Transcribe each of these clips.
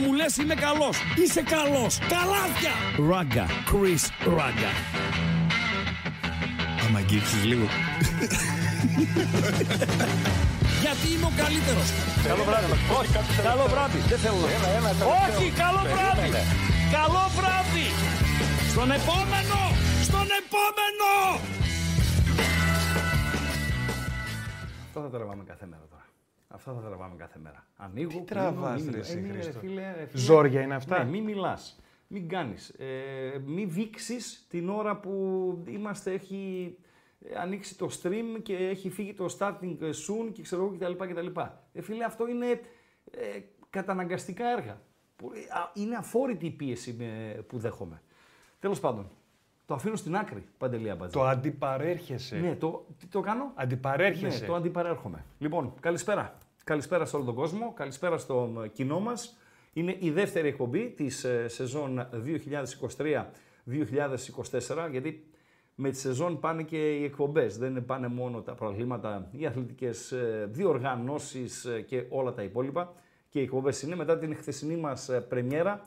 μου λες είμαι καλός. Είσαι καλός. Καλάθια. Ράγκα. Chris Ράγκα. Άμα αγγίξεις λίγο. Γιατί είμαι ο καλύτερος. Καλό βράδυ. Όχι, καλό βράδυ. Δεν θέλω να Όχι, καλό βράδυ. Καλό βράδυ. Στον επόμενο. Στον επόμενο. Αυτά θα τραβάμε κάθε μέρα τώρα. Αυτά θα τραβάμε κάθε μέρα. Ανοίγω, Τι κλείνω, τραβάς, μην ρε, μιλάς. εσύ, Ε, ναι, ρε, Χρήστο. φίλε, ρε, φίλε. Ζόρια είναι αυτά; Ναι, μην μιλάς. Μην κάνεις. Ε, μην βήξεις την ώρα που είμαστε, έχει ανοίξει το stream και έχει φύγει το starting soon και ξέρω εγώ κτλ. κτλ. Ε, φίλε, αυτό είναι ε, καταναγκαστικά έργα. Που, ε, α, Είναι αφόρητη η πίεση με- που δέχομαι. Τέλος πάντων, το αφήνω στην άκρη, Παντελή Αμπατζή. Το αντιπαρέρχεσαι. Ναι, το, τι το κάνω; Αντιπαρέρχεσαι. Ναι, το αντιπαρέρχομαι. Λοιπόν, καλησπέρα. Καλησπέρα σε όλο τον κόσμο, καλησπέρα στο ε, κοινό μας. Είναι η δεύτερη εκπομπή της ε, σεζόν 2023-2024, γιατί με τη σεζόν πάνε και οι εκπομπές. Δεν πάνε μόνο τα προβλήματα, οι αθλητικές ε, διοργανώσεις ε, και όλα τα υπόλοιπα. Και οι εκπομπές είναι μετά την χθεσινή μας ε, πρεμιέρα.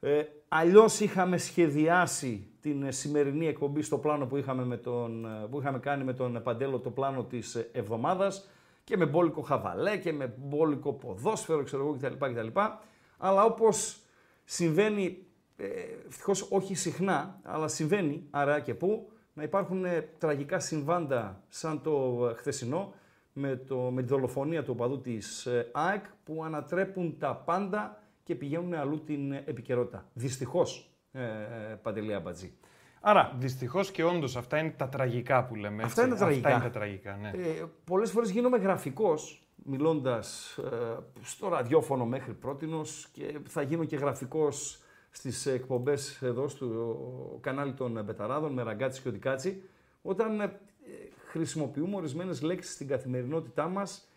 Ε, αλλιώς είχαμε σχεδιάσει την ε, σημερινή εκπομπή στο πλάνο που είχαμε, με τον, ε, που είχαμε κάνει με τον Παντέλο το πλάνο της ε, εβδομάδας και με μπόλικο χαβαλέ και με μπόλικο ποδόσφαιρο ξέρω εγώ κτλ. κτλ. Αλλά όπως συμβαίνει, ε, ευτυχώς όχι συχνά, αλλά συμβαίνει άρα και πού, να υπάρχουν ε, τραγικά συμβάντα σαν το ε, χθεσινό με, το, με τη δολοφονία του οπαδού της ε, ΑΕΚ που ανατρέπουν τα πάντα και πηγαίνουν αλλού την ε, επικαιρότητα. Δυστυχώς, ε, ε, Παντελή Αμπατζή. Άρα, Δυστυχώς και όντως αυτά είναι τα τραγικά που λέμε. Αυτά έτσι. είναι τα τραγικά. Αυτά είναι τα τραγικά, ναι. Ε, πολλές φορές γίνομαι γραφικός, μιλώντας ε, στο ραδιόφωνο μέχρι πρότινος και θα γίνω και γραφικός στις εκπομπές εδώ στο κανάλι των Μπεταράδων με ραγκάτσι και οδικάτσι, όταν ε, χρησιμοποιούμε ορισμένες λέξεις στην καθημερινότητά μας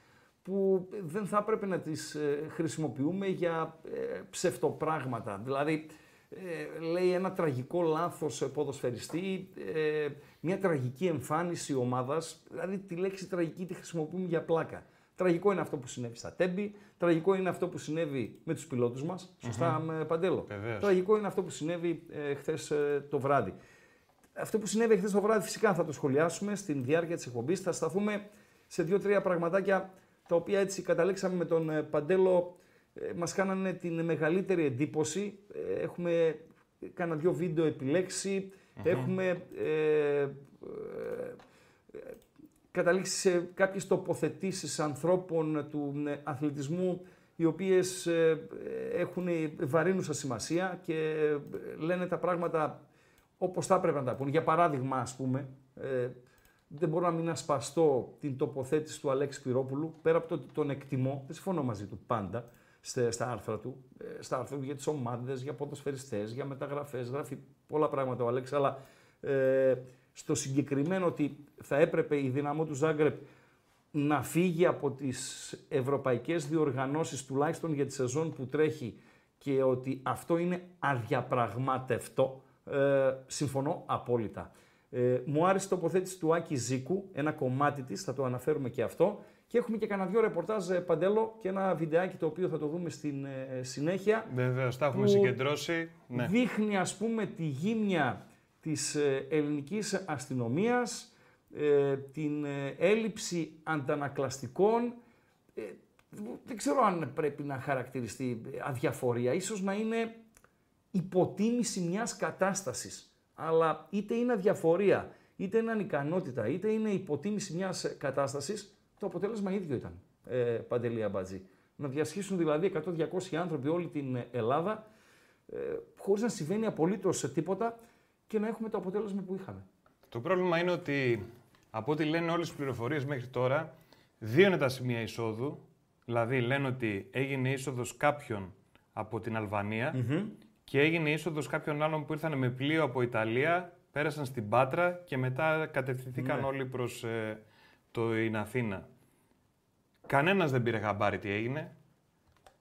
που δεν θα έπρεπε να τις ε, χρησιμοποιούμε για ε, ψευτοπράγματα. Δηλαδή, ε, λέει ένα τραγικό λάθος ε, ποδοσφαιριστή, ε, μια τραγική εμφάνιση ομάδας, δηλαδή τη λέξη τραγική τη χρησιμοποιούμε για πλάκα. Τραγικό είναι αυτό που συνέβη στα Τέμπη, τραγικό είναι αυτό που συνέβη με τους πιλότους μας, σωστά με Παντέλο; Βεβαίως. Τραγικό είναι αυτό που συνέβη ε, χθες ε, το βράδυ. Αυτό που συνέβη χθες το βράδυ φυσικά θα το σχολιάσουμε στην διάρκεια της εκπομπής. Θα σταθούμε σε δύο-τρία πραγματάκια τα οποία έτσι καταλήξαμε με τον ε, Παντέλο. Ε, μας κάνανε την μεγαλύτερη εντύπωση. Ε, έχουμε κάνα δύο βίντεο επιλέξει. Έχουμε ε, ε, ε, καταλήξει σε κάποιες τοποθετήσεις ανθρώπων του ε, αθλητισμού οι οποίες ε, ε, έχουν βαρύνουσα σημασία και ε, λένε τα πράγματα όπως θα έπρεπε να τα πούνε. Για παράδειγμα, ας πούμε, ε, δεν μπορώ να μην ασπαστώ την τοποθέτηση του Αλέξη Πυρόπουλου, πέρα από το ότι τον εκτιμώ, δεν συμφωνώ μαζί του πάντα, στε- στα άρθρα του, ε, στα άρθρα του για τις ομάδες, για ποδοσφαιριστές, για μεταγραφές, γράφει πολλά πράγματα ο Αλέξης, αλλά ε, στο συγκεκριμένο ότι θα έπρεπε η δυναμό του Ζάγκρεπ να φύγει από τις ευρωπαϊκές διοργανώσεις τουλάχιστον για τη σεζόν που τρέχει και ότι αυτό είναι αδιαπραγμάτευτο, ε, συμφωνώ απόλυτα. Ε, μου άρεσε η τοποθέτηση του Άκη Ζήκου, ένα κομμάτι της, θα το αναφέρουμε και αυτό. Και έχουμε και κανένα δυο ρεπορτάζ ε, παντέλο και ένα βιντεάκι το οποίο θα το δούμε στην ε, συνέχεια. Βεβαίως, τα έχουμε που συγκεντρώσει. Ναι. Δείχνει ας πούμε τη γύμνια της ε, ελληνικής αστυνομίας, ε, την ε, έλλειψη αντανακλαστικών. Ε, δεν ξέρω αν πρέπει να χαρακτηριστεί αδιαφορία. Ίσως να είναι υποτίμηση μιας κατάστασης. αλλά είτε είναι αδιαφορία, είτε είναι ανικανότητα, είτε είναι υποτίμηση μιας κατάστασης, το αποτέλεσμα ίδιο ήταν. Ε, Παντελή Αμπατζή. Να διασχίσουν δηλαδή 100-200 άνθρωποι όλη την Ελλάδα, ε, χωρίς να συμβαίνει απολύτως τίποτα και να έχουμε το αποτέλεσμα που είχαμε. Το πρόβλημα είναι ότι από ό,τι λένε όλες τις πληροφορίες μέχρι τώρα, δύο είναι τα σημεία εισόδου. Δηλαδή λένε ότι έγινε είσοδος κάποιον από την αλβανια και έγινε είσοδος κάποιων άλλων που ήρθαν με πλοίο από Ιταλία, πέρασαν στην Πάτρα και μετά κατευθυνθήκαν Ναι. όλοι προς ε, το την Αθήνα. Κανένας δεν πήρε χαμπάρι τι έγινε.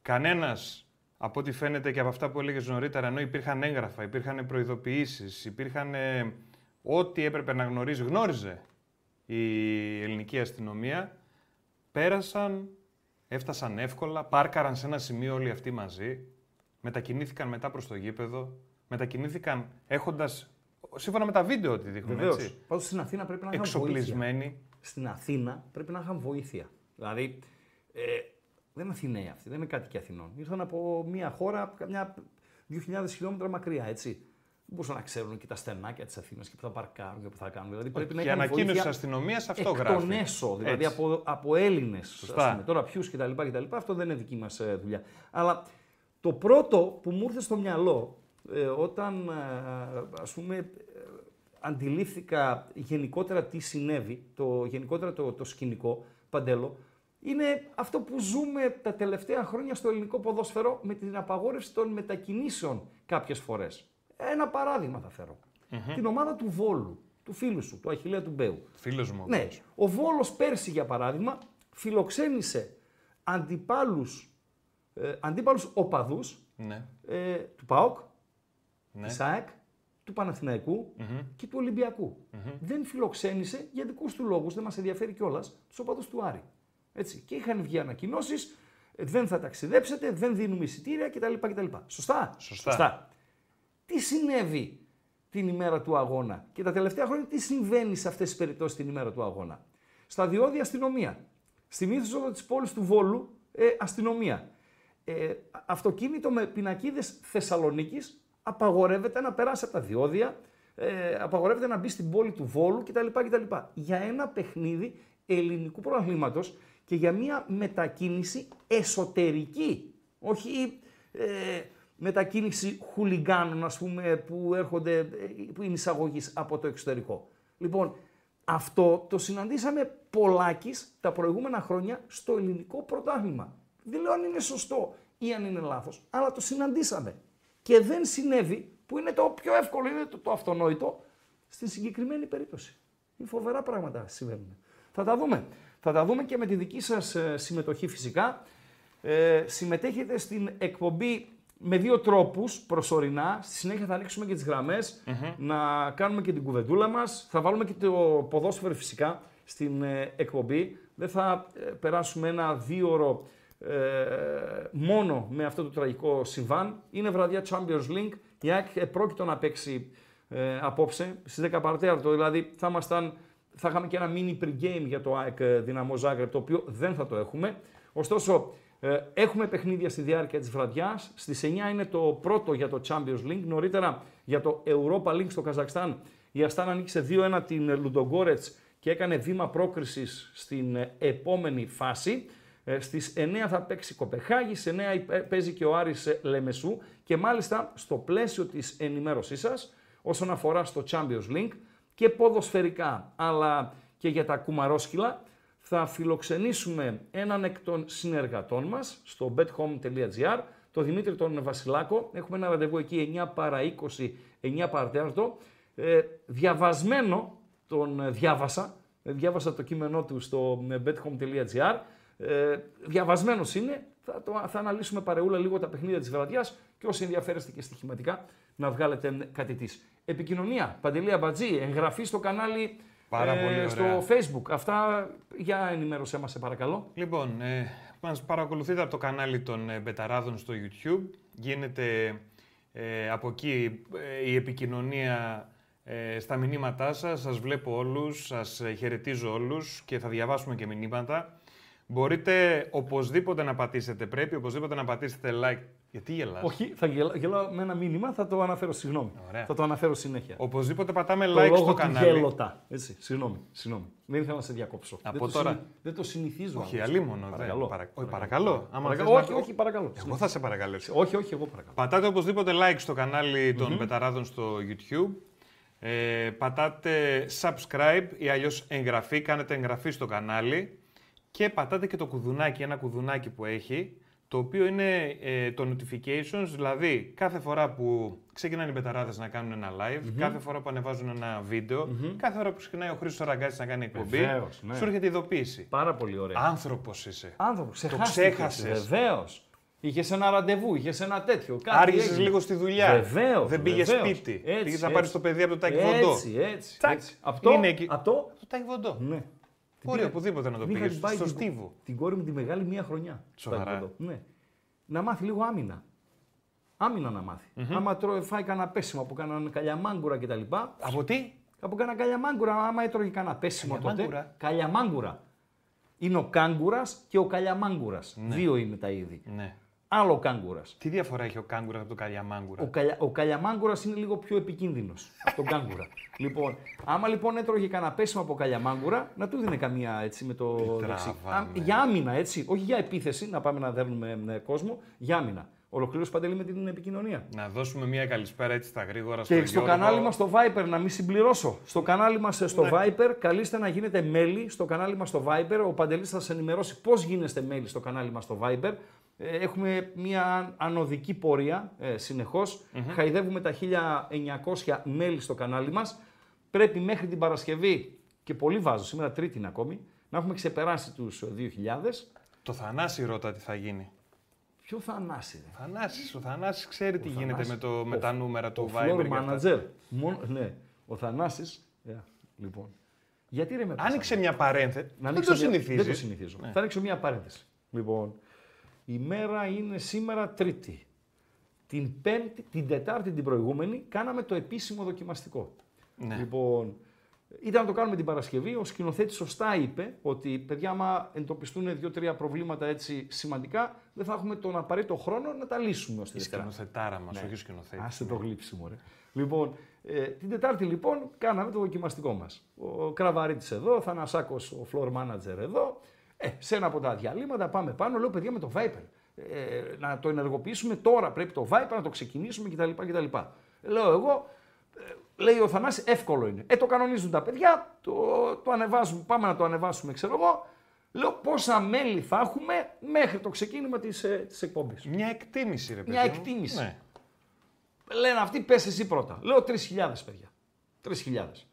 Κανένας, από ό,τι φαίνεται και από αυτά που έλεγες νωρίτερα, ενώ υπήρχαν έγγραφα, υπήρχαν προειδοποιήσεις, υπήρχαν ε, ό,τι έπρεπε να γνωρίζει, γνώριζε η ελληνική αστυνομία. Πέρασαν, έφτασαν εύκολα, πάρκαραν σε ένα σημείο όλοι αυτοί μαζί, μετακινήθηκαν μετά προς το γήπεδο, μετακινήθηκαν έχοντας, σύμφωνα με τα βίντεο ότι δείχνουν, Βεβαίως. έτσι, Πάντως στην Αθήνα πρέπει να είχαν βοήθεια. εξοπλισμένοι. Στην Αθήνα πρέπει να είχαν βοήθεια. Δηλαδή, ε, δεν είναι Αθηναίοι αυτοί, δεν είναι κάτοικοι Αθηνών. Ήρθαν από μια χώρα καμιά 2.000 χιλιόμετρα μακριά, έτσι. Δεν μπορούσαν να ξέρουν και τα στενάκια της Αθήνας και που θα παρκάρουν και που θα κάνουν. Δηλαδή πρέπει να Και η είχαν ανακοίνωση βοήθεια της αστυνομίας αυτό εκ γράφει. των έσω, δηλαδή Έτσι. από, από Έλληνες. Σωστά. Τώρα ποιους κτλ, κτλ. Αυτό δεν είναι δική μας δουλειά. Αλλά το πρώτο που μου ήρθε στο μυαλό ε, όταν ε, ας πούμε ε, αντιλήφθηκα γενικότερα τι συνέβη, το, γενικότερα το, το σκηνικό, Παντέλο, είναι αυτό που ζούμε τα τελευταία χρόνια στο ελληνικό ποδόσφαιρο με την απαγόρευση των μετακινήσεων κάποιες φορές. Ένα παράδειγμα θα φερω Την ομάδα του Βόλου, του φίλου σου, του Αχιλέα του Μπέου. Φίλος μου. Ναι, αυτός. ο Βόλος πέρσι για παράδειγμα φιλοξένησε αντιπάλους, ε, αντίπαλους οπαδούς Ναι. ε, του ΠΑΟΚ, Ναι. της ΑΕΚ, του παναθηναικου και του ολυμπιακου Δεν φιλοξένησε για δικούς του λόγους, δεν μας ενδιαφέρει κιόλας, τους οπαδούς του Άρη. Έτσι. Και είχαν βγει ανακοινώσεις, δεν θα ταξιδέψετε, δεν δίνουμε εισιτήρια κτλ. κτλ. Σωστά; Σωστά. Τι συνέβη την ημέρα του αγώνα και τα τελευταία χρόνια τι συμβαίνει σε αυτές τις περιπτώσεις την ημέρα του αγώνα; Στα διόδια αστυνομία. Στην είσοδο της πόλης του Βόλου ε, αστυνομία. Ε, αυτοκίνητο με πινακίδες Θεσσαλονίκης απαγορεύεται να περάσει από τα διόδια, ε, απαγορεύεται να μπει στην πόλη του Βόλου κτλ. κτλ. Για ένα παιχνίδι ελληνικού πρωταθλήματος και για μια μετακίνηση εσωτερική, όχι ε, μετακίνηση χουλιγκάνων, ας πούμε, που έρχονται, ε, που είναι εισαγωγής από το εξωτερικό. Λοιπόν, αυτό το συναντήσαμε πολλάκις τα προηγούμενα χρόνια στο ελληνικό πρωτάθλημα. Δεν λέω αν είναι σωστό ή αν είναι λάθος, αλλά το συναντήσαμε. Και δεν συνέβη, που είναι το πιο εύκολο, είναι το, το αυτονόητο, στη συγκεκριμένη περίπτωση. Είναι φοβερά πράγματα συμβαίνουν. Θα τα δούμε. Θα τα δούμε και με τη δική σας ε, συμμετοχή φυσικά. Ε, συμμετέχετε στην εκπομπή με δύο τρόπους προσωρινά. Στη συνέχεια θα ανοίξουμε και τις γραμμες να κάνουμε και την κουβεντούλα μας. Θα βάλουμε και το ποδόσφαιρο φυσικά στην ε, εκπομπή. Δεν θα ε, περάσουμε ένα δύο ώρο μόνο με αυτό το τραγικό συμβάν. Είναι βραδιά Champions League. Η ΑΕΚ ε, πρόκειτο να παίξει ε, απόψε στις 10 παρατέταρτο. Δηλαδή θα ήμασταν θα είχαμε και ένα mini pre-game για το ΑΕΚ ε, Δυναμό Ζάγκρεπ, το οποίο δεν θα το έχουμε. Ωστόσο, ε, έχουμε παιχνίδια στη διάρκεια της βραδιάς. Στις 9 είναι το πρώτο για το Champions League. Νωρίτερα για το Europa League στο Καζακστάν. Η Αστάνα νίκησε 2-1 την Λουντογκόρετς και έκανε βήμα πρόκρισης στην ε, επόμενη φάση. Ε, Στις 9 θα παίξει Κοπεχάγη, στις 9 ε, παίζει και ο Άρης ε, Λεμεσού και μάλιστα στο πλαίσιο της ενημέρωσής σας όσον αφορά στο Champions League και ποδοσφαιρικά αλλά και για τα κουμαρόσκυλα θα φιλοξενήσουμε έναν εκ των συνεργατών μας στο bethome.gr, τον Δημήτρη τον Βασιλάκο. Έχουμε ένα ραντεβού εκεί 9 παρα 20, 9 παρα τέταρτο. Ε, διαβασμένο τον ε, διάβασα, ε, διάβασα το κείμενό του στο ε, bethome.gr. Ε, διαβασμένος είναι, θα, το, θα αναλύσουμε παρεούλα λίγο τα παιχνίδια της βραδιάς και όσοι ενδιαφέρεστε και στοιχηματικά να βγάλετε κάτι της. Επικοινωνία, Παντελή Αμπατζή, εγγραφή στο κανάλι Πάρα πολύ ωραία. στο facebook. Αυτά για ενημέρωσέ μας σε παρακαλώ. Λοιπόν, ε, μας παρακολουθείτε από το κανάλι των ε, Μπεταράδων στο YouTube. Γίνεται ε, από εκεί ε, η επικοινωνία ε, στα μηνύματά σας. Σας βλέπω όλους, σας ε, χαιρετίζω όλους και θα διαβάσουμε και μηνύματα. Μπορείτε οπωσδήποτε να πατήσετε, πρέπει οπωσδήποτε να πατήσετε like. Γιατί γελάς; Όχι, θα γελά, γελάω με ένα μήνυμα, θα το αναφέρω, συγγνώμη. Ωραία. Θα το αναφέρω συνέχεια. Οπωσδήποτε πατάμε το like λόγο στο του κανάλι. γέλοτα. Έτσι, συγγνώμη, συγγνώμη. Δεν ήθελα να σε διακόψω. Από δεν, τώρα. Το, συνη- δεν το συνηθίζω. Όχι, άλλωστε. αλίμονο. δεν. Παρακαλώ. Παρα- Όχι, παρακαλώ. Άμα Παρακαλώ. θες Όχι, να- όχι, παρακαλώ. Εγώ θα σε παρακαλέσω. Όχι, όχι, εγώ παρακαλώ. Πατάτε οπωσδήποτε like στο κανάλι των Πεταράδων στο YouTube. Ε, πατάτε subscribe ή αλλιώς εγγραφή, κάνετε εγγραφή στο κανάλι και πατάτε και το κουδουνάκι, ένα κουδουνάκι που έχει, το οποίο είναι ε, το notifications, δηλαδή κάθε φορά που ξεκινάνε οι Πεταράδες να κάνουν ένα live, κάθε φορά που ανεβάζουν ένα βίντεο, κάθε φορά που ξεκινάει ο Χρήστος Ραγκάτσης να κάνει εκπομπή, Βεβαίως, ναι. σου έρχεται ειδοποίηση. Πάρα πολύ ωραία. Άνθρωπος είσαι. Άνθρωπος, ξέχασες. Βεβαίως. Είχες ένα ραντεβού, είχες ένα τέτοιο. Κάτι Άργησες έγινε. λίγο στη δουλειά. Βεβαίως. Δεν πήγες σπίτι. Πήγες να πάρεις το παιδί από το τάκι έτσι, βοντό. Έτσι, έτσι. Τάκ. έτσι. Αυτό, Είναι εκεί. αυτό, Το τάκι βοντό. ναι. Μπορεί οπουδήποτε να το Την είχα πήγε. την πάει Στο την- στίβο. Την κόρη μου τη μεγάλη μία χρονιά. στο Σοβαρά. Τάικβοντο. Ναι. Να μάθει λίγο άμυνα. Άμυνα να μάθει. Άμα τρώει, φάει κανένα πέσιμο από κανέναν καλιαμάγκουρα κτλ. Από τι; Από κανένα καλιαμάγκουρα, άμα έτρωγε κανένα πέσιμο τότε. Καλιαμάγκουρα. Καλιαμάγκουρα. Είναι ο κάγκουρας και ο καλιαμάγκουρας. Δύο είναι τα είδη. Ναι. Άλλο ο κάγκουρας. Τι διαφορά έχει ο κάγκουρας από το καλιαμάγκουρα; Ο, καλια, ο καλιαμάγκουρας είναι λίγο πιο επικίνδυνος από τον κάγκουρα. λοιπόν, άμα λοιπόν έτρωγε κανένα πέσιμο από καλιαμάγκουρα, να του δίνει καμία έτσι με το δεξί. τραβάμε. Α, για άμυνα, έτσι. Όχι για επίθεση, να πάμε να δέρνουμε ε, κόσμο, για άμυνα. Ολοκλήρωσε παντελή με την επικοινωνία. Να δώσουμε μια καλησπέρα έτσι στα γρήγορα στο Και στο Γιώργο. κανάλι μας στο Viper, να μην συμπληρώσω. Στο κανάλι μας στο Ναι. Viper, καλείστε να γίνετε μέλη στο κανάλι μας στο Viper. Ο Παντελής θα σας ενημερώσει πώς γίνεστε μέλη στο κανάλι μας στο Viper. Ε, Έχουμε μια ανωδική πορεία ε, συνεχώς. Χαϊδεύουμε τα 1900 μέλη στο κανάλι μας. Πρέπει μέχρι την Παρασκευή, και πολύ βάζω, σήμερα τρίτη είναι ακόμη, να έχουμε ξεπεράσει τους 2000. Το Θανάση ρώτα τι θα γίνει. Ποιο θα ανάσει, ρε; Θανάσης, ο Θανάσης ξέρει τι γίνεται Θανάσης. με, το, με Ο- τα νούμερα του Ο Viber. floor και αυτά. manager. Μόνο, ναι, ο Θανάσης. Ε, λοιπόν. Γιατί ρε με πέσανε. Άνοιξε μια παρένθεση. Να Δεν ανοίξω το μια- συνηθίζει. Δεν το συνηθίζω. Θα ανοίξω μια παρένθεση. Λοιπόν, η μέρα είναι σήμερα Τρίτη. Την Πέμπτη, την Τετάρτη την προηγούμενη, κάναμε το επίσημο δοκιμαστικό. Ναι. Λοιπόν, ήταν να το κάνουμε την Παρασκευή. Ο σκηνοθέτης σωστά είπε ότι παιδιά, άμα εντοπιστούν δύο-τρία προβλήματα έτσι σημαντικά, δεν θα έχουμε τον απαραίτητο χρόνο να τα λύσουμε ως τη Η Δευτέρα. σκηνοθετάρα μας, Ναι. όχι ο σκηνοθέτης. Άσε το γλύψιμο, ρε. Λοιπόν, ε, την Τετάρτη λοιπόν κάναμε το δοκιμαστικό μας. Ο Κραβαρίτης εδώ, ο Θανασάκος, ο floor manager εδώ. Ε, σε ένα από τα διαλύματα πάμε πάνω. Λέω παιδιά με το Viper. Ε, να το ενεργοποιήσουμε τώρα. Πρέπει το Viper να το ξεκινήσουμε κτλ. κτλ. Λέω εγώ, ε, λέει ο Θανάσης, εύκολο είναι. Ε, το κανονίζουν τα παιδιά, το, το ανεβάζουμε, πάμε να το ανεβάσουμε, ξέρω εγώ. Λέω πόσα μέλη θα έχουμε μέχρι το ξεκίνημα της, ε, της εκπομπής; Μια εκτίμηση, ρε παιδί. Μια μου. εκτίμηση. Ναι. Λένε αυτοί, πες εσύ πρώτα. Λέω 3.000 παιδιά. 3.000.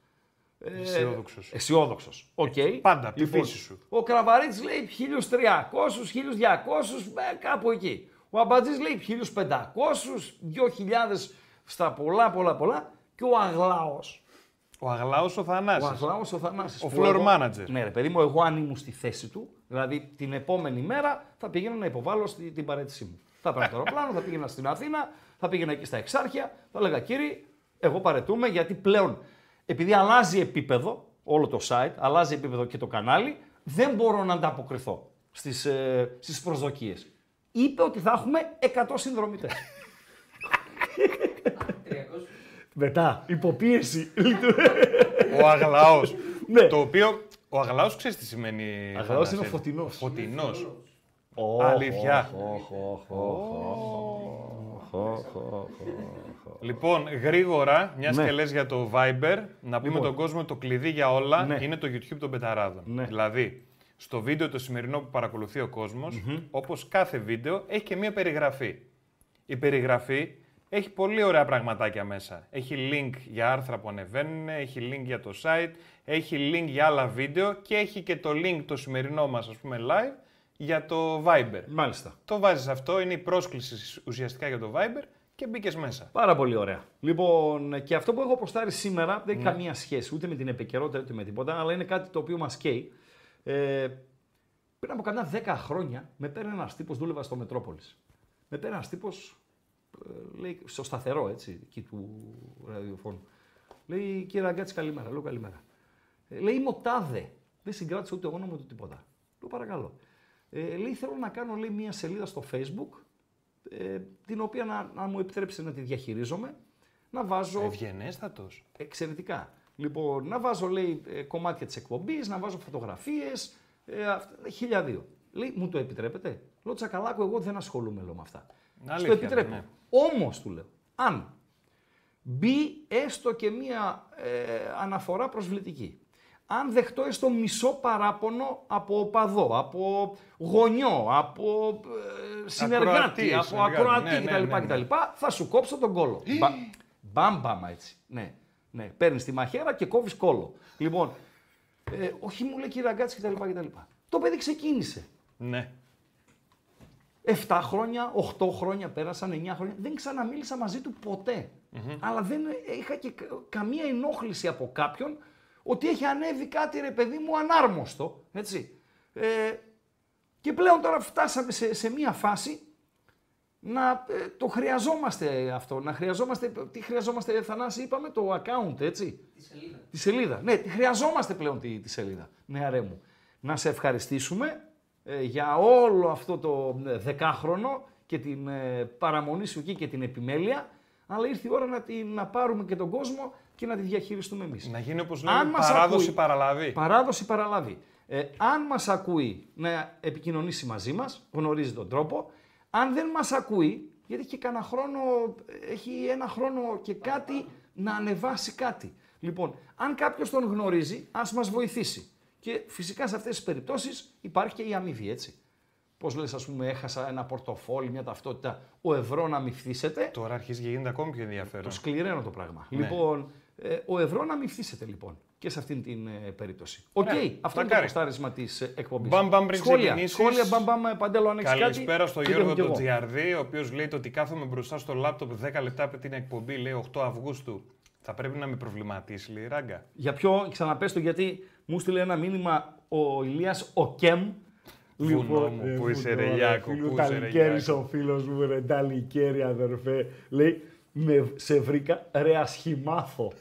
Ε, Αισιόδοξος. Αισιόδοξος. Οκ. Πάντα, από τη Λοιπόν, φύση σου. Ο Κραβαρίτης λέει 1.300, 1.200, ε, κάπου εκεί. Ο Αμπατζής λέει 1.500, 2.000 στα πολλά, πολλά, πολλά. Και ο Αγλάος. Ο Αγλάος ο Ο Θανάσης. Αγλάος ο Θανάσης. Ο που floor εγώ- manager. Ναι, ρε παιδί μου, εγώ αν ήμουν στη θέση του, δηλαδή την επόμενη μέρα θα πήγαινα να υποβάλω στη, την παραίτησή μου. Θα έπαιρνα το αεροπλάνο, θα πήγαινα στην Αθήνα, θα πήγαινα εκεί στα Εξάρχεια, θα έλεγα κύριε, εγώ παρετούμε γιατί πλέον επειδή αλλάζει επίπεδο όλο το site, αλλάζει επίπεδο και το κανάλι, δεν μπορώ να ανταποκριθώ στις, ε, στις προσδοκίες. Είπε ότι θα έχουμε 100 συνδρομητές. Μετά, υποπίεση. Ο Αγλάος. Ναι. Το οποίο, ο Αγλάος ξέρεις τι σημαίνει. Αγλάος Θανάση; είναι ο φωτεινός. Φωτεινός. Ω, Αλήθεια. Οχ, οχ, οχ, οχ, οχ, οχ. Λοιπόν, γρήγορα, μιας Ναι. και λες για το Viber, να πούμε Λοιπόν. τον κόσμο το κλειδί για όλα Ναι. είναι το YouTube των Πεταράδων. Ναι. Δηλαδή, στο βίντεο το σημερινό που παρακολουθεί ο κοσμος όπως κάθε βίντεο, έχει και μία περιγραφή. Η περιγραφή έχει πολύ ωραία πραγματάκια μέσα. Έχει link για άρθρα που ανεβαίνουν, έχει link για το site, έχει link για άλλα βίντεο και έχει και το link το σημερινό μας, ας πούμε, live, για το Viber. Μάλιστα. Το βάζεις αυτό, είναι η πρόσκληση ουσιαστικά για το Viber και μπήκες μέσα. Πάρα πολύ ωραία. Λοιπόν, και αυτό που έχω αποστάρει σήμερα δεν έχει Ναι. καμία σχέση ούτε με την επικαιρότητα ούτε με τίποτα, αλλά είναι κάτι το οποίο μας καίει. Ε, πριν από κανένα 10 χρόνια με παίρνει ένας τύπος, δούλευα στο Μετρόπολης. Με παίρνει ένας τύπος, λέει, στο σταθερό έτσι, εκεί του ραδιοφώνου. Λέει, κύριε Ραγκάτση, καλημέρα. Λέω καλημέρα. Ε, λέει, είμαι ο Τάδε. Δεν συγκράτησα ούτε όνομα ούτε τίποτα. Λέω παρακαλώ. Ε, λέει, θέλω να κάνω λέει, μια σελίδα στο facebook, ε, την οποία να, να μου επιτρέψει να τη διαχειρίζομαι, να βάζω... Ευγενέστατος. Εξαιρετικά. Λοιπόν, να βάζω, λέει, ε, κομμάτια της εκπομπής, να βάζω φωτογραφίες, ε, αυτά, χίλια δύο. Λέει, μου το επιτρέπετε; Λέω, τσακαλάκο, εγώ δεν ασχολούμαι λέω, με αυτά. Αλήθεια, Στο επιτρέπω. ναι. Όμως, του λέω, αν μπει έστω και μία ε, αναφορά προσβλητική, αν δεχτώ έστω μισό παράπονο από οπαδό, από γονιό, από ε, συνεργάτη, Ακροατή, από συνεργάτη. ακροατή Ναι, ναι, κτλ, ναι, ναι. κτλ, θα σου κόψω τον κόλο. Μπα, μπαμ, μπαμ, έτσι. Ναι, ναι. Παίρνεις τη μαχαίρα και κόβεις κόλο. Λοιπόν, ε, όχι μου λέει κύριε Αγκάτση κτλ, κτλ. Το παιδί ξεκίνησε. Ναι. 7 χρόνια, 8 χρόνια πέρασαν, 9 χρόνια. Δεν ξαναμίλησα μαζί του ποτε Αλλά δεν είχα και κα- καμία ενόχληση από κάποιον ότι έχει ανέβει κάτι ρε παιδί μου ανάρμοστο. Έτσι. Ε, και πλέον τώρα φτάσαμε σε, σε μία φάση να ε, το χρειαζόμαστε αυτό. Να χρειαζόμαστε, τι χρειαζόμαστε Θανάση, είπαμε το account, έτσι. Τη σελίδα. Τη σελίδα. Ναι, τη χρειαζόμαστε πλέον τη, τη σελίδα. Ναι, αρέ μου. Να σε ευχαριστήσουμε ε, για όλο αυτό το ε, δεκάχρονο και την ε, παραμονή σου εκεί και την επιμέλεια, αλλά ήρθε η ώρα να, την, να πάρουμε και τον κόσμο και να τη διαχειριστούμε εμείς. Να γίνει όπως Αν λέμε μας παράδοση ακούει- παραλαβή. Παράδοση παραλαβή. Ε, αν μας ακούει να επικοινωνήσει μαζί μας, γνωρίζει τον τρόπο. Αν δεν μας ακούει, γιατί έχει κανένα χρόνο, έχει ένα χρόνο και κάτι να ανεβάσει κάτι. Λοιπόν, αν κάποιος τον γνωρίζει, ας μας βοηθήσει. Και φυσικά σε αυτές τις περιπτώσεις υπάρχει και η αμοιβή, έτσι. Πώς λες, ας πούμε, έχασα ένα πορτοφόλι, μια ταυτότητα, ο ευρώ να μη φθήσετε. Τώρα αρχίζει και γίνεται ακόμη πιο ενδιαφέρον. Το σκληραίνω το πράγμα. Ναι. Λοιπόν, ε, ο ευρώ να μην φθήσετε λοιπόν και σε αυτήν την ε, περίπτωση. Οκ, Ωραία, αυτό είναι το μακάρι. ποστάρισμα της ε, εκπομπής. Μπαμ, μπαμ, πριν σχόλια, ξεκινήσεις. σχόλια, μπαμ, μπαμ, ε, παντέλο, αν έχεις κάτι. Καλησπέρα στο πείτε μου Γιώργο κι τον εγώ. Τζιαρδί, ο οποίος λέει το ότι κάθομαι μπροστά στο λάπτοπ 10 λεπτά πριν την εκπομπή, λέει 8 Αυγούστου. Θα πρέπει να με προβληματίσει, λέει ράγκα. Για ποιο, ξαναπες το γιατί μου στείλε ένα μήνυμα ο Ηλίας ο Κέμ. Βουνό μου, ε, πού είσαι, βουνό, ρε, ρε, Γιάκο, φίλου, πού είσαι, ρε, Ταλικέρης Γιάκο. ο φίλος μου, ρε, Ταλικέρη αδερφέ. Λέει, με, σε βρήκα, ρε ασχημάθο.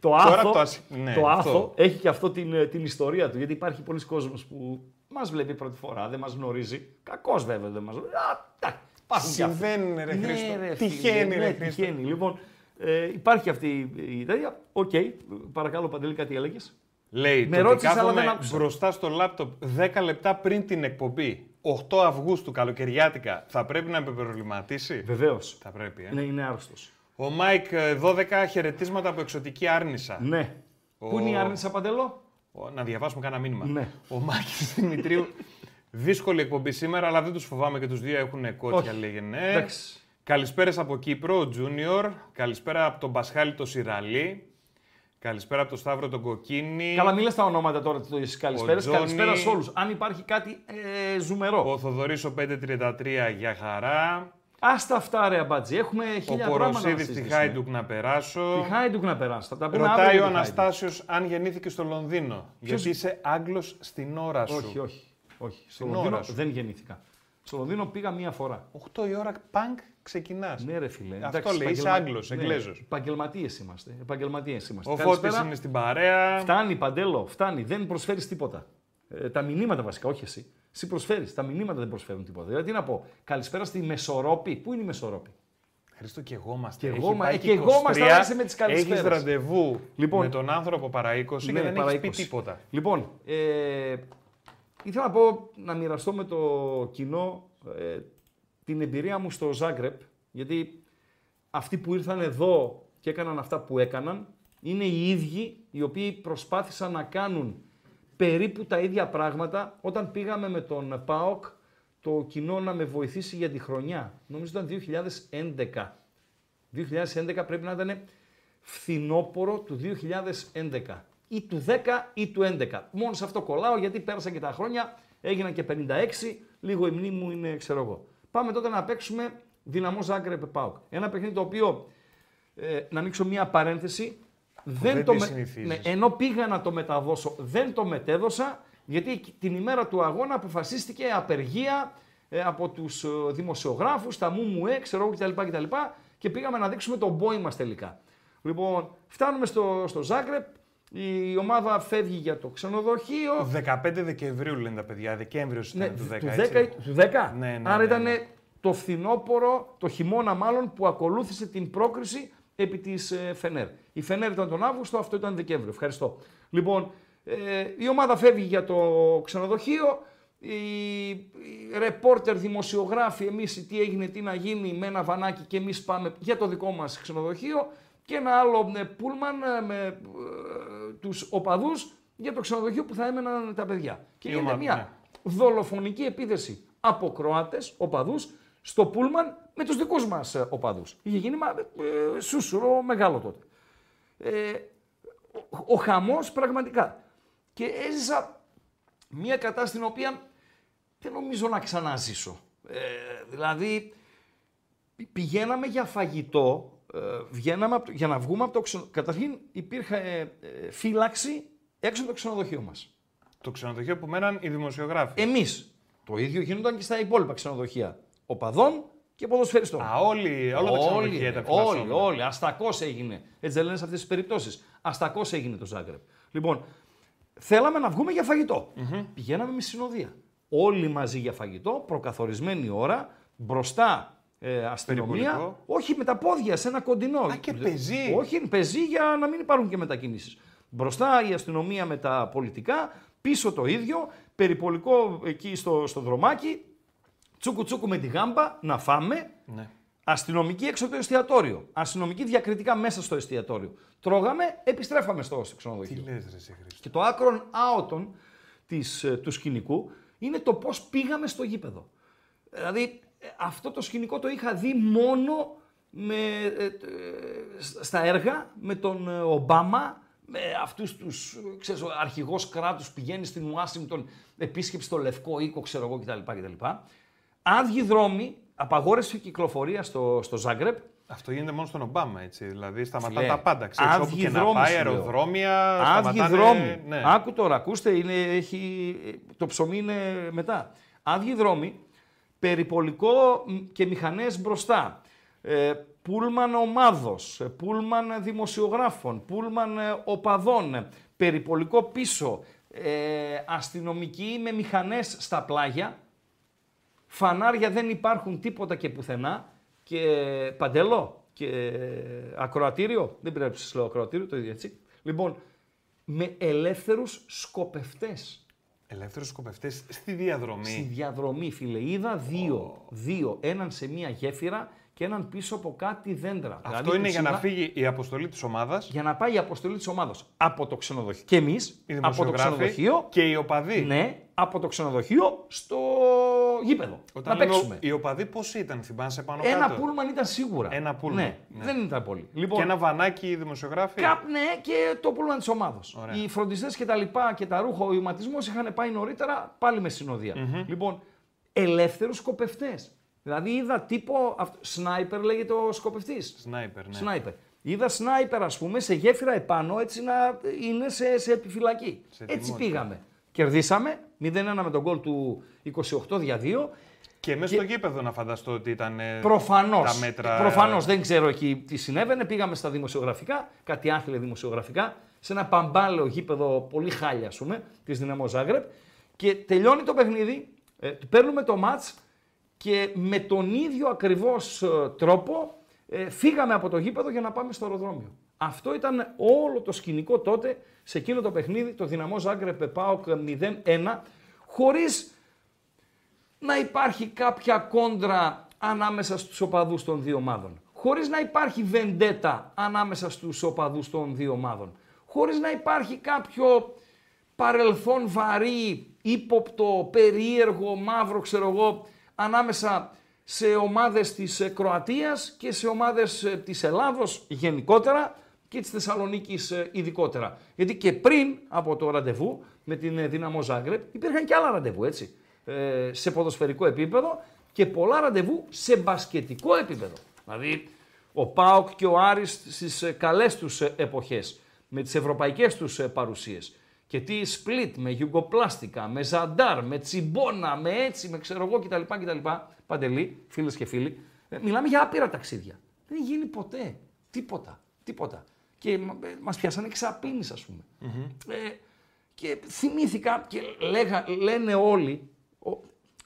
το Τώρα άθο, το ασ- ναι, το αυτό. άθο έχει και αυτό την, ε, την ιστορία του. Γιατί υπάρχει πολλοί κόσμος που μας βλέπει πρώτη φορά, δεν μας γνωρίζει. Κακώς βέβαια δεν μας γνωρίζει. Α, εντάξει, υπάρχουν και αυτοί. Συμβαίνουν, ρε Χρήστο. Ναι, ρε, Τυχαίνει, φίλε, ρε ναι, Χρήστο. τυχαίνει. Λοιπόν, ε, υπάρχει αυτή η τέτοια. Οκ, παρακαλώ Παντελή, κάτι έλεγες; Λέει Με το ότι ρώτησες, αλλά κάθομαι δεν άκουσα. μπροστά στο λάπτοπ 10 λεπτά πριν την εκπομπή, 8 Αυγούστου καλοκαιριάτικα, θα πρέπει να με προβληματίσει. Βεβαίως. Θα πρέπει, ε. Ναι, είναι άρρωστος. Ο Μάικ, ε, 12 χαιρετίσματα από εξωτική Άρνισσα. Ναι. Πού είναι η άρνηση Παντελό; Ο- Να διαβάσουμε κανένα μήνυμα. Ναι. Ο Μάκης Δημητρίου. Δύσκολη εκπομπή σήμερα, αλλά δεν τους φοβάμαι και τους δύο έχουν κότσια, Όχι. λέγε ναι. Εντάξει. Καλησπέρα από Κύπρο, ο Τζούνιορ. Καλησπέρα από τον Πασχάλη το Σιραλή. Καλησπέρα από τον Σταύρο τον Κοκκίνη. Καλά, μην λες τα ονόματα τώρα της καλησπέρα. Τζόνι. Καλησπέρα σε όλους. Αν υπάρχει κάτι ε, ζουμερό. Ο Θοδωρής ο 533 για χαρά. Άστα αυτά, ρε αμπάτζι. Έχουμε Ο χίλια πράγματα να Ποροσίδης στη συζητήσουμε. Χάιντουκ να περάσω. Τη Χάιντουκ να περάσει. Θα τα πούμε αύριο Ρωτάει για ο τη Χάιντουκ. Αναστάσιος αν γεννήθηκε στο Λονδίνο. Γιατί είσαι Άγγλος στην ώρα σου. Όχι, όχι. όχι. Στο Στην Λονδίνο ώρα σου. δεν γεννήθηκα. Στο Λονδίνο πήγα μία φορά. 8 η ώρα πανκ ξεκινάς. Ναι, ρε φίλε. Αυτό λέει, είσαι Άγγλος, Εγγλέζος. Επαγγελματίες είμαστε. Επαγγελματίες είμαστε. Ο Καλησπέρα. Φώτης είναι στην παρέα. Φτάνει, Παντέλο, φτάνει. Δεν προσφέρεις τίποτα. Ε, τα μηνύματα βασικά, όχι εσύ. Εσύ προσφέρεις. Τα μηνύματα δεν προσφέρουν τίποτα. Δηλαδή, τι να πω. Καλησπέρα στη Μεσορόπη. Πού είναι η Μεσορόπη. Χρήστο και εγώ είμαστε. Και Έχει εγώ, μα- πάει ε, και εγώ είμαστε, 23, αλλά είσαι με τις καλησπέρες. Έχεις ραντεβού Λοιπόν. με τον άνθρωπο παρά 20 και δεν παρά έχεις πει 20. τίποτα. Λοιπόν, ε, ήθελα να πω να μοιραστώ με το κοινό ε, την εμπειρία μου στο Ζάγκρεπ, γιατί αυτοί που ήρθαν εδώ και έκαναν αυτά που έκαναν, είναι οι ίδιοι οι οποίοι προσπάθησαν να κάνουν περίπου τα ίδια πράγματα όταν πήγαμε με τον ΠΑΟΚ το κοινό να με βοηθήσει για τη χρονιά. Νομίζω ήταν 2011. 2011 πρέπει να ήταν φθινόπορο του 2011. Ή του 10 ή του 11. Μόνο σε αυτό κολλάω γιατί πέρασαν και τα χρόνια, έγιναν και 56, λίγο η μνήμη μου είναι ξέρω εγώ. Πάμε τότε να παίξουμε δυναμό Ζάγκρεπ Πάουκ. Ένα παιχνίδι το οποίο, ε, να ανοίξω μία παρένθεση, δεν, δεν το τη με- συνηθίζεις. ναι, ενώ πήγα να το μεταδώσω, δεν το μετέδωσα, γιατί την ημέρα του αγώνα αποφασίστηκε απεργία ε, από τους ε, δημοσιογράφους, τα μου μου ε, ξέρω εγώ κτλ, κτλ. Και πήγαμε να δείξουμε τον μπόι μας τελικά. Λοιπόν, φτάνουμε στο, στο Ζάγκρεπ, Η ομάδα φεύγει για το ξενοδοχείο. 15 Δεκεμβρίου λένε τα παιδιά. Δεκέμβριο ήταν Ναι, του 10. του έτσι. 10, του 10. Ναι, ναι, Άρα ναι, ήταν ναι. το φθινόπωρο, το χειμώνα μάλλον, που ακολούθησε την πρόκριση επί της ε, Φενέρ. Η Φενέρ ήταν τον Αύγουστο, αυτό ήταν Δεκέμβριο. Ευχαριστώ. Λοιπόν, ε, η ομάδα φεύγει για το ξενοδοχείο. Οι, οι ρεπόρτερ, δημοσιογράφοι, εμείς τι έγινε, τι να γίνει με ένα βανάκι και εμείς πάμε για το δικό μας ξενοδοχείο και ένα άλλο ε, πούλμαν ε, με ε, τους οπαδούς για το ξενοδοχείο που θα έμεναν τα παιδιά. Και Η γίνεται ομάδα, μια ναι. δολοφονική επίθεση από Κροάτες οπαδούς στο πούλμαν με τους δικούς μας ε, οπαδούς. Είχε γίνει μα, ε, σούσουρο μεγάλο τότε. Ε, ο, ο χαμός πραγματικά. Και έζησα μια κατάσταση την οποία δεν νομίζω να ξαναζήσω. Ε, δηλαδή, πη- πηγαίναμε για φαγητό, ε, βγαίναμε από το- για να βγούμε από το ξενοδοχείο. Καταρχήν υπήρχε ε, ε, φύλαξη έξω από το ξενοδοχείο μας. Το ξενοδοχείο που μέναν οι δημοσιογράφοι. Εμείς. Το ίδιο γινόταν και στα υπόλοιπα ξενοδοχεία. Οπαδών και ποδοσφαιριστών. Α, όλοι, όλα τα ξενοδοχεία ήταν όλοι, φυλασσόμενα. όλοι. Αστακός έγινε. Έτσι δεν λένε σε αυτές τις περιπτώσεις. Αστακός έγινε το Ζάγκρεπ. Λοιπόν, θέλαμε να βγούμε για φαγητο Πηγαίναμε με συνοδεία. Όλοι μαζί για φαγητό, προκαθορισμένη ώρα, μπροστά ε, αστυνομία. Περιπολικό. Όχι με τα πόδια, σε ένα κοντινό. Α, και πεζί. Όχι, πεζί για να μην υπάρχουν και μετακινήσεις. Μπροστά η αστυνομία με τα πολιτικά, πίσω το ίδιο, περιπολικό εκεί στο, στο δρομάκι, τσούκου τσούκου με τη γάμπα, να φάμε, Ναι. Αστυνομική έξω από το εστιατόριο. Αστυνομική διακριτικά μέσα στο εστιατόριο. Τρώγαμε, επιστρέφαμε στο στο Τι ξενοδοχείο. λες ρε εσύ Χρήστο. Και το άκρον άοτον της, ε, του σκηνικού είναι το πώς πήγαμε στο γήπεδο. Δηλαδή ε, αυτό το σκηνικό το είχα δει μόνο με, ε, ε, στα έργα με τον ε, Ομπάμα, με αυτούς τους, ε, ξέρεις, ο αρχηγός κράτους πηγαίνει στην Ουάσιγκτον, επίσκεψη στο Λευκό Οίκο, ξέρω εγώ κτλ. κτλ. Άδειοι δρόμοι, απαγόρευση κυκλοφορίας στο, στο Ζάγκρεπ, Αυτό γίνεται μόνο στον Ομπάμα, έτσι. Δηλαδή σταματάνε Φιλέ, τα πάντα. Ξέρεις, όπου άδειοι και να δρόμοι πάει, σου λέω. αεροδρόμια, Άδειοι σταματάνε... δρόμοι. Ναι. Άκου τώρα, ακούστε, είναι, έχει, το ψωμί είναι μετά. Άδειοι δρόμοι, περιπολικό μ, και μηχανές μπροστά. Ε, πούλμαν ομάδος, ε, πούλμαν δημοσιογράφων, πούλμαν ε, οπαδών, ε, περιπολικό πίσω, ε, αστυνομικοί με μηχανές στα πλάγια, φανάρια δεν υπάρχουν τίποτα και πουθενά και παντελό και ακροατήριο, δεν πρέπει να σας λέω ακροατήριο, το ίδιο έτσι. Λοιπόν, με ελεύθερους σκοπευτές. Ελεύθερους σκοπευτές στη διαδρομή. Στη διαδρομή, φίλε, είδα δύο, δύο, έναν σε μία γέφυρα και έναν πίσω από κάτι δέντρα. Αυτό Δηλαδή, είναι για να ουσιαστικά, φύγει η αποστολή της ομάδας, για να πάει η αποστολή της ομάδας από το ξενοδοχείο. Και εμείς, οι από το δημοσιογράφοι ξενοδοχείο, και οι οπαδοί. ναι, από το ξενοδοχείο στο γήπεδο. Όταν να λέμε παίξουμε. οι οπαδοί πώς ήταν, θυμάσαι πάνω Ένα κάτω; πούλμαν ήταν σίγουρα. Ένα πούλμαν, Ναι, ναι. δεν ήταν πολύ. Λοιπόν, Και ένα βανάκι οι δημοσιογράφοι. Κάπ, ναι, και το πούλμαν της ομάδα. Ωραία. Οι φροντιστές και τα λοιπά και τα ρούχα, ο ηματισμός είχαν πάει νωρίτερα πάλι με συνοδεια Λοιπόν, ελεύθερους σκοπευτές. Δηλαδή είδα τύπο. αυτ- Σνάιπερ λέγεται ο σκοπευτής. Σνάιπερ, ναι. Σνάιπερ. Είδα σνάιπερ, ας πούμε, σε γέφυρα επάνω έτσι να είναι σε, σε επιφυλακή. Σε έτσι τιμότητα. πήγαμε. Κερδίσαμε 0-1 με τον γκολ του 28 δια 2. Και μέσα στο γήπεδο να φανταστώ ότι ήταν ε, Προφανώς. τα μέτρα... Προφανώς, δεν ξέρω εκεί τι συνέβαινε. Πήγαμε στα δημοσιογραφικά, κάτι άθλια δημοσιογραφικά, σε ένα παμπάλαιο γήπεδο πολύ χάλια, ας πούμε, της Δυναμό Ζάγκρεπ. Και τελειώνει το παιχνίδι, ε, παίρνουμε το μάτς και με τον ίδιο ακριβώς ε, τρόπο ε, φύγαμε από το γήπεδο για να πάμε στο αεροδρόμιο. Αυτό ήταν όλο το σκηνικό τότε σε εκείνο το παιχνίδι, το Δυναμό Ζάγκρεπ ΠΑΟΚ 0-1, χωρίς να υπάρχει κάποια κόντρα ανάμεσα στους οπαδούς των δύο ομάδων. Χωρίς να υπάρχει βεντέτα ανάμεσα στους οπαδούς των δύο ομάδων. Χωρίς να υπάρχει κάποιο παρελθόν βαρύ, ύποπτο, περίεργο, μαύρο, ξέρω εγώ, ανάμεσα σε ομάδες της ε, Κροατίας και σε ομάδες ε, της Ελλάδος γενικότερα και της Θεσσαλονίκης ε, ειδικότερα. Γιατί και πριν από το ραντεβού με την ε, Δύναμο Ζάγκρεπ υπήρχαν και άλλα ραντεβού, έτσι. Ε, σε ποδοσφαιρικό επίπεδο και πολλά ραντεβού σε μπασκετικό επίπεδο. Δηλαδή, ο ΠΑΟΚ και ο Άρης στις ε, καλές τους ε, εποχές, με τις ευρωπαϊκές τους ε, παρουσίες. Και τι σπλίτ με γιουγκοπλάστικα, με ζαντάρ, με τσιμπόνα, με έτσι, με ξέρω εγώ κτλ. κτλ. Παντελή, φίλες και φίλοι, ε, μιλάμε για άπειρα ταξίδια. Δεν έχει γίνει ποτέ. Τίποτα. Τίποτα. και μας πιάσανε εξαπίνει, ας πούμε. Ε, και θυμήθηκα και λέγα, λένε όλοι,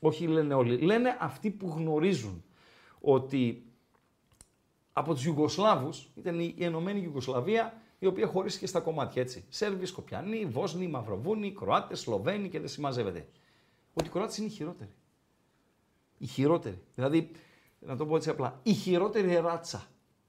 όχι λένε όλοι, λένε αυτοί που γνωρίζουν ότι από τους Ιουγκοσλάβους ήταν η Ενωμένη Ιουγκοσλαβία η οποία χωρίστηκε στα κομμάτια έτσι. Σέρβοι, Σκοπιανοί, Βόσνοι, Μαυροβούνοι, Κροάτες, Σλοβαίνοι και δεν συμμαζεύεται. Ότι οι Κροάτες είναι οι χειρότεροι. Οι χειρότεροι. Δηλαδή, να το πω έτσι απλά, η χειρότερη ράτσα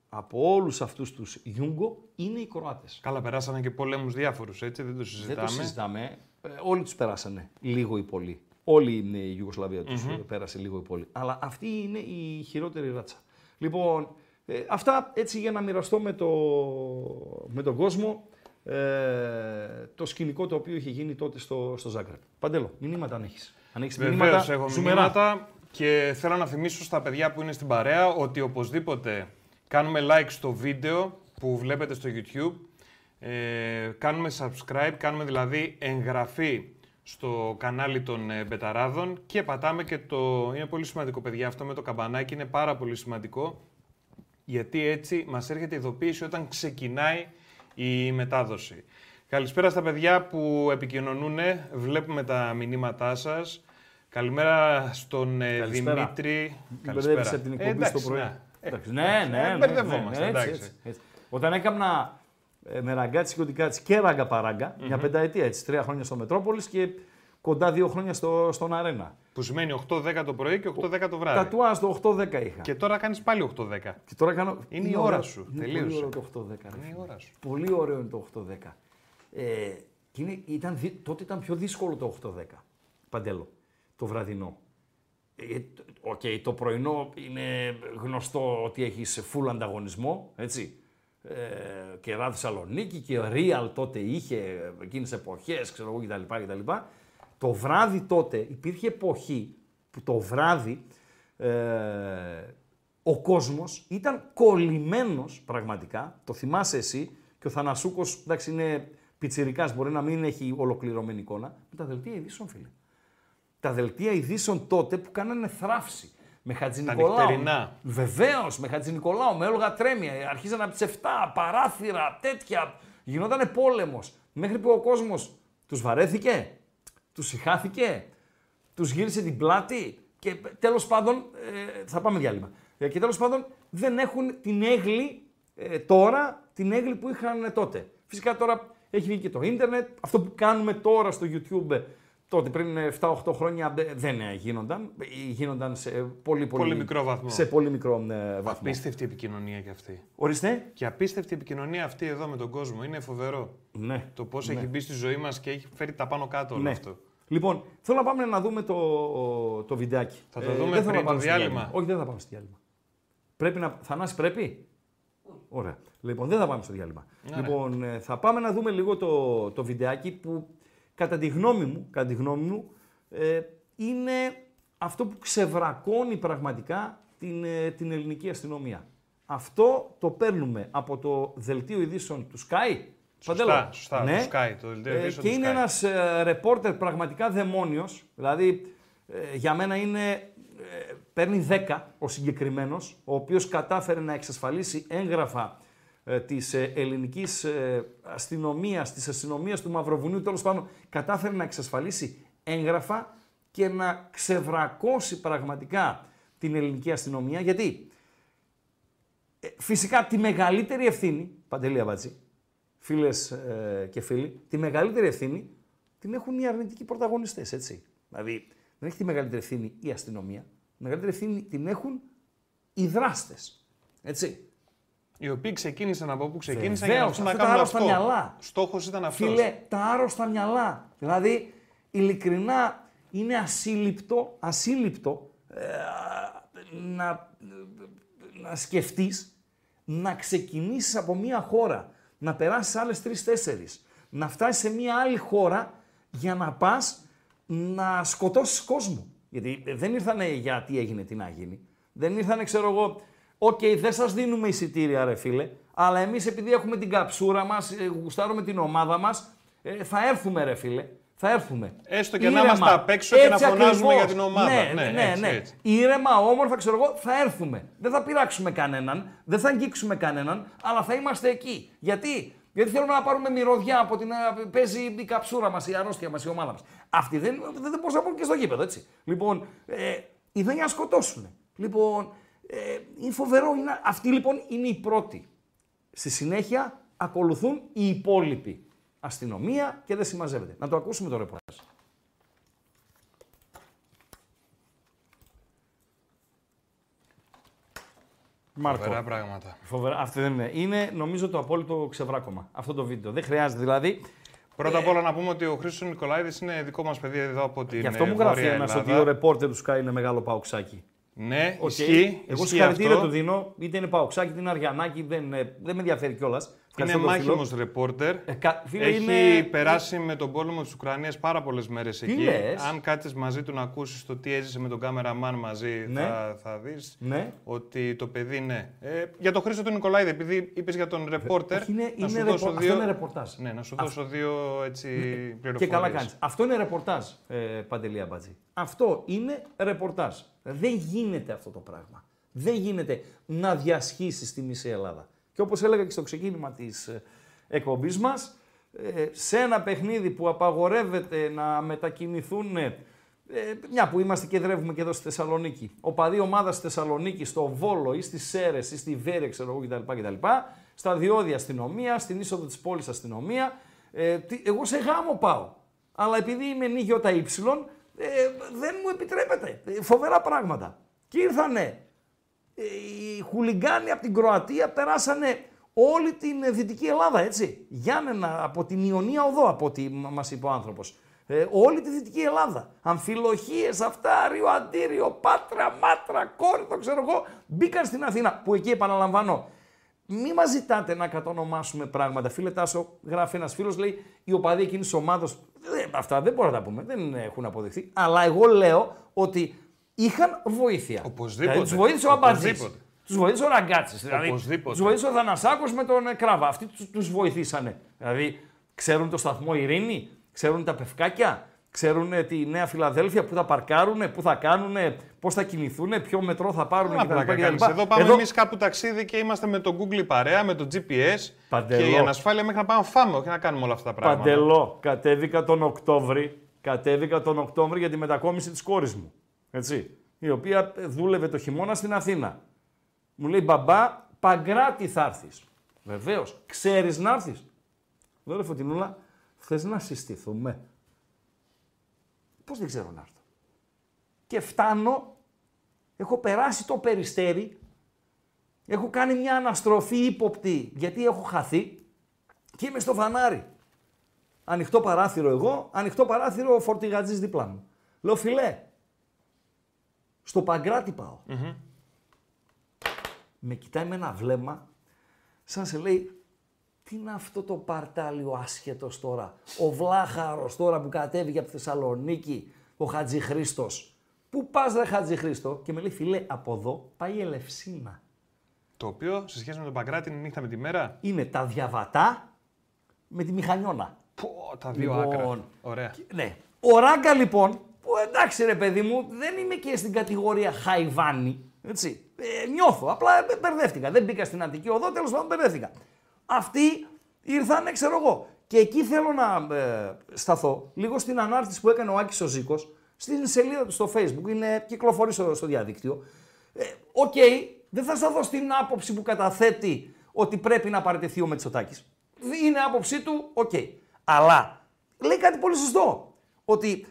από όλους αυτούς τους Ιούγκο είναι οι Κροάτες. Καλά, περάσανε και πολέμους διάφορους, έτσι, δεν το συζητάμε. Δεν το συζητάμε. Ε, όλοι τους περάσανε λίγο ή πολύ. Όλη είναι η Ιουγκοσλαβία τους mm-hmm. πέρασε λίγο ή πολύ. Αλλά αυτή είναι η χειρότερη ράτσα. Λοιπόν, ε, αυτά έτσι για να μοιραστώ με, το, με τον κόσμο ε, το σκηνικό το οποίο είχε γίνει τότε στο, στο Ζάγκρεπ. Παντέλο, μηνύματα αν έχεις. Αν έχεις μηνύματα, έχω μηνύματα και θέλω να θυμίσω στα παιδιά που είναι στην παρέα ότι οπωσδήποτε κάνουμε like στο βίντεο που βλέπετε στο YouTube, ε, κάνουμε subscribe, κάνουμε δηλαδή εγγραφή στο κανάλι των ε, Μπεταράδων και πατάμε και το... Είναι πολύ σημαντικό παιδιά αυτό με το καμπανάκι, είναι πάρα πολύ σημαντικό γιατί έτσι μας έρχεται ειδοποίηση όταν ξεκινάει η μετάδοση. Καλησπέρα στα παιδιά που επικοινωνούν, βλέπουμε τα μηνύματά σας. Καλημέρα στον ε, Καλησπέρα. Δημήτρη. Καλησπέρα. από την εκπομπή ε, στο πρωί. Ναι, ναι, ναι. ναι, μπερδευόμαστε, ναι, έτσι, έτσι. Όταν έκανα ε, με ραγκάτσι και οτικάτσι και ράγκα παράγκα, mm-hmm. μια πενταετία έτσι, τρία χρόνια στο Μετρόπολης και κοντά δύο χρόνια στο, στον Αρένα. Που σημαίνει 8-10 το πρωί και 8-10 το βράδυ. Τατουάζ το 8-10 είχα. Και τώρα κάνεις πάλι 8-10. Και τώρα κάνω... Είναι η ώρα σου. Είναι Τελείωσε. πολύ ωραίο το 8-10. Είναι η ώρα σου. Πολύ ωραίο είναι το 8-10. Ε, και είναι, ήταν, τότε ήταν πιο δύσκολο το 8-10. Παντελή. Το βραδινό. Ε, OK, okay, το πρωινό είναι γνωστό ότι έχεις full ανταγωνισμό, έτσι. Ε, και Ρά Θεσσαλονίκη και Real τότε είχε εκείνες εποχές, ξέρω εγώ κτλ. κτλ. Το βράδυ τότε υπήρχε εποχή που το βράδυ ε, ο κόσμος ήταν κολλημένος πραγματικά, το θυμάσαι εσύ και ο Θανασούκος, εντάξει είναι πιτσιρικάς, μπορεί να μην έχει ολοκληρωμένη εικόνα, με τα δελτία ειδήσεων φίλε τα δελτία ειδήσεων τότε που κάνανε θράψη. Με Χατζη Νικολάου. Βεβαίως, με Χατζη Νικολάου, με έλογα τρέμια. Αρχίζαν από τις 7, παράθυρα, τέτοια. Γινόταν πόλεμος. Μέχρι που ο κόσμος τους βαρέθηκε, τους συχάθηκε, τους γύρισε την πλάτη και τέλος πάντων. Ε, θα πάμε διάλειμμα. Ε, και τέλος πάντων δεν έχουν την έγκλη ε, τώρα, την έγκλη που είχαν τότε. Φυσικά τώρα έχει βγει και το ίντερνετ. Αυτό που κάνουμε τώρα στο YouTube τότε πριν 7-8 χρόνια δεν γίνονταν. Γίνονταν σε πολύ, πολύ, πολύ μικρό βαθμό. Σε πολύ μικρό ε, βαθμό. Απίστευτη επικοινωνία και αυτή. Ορίστε. Και απίστευτη επικοινωνία αυτή εδώ με τον κόσμο. Είναι φοβερό. Ναι. Το πώς ναι. έχει μπει στη ζωή μας και έχει φέρει τα πάνω κάτω όλο ναι. αυτό. Λοιπόν, θέλω να πάμε να δούμε το, το βιντεάκι. Θα το ε, δούμε πριν το διάλειμμα. Όχι, δεν θα πάμε στο διάλειμμα. Πρέπει να... Θανάση, πρέπει; Ωραία. Λοιπόν, δεν θα πάμε στο διάλειμμα. Ναι, λοιπόν, ε, θα πάμε να δούμε λίγο το, το βιντεάκι που κατά τη γνώμη μου, κατά τη γνώμη μου ε, είναι αυτό που ξεβρακώνει πραγματικά την, ε, την ελληνική αστυνομία. Αυτό το παίρνουμε από το δελτίο ειδήσεων του Sky. Σωστά, σωστά, ναι. το Sky, το δελτίο ε, Και είναι ένας ε, ρεπόρτερ πραγματικά δαιμόνιος, δηλαδή ε, για μένα είναι, ε, παίρνει 10 ο συγκεκριμένος, ο οποίος κατάφερε να εξασφαλίσει έγγραφα ε, της ε, ελληνικής ε, αστυνομίας, της αστυνομίας του Μαυροβουνίου, τέλος πάντων, κατάφερε να εξασφαλίσει έγγραφα και να ξεβρακώσει πραγματικά την ελληνική αστυνομία. Γιατί φυσικά τη μεγαλύτερη ευθύνη, Παντελή Αβάτζη, φίλες και φίλοι, τη μεγαλύτερη ευθύνη την έχουν οι αρνητικοί πρωταγωνιστές, έτσι. Δηλαδή, δεν έχει τη μεγαλύτερη ευθύνη η αστυνομία, τη μεγαλύτερη ευθύνη την έχουν οι δράστες, έτσι. Οι οποίοι ξεκίνησαν από όπου ξεκίνησαν Βεβαίως, για να, να κάνουν αυτό. Μυαλά. Στόχος ήταν αυτός. Φίλε, τα άρρωστα μυαλά. Δηλαδή, ειλικρινά, είναι ασύλληπτο, ασύλληπτο ε, να, να σκεφτείς να ξεκινήσεις από μία χώρα, να περάσεις άλλες τρεις-τέσσερις, να φτάσεις σε μία άλλη χώρα για να πας να σκοτώσεις κόσμο. Γιατί δεν ήρθανε για τι έγινε, τι να γίνει. Δεν ήρθανε, ξέρω εγώ, OK, okay, δεν σας δίνουμε εισιτήρια, ρε φίλε, αλλά εμείς επειδή έχουμε την καψούρα μας, ε, γουστάρουμε την ομάδα μας, ε, θα έρθουμε, ρε φίλε. Θα έρθουμε. Έστω και να είμαστε απ' έξω και να φωνάζουμε για την ομάδα. Ναι, ναι, ναι. έτσι, ναι. έτσι. Ήρεμα, όμορφα, ξέρω εγώ, θα έρθουμε. Δεν θα πειράξουμε κανέναν, δεν θα αγγίξουμε κανέναν, αλλά θα είμαστε εκεί. Γιατί, γιατί θέλουμε να πάρουμε μυρωδιά από την. να Παίζει η καψούρα μας, η αρρώστια μας, η ομάδα μας. Αυτοί δεν, δεν, δεν μπορούσαν να μπουν και στο γήπεδο, έτσι. Λοιπόν, ε, ιδέα για να σκοτώσουν. Λοιπόν, ε, είναι φοβερό. Είναι, αυτοί λοιπόν είναι οι πρώτοι. Στη συνέχεια ακολουθούν οι υπόλοιποι. Αστυνομία και δεν συμμαζεύεται. Να το ακούσουμε το ρεπορτάζ. Μάρκο. Φοβερά πράγματα. Φοβερά. Αυτό δεν είναι. Είναι νομίζω το απόλυτο ξεβράκωμα. Αυτό το βίντεο. Δεν χρειάζεται δηλαδή. Πρώτα απ' όλα να πούμε ότι ο Χρήστος Νικολαΐδης είναι δικό μας παιδί εδώ από την Γι' αυτό ε, μου γράφει Βόρεια ένας Ελλάδα. ότι ο ρεπόρτερ του ΣΚΑΪ είναι μεγάλο παοκτσάκι. Ναι, Οκ. ισχύει. Εγώ ισχύει συγχαρητήρια αυτό. του δίνω. Είτε είναι παοκτσάκι, είτε είναι αρειανάκι. Δεν, ε, δεν με ενδιαφέρει κιόλας. Είναι μάχημος ρεπόρτερ. Ε, κα- φίλε, Έχει είναι- περάσει με τον πόλεμο της Ουκρανίας πάρα πολλές μέρες εκεί. λες; Αν κάτσεις μαζί του να ακούσεις το τι έζησε με τον κάμεραμαν μαζί, Ναι. θα, θα δεις Ναι. ότι το παιδί ναι. Ε, για τον Χρήστο του Νικολαΐδη, επειδή είπες για τον ρεπόρτερ, όχι, είναι- να είναι σου ρεπο- δώσω αυτό δύο... είναι ρεπορτάζ. Ναι, να σου δώσω δύο έτσι, πληροφορίες. Και καλά κάνεις. Αυτό είναι ρεπορτάζ, ε, Παντελή Αμπατζή. Αυτό είναι ρεπορτάζ. Δεν γίνεται αυτό το πράγμα. Δεν γίνεται να διασχίσεις τη μισή Ελλάδα. Και όπως έλεγα και στο ξεκίνημα της εκπομπής μας, σε ένα παιχνίδι που απαγορεύεται να μετακινηθούν. ε, μια που είμαστε και δρεύουμε και εδώ στη Θεσσαλονίκη. Οπαδοί ομάδας στη Θεσσαλονίκη, στο Βόλο ή στι Σέρες ή στη Βέρεια, ξέρω εγώ κτλ. κτλ. Στα διόδια αστυνομία, στην είσοδο της πόλης αστυνομία. Ε, τι- εγώ σε γάμο πάω. Αλλά επειδή είμαι νίγιο τα ύψιλον, ε, δεν μου επιτρέπεται. Ε, φοβερά πράγματα. Και ήρθανε ε, οι χουλιγκάνοι από την Κροατία, περάσανε όλη την ε, Δυτική Ελλάδα, έτσι. Γιάννενα, από την Ιωνία Οδό, από ό,τι μα- μας είπε ο άνθρωπος. Ε, όλη τη Δυτική Ελλάδα. Αμφιλοχίες, αυτά, Ρίο Αντίριο, Πάτρα, Μάτρα, Κόρυθο, ξέρω εγώ, μπήκαν στην Αθήνα, που εκεί επαναλαμβάνω, μη μας ζητάτε να κατονομάσουμε πράγματα. Φίλε Τάσο, γράφει ένας φίλος, λέει οι οπαδοί εκείνης της ομάδα. Αυτά δεν μπορούμε να τα πούμε, δεν έχουν αποδειχθεί. Αλλά εγώ λέω ότι είχαν βοήθεια. Οπωσδήποτε. Δηλαδή, τους βοήθησε ο Αμπατζής. Οπωσδήποτε. Τους βοήθησε ο Ραγκάτσης. Δηλαδή, Οπωσδήποτε. τους βοήθησε ο Θανασάκος με τον ε, Κράβα. Αυτοί τους βοηθήσανε. Δηλαδή, ξέρουν το σταθμό Ειρήνη, ξέρουν τα πευκάκια, ξέρουν ε, τη Νέα Φιλαδέλφια, πού θα παρκάρουν, πού θα κάνουν, πώς θα κινηθούν, ποιο μετρό θα πάρουν Καλά πλάκα κτλ. κάνεις. Εδώ πάμε εμείς κάπου ταξίδι και είμαστε με το Google παρέα, με το GPS Παντελώ. και η ανασφάλεια μέχρι να πάμε να φάμε, όχι να κάνουμε όλα αυτά τα πράγματα. Παντελώ, κατέβηκα τον Οκτώβρη, κατέβηκα τον Οκτώβρη για τη μετακόμιση της κόρης μου. Έτσι. Η οποία δούλευε το χειμώνα στην Αθήνα. Μου λέει μπαμπά, Παγκράτη θα έρθεις. Βεβαίως. Ξέρεις να έρθεις. Λέω ρε Φωτεινούλα, θες να συστηθούμε. Πώς δεν ξέρω να έρθω. Και φτάνω, έχω περάσει το περιστέρι, έχω κάνει μια αναστροφή ύποπτη γιατί έχω χαθεί και είμαι στο φανάρι. Ανοιχτό παράθυρο εγώ, ανοιχτό παράθυρο ο φορτηγατζής δίπλα μου. Λέω φιλέ, στο Παγκράτη πάω. Με κοιτάει με ένα βλέμμα, σαν σε λέει, τι είναι αυτό το παρτάλιο άσχετος τώρα; Ο Βλάχαρος τώρα που κατέβηκε από τη Θεσσαλονίκη, ο Χατζη Χρήστος. Πού πας ρε Χατζη Χρήστο και με λέει φιλέ από εδώ πάει η Ελευσίνα. Το οποίο σε σχέση με τον Παγκράτη είναι νύχτα με τη μέρα. Είναι τα διαβατά με τη μηχανιώνα. Πω, τα δύο Λοιπόν, άκρα. Ωραία. Ναι. Ο Ράγκα λοιπόν, που εντάξει ρε παιδί μου, δεν είμαι και στην κατηγορία χαϊβάνι. Έτσι. Ε, νιώθω, απλά ε, μπερδεύτηκα. Δεν μπήκα στην Αντική Οδό, τέλος πάντων μπερδεύτηκα. Αυτοί ήρθανε, ξέρω εγώ. Και εκεί θέλω να ε, σταθώ λίγο στην ανάρτηση που έκανε ο Άκης ο Ζήκος, στην σελίδα του στο facebook, είναι κυκλοφορεί στο, στο διαδίκτυο. Ε, Οκ, δεν θα σταθώ στην άποψη που καταθέτει ότι πρέπει να παραιτηθεί ο Μητσοτάκης. Είναι άποψή του, οκ. Αλλά λέει κάτι πολύ σωστό. Ότι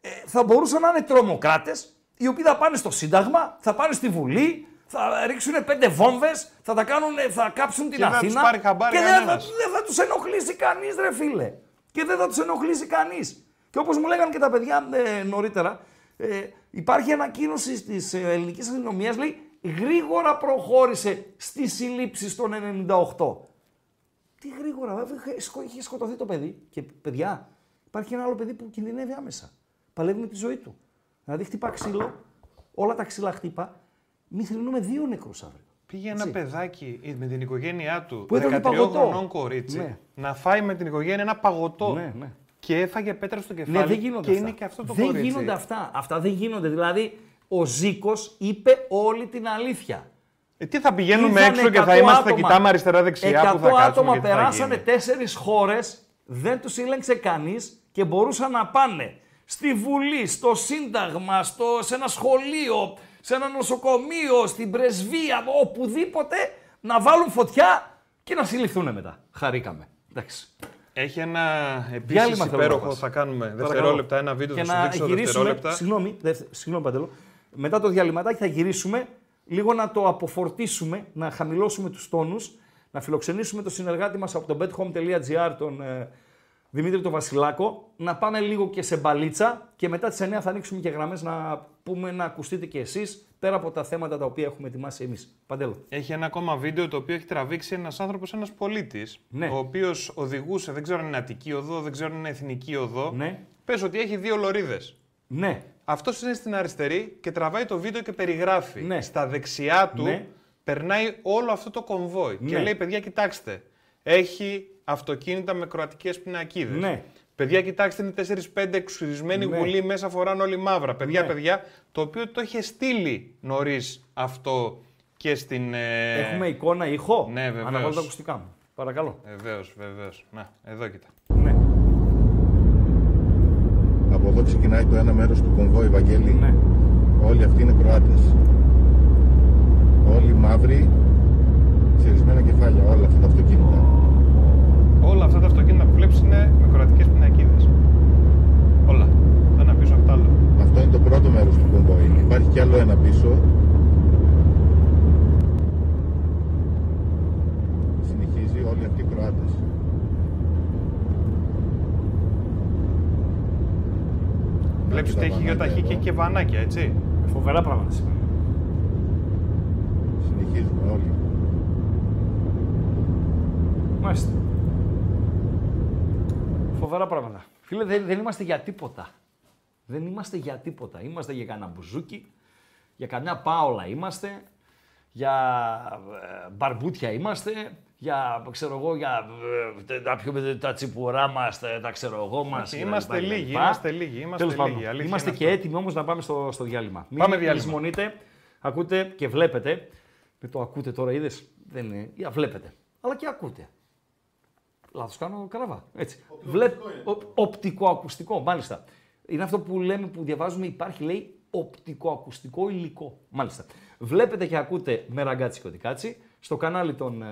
ε, θα μπορούσαν να είναι τρομοκράτες οι οποίοι θα πάνε στο Σύνταγμα, θα πάνε στη Βουλή, θα ρίξουν πέντε βόμβες, θα, τα κάνουν, θα κάψουν την δεν θα Αθήνα. τους πάρει χαμπάρι και δεν θα, κανένας. δεν θα τους ενοχλήσει κανείς, ρε φίλε. Και δεν θα τους ενοχλήσει κανείς. Και όπως μου λέγανε και τα παιδιά ε, νωρίτερα, ε, υπάρχει ανακοίνωση της ε, ελληνικής αστυνομίας, λέει γρήγορα προχώρησε στι συλλήψει των 98. Τι γρήγορα, βέβαια, είχε σκο- είχε σκοτωθεί το παιδί. Και παιδιά, υπάρχει ένα άλλο παιδί που κινδυνεύει άμεσα. Παλεύει με τη ζωή του. Δηλαδή χτυπά ξύλο, όλα τα ξύλα χτύπα, μη θρυνούμε δύο νεκρούς αύριο. Πήγε ένα Έτσι. παιδάκι με την οικογένειά του, Που έτρωγε 13 παγωτό. χρονών κορίτσι, Ναι. να φάει με την οικογένεια ένα παγωτό. Ναι, ναι. και έφαγε πέτρα στο κεφάλι. Ναι, δεν γίνονται και αυτά. είναι και αυτό το δεν κορίτσι. γίνονται αυτά. Αυτά δεν γίνονται. Δηλαδή, ο Ζήκος είπε όλη την αλήθεια. Ε, τι θα πηγαίνουμε Ήρθαν έξω και 100 θα είμαστε, θα άτομα. κοιτάμε αριστερά-δεξιά 100 που θα κάτσουμε άτομα και τι θα περάσανε γίνει. τέσσερις χώρες, δεν τους σύλλεγξε κανείς και μπορούσαν να πάνε στη Βουλή, στο Σύνταγμα, στο, σε ένα σχολείο, σε ένα νοσοκομείο, στην πρεσβεία, οπουδήποτε να βάλουν φωτιά και να συλληφθούν μετά. Χαρήκαμε. Εντάξει. Έχει ένα επίσης Διάλειμμα θέλω να υπέροχο, πας. θα κάνουμε Παρακαλώ. δευτερόλεπτα, ένα βίντεο, και θα σου να δείξω γυρίσουμε. δευτερόλεπτα. Συγγνώμη, δευτε, συγγνώμη Παντελό. Μετά το διαλυματάκι θα γυρίσουμε λίγο να το αποφορτίσουμε, να χαμηλώσουμε τους τόνους, να φιλοξενήσουμε το συνεργάτη μας από το bethome.gr, τον ε, Δημήτρη τον Βασιλάκο, να πάμε λίγο και σε μπαλίτσα και μετά τις 9 θα ανοίξουμε και γραμμές να πούμε να ακουστείτε και εσείς πέρα από τα θέματα τα οποία έχουμε ετοιμάσει εμείς. Παντέλο. Έχει ένα ακόμα βίντεο το οποίο έχει τραβήξει ένας άνθρωπος, ένας πολίτης, Ναι. ο οποίος οδηγούσε, δεν ξέρω αν είναι Αττική οδό, δεν ξέρω αν είναι Εθνική οδό. Ναι. Πες ότι έχει δύο λωρίδες. Ναι. Αυτός είναι στην αριστερή και τραβάει το βίντεο και περιγράφει. Ναι. Στα δεξιά του Ναι. περνάει όλο αυτό το κομβόι. Και Ναι. λέει: Παιδιά, κοιτάξτε. Έχει αυτοκίνητα με κροατικές πινακίδες. Ναι. Παιδιά, κοιτάξτε, είναι 4-5 εξουρισμένοι Ναι. γουλοί μέσα, φοράνε όλοι μαύρα. Παιδιά, Ναι. παιδιά, το οποίο το είχε στείλει νωρίς αυτό και στην. ε, Έχουμε εικόνα ήχο; Ναι, βεβαίως. Αναβάλω τα ακουστικά μου. Παρακαλώ. Βεβαίως, βεβαίως. Να, εδώ κοίτα. Ναι. Από εδώ ξεκινάει το ένα μέρος του κομβόι, Βαγγέλη. Ναι. Όλοι αυτοί είναι Κροάτες. Όλοι μαύροι, ξερισμένα κεφάλια, όλα αυτά τα αυτοκίνητα. Όλα αυτά τα αυτοκίνητα που βλέπεις είναι με κροατικέ πινακίδες. Όλα. Το ένα πίσω από το άλλο. Αυτό είναι το πρώτο μέρος του κομβόι. Υπάρχει κι άλλο ένα πίσω. Συνεχίζει όλοι αυτοί οι Κροάτες. Βλέπεις ότι έχει γεωταχή και, και βανάκια, έτσι. Φοβερά πράγματα σήμερα. Συνεχίζουμε όλοι. Μάλιστα. Φοβερά πράγματα. Φίλε, δεν, δεν είμαστε για τίποτα. Δεν είμαστε για τίποτα. Είμαστε για κανένα μπουζούκι, για καμιά πάολα είμαστε, για ε, μπαρμπούτια είμαστε, για, ξέρω εγώ, για ε, να πιούμε τα τσιπουρά μας, τα, τα ξέρω εγώ μας. Όχι, κτλ, είμαστε κτλ. λίγοι, είμαστε λίγοι, είμαστε Τέλος πάντων, λίγοι, αλήθεια Είμαστε είναι και αυτό. έτοιμοι όμως να πάμε στο, στο διάλειμμα. Πάμε Μην διάλειμμα. λησμονείτε, ακούτε και βλέπετε. Με το ακούτε τώρα, είδες, δεν είναι, για βλέπετε. Αλλά και ακούτε. Λάθος κάνω, καραβά. Έτσι. Βλέπ, ο- οπτικοακουστικό, μάλιστα. Είναι αυτό που λέμε, που διαβάζουμε, υπάρχει, λέει, οπτικοακουστικό υλικό. Μάλιστα. Βλέπετε και ακούτε με ραγκάτσι και οτικάτσι στο κανάλι των ε,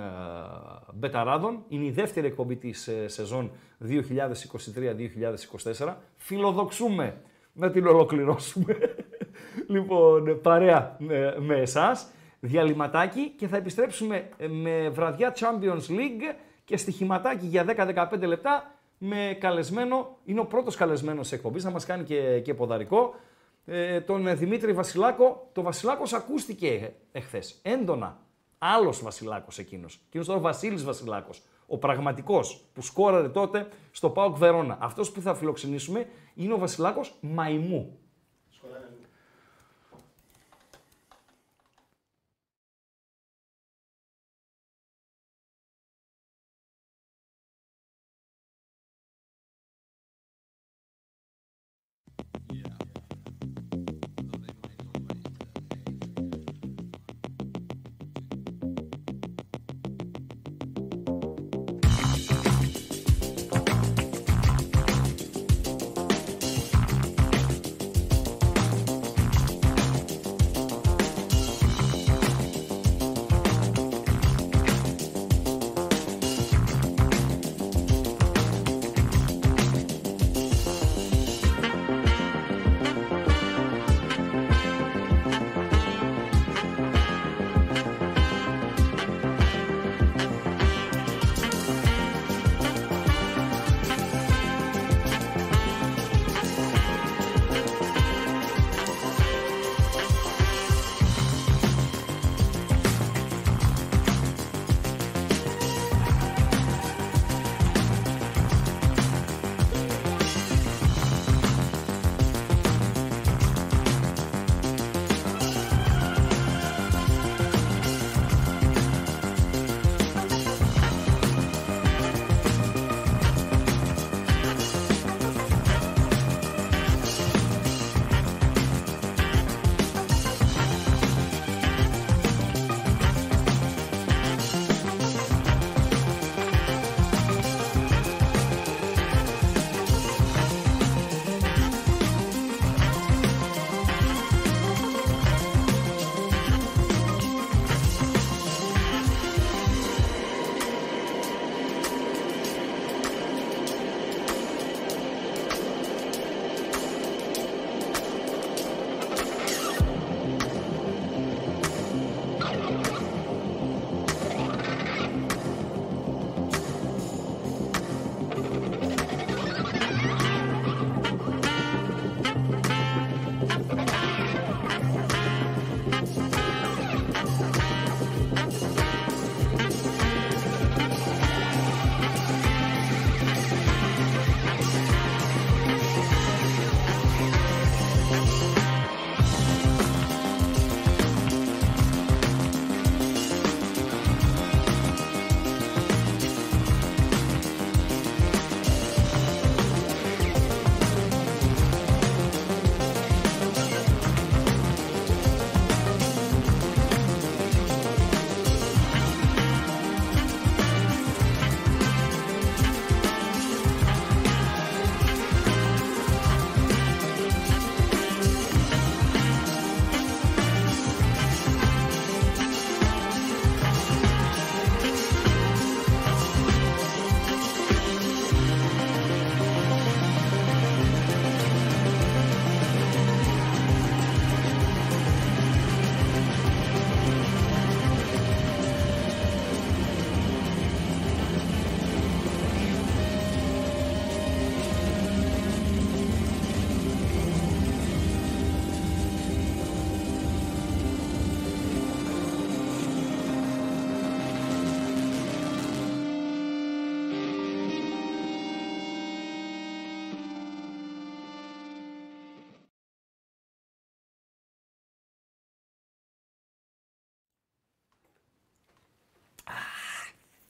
Μπεταράδων. Είναι η δεύτερη εκπομπή της ε, σεζόν 2023-2024. Φιλοδοξούμε να την ολοκληρώσουμε. λοιπόν, παρέα ε, με εσάς. Διαλυματάκι και θα επιστρέψουμε ε, με βραδιά Champions League και στοιχηματάκι για 10-15 λεπτά με καλεσμένο, είναι ο πρώτος καλεσμένος της εκπομπής, θα μας κάνει και, και ποδαρικό, ε, τον ε, Δημήτρη Βασιλάκο. Το Βασιλάκος ακούστηκε εχθές, έντονα. Άλλος Βασιλάκος εκείνος. Εκείνος τώρα ο Βασίλης Βασιλάκος. Ο πραγματικός που σκόραρε τότε στο ΠΑΟΚ Βερόνα. Αυτός που θα φιλοξενήσουμε είναι ο Βασιλάκος Μαϊμού.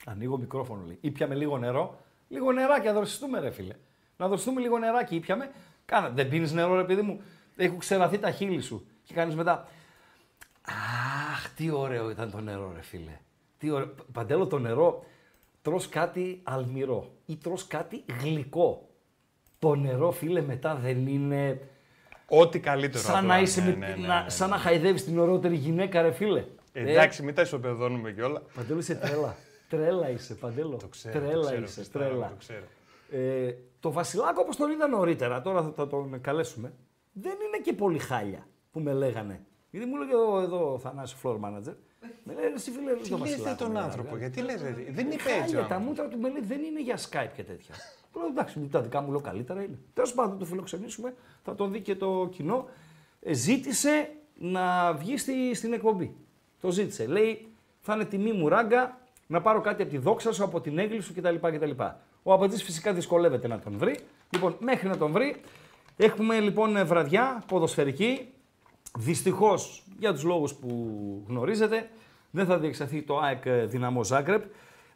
Ανοίγω μικρόφωνο λέει. Ήπιαμε λίγο νερό. Λίγο νεράκι, να δροσιστούμε, ρε φίλε. Να δροσιστούμε λίγο νεράκι. Ήπιαμε. Κάνα. Δεν πίνεις νερό, ρε παιδί μου. Έχουν ξεραθεί τα χείλη σου. Και κάνεις μετά. Αχ, τι ωραίο ήταν το νερό, ρε φίλε. Τι ωραίο. Παντέλο το νερό. Τρως κάτι αλμυρό ή τρως κάτι γλυκό. Το νερό, φίλε, μετά δεν είναι Ό,τι καλύτερο. σαν απλά. να, είσαι Ναι, με- ναι, ναι, να, ναι. σαν να χαϊδεύεις την ωραιότερη γυναίκα, ρε φίλε. Ε, Εντάξει, μην τα ισοπεδώνουμε κιόλα. Παντέλο είσαι τρέλα. Τρέλα είσαι, Παντέλο. Το ξέρω. τρέλα το ξέρω, είσαι, Χριστάρα, τρέλα. Το ξέρω. Ε, το Βασιλάκο, όπως τον είδα νωρίτερα, τώρα θα, θα τον καλέσουμε, δεν είναι και πολύ χάλια που με λέγανε. Γιατί μου λέγε εδώ, εδώ ο Θανάσης floor manager, με λέει εσύ φίλε, Τι το λέτε Βασιλάκο. τον με άνθρωπο, λέγανε. γιατί λες, ρε, δεν είπε έτσι. Χάλια, ο τα άνθρωπος. μούτρα του με λέει δεν είναι για Skype και τέτοια. Του λέω εντάξει, τα δικά μου λέω καλύτερα είναι. Τέλος πάντων, θα το φιλοξενήσουμε, θα τον δει και το κοινό. Ε, ζήτησε να βγει στη, στην εκπομπή. Το ζήτησε. Λέει, θα είναι τιμή μου ράγκα να πάρω κάτι από τη δόξα σου, από την έγκλη σου κτλ. κτλ. Ο Αμπατζής φυσικά δυσκολεύεται να τον βρει. Λοιπόν, μέχρι να τον βρει, έχουμε λοιπόν βραδιά ποδοσφαιρική. Δυστυχώς, για τους λόγους που γνωρίζετε, δεν θα διεξαχθεί το ΑΕΚ Δυναμό Ζάγκρεπ.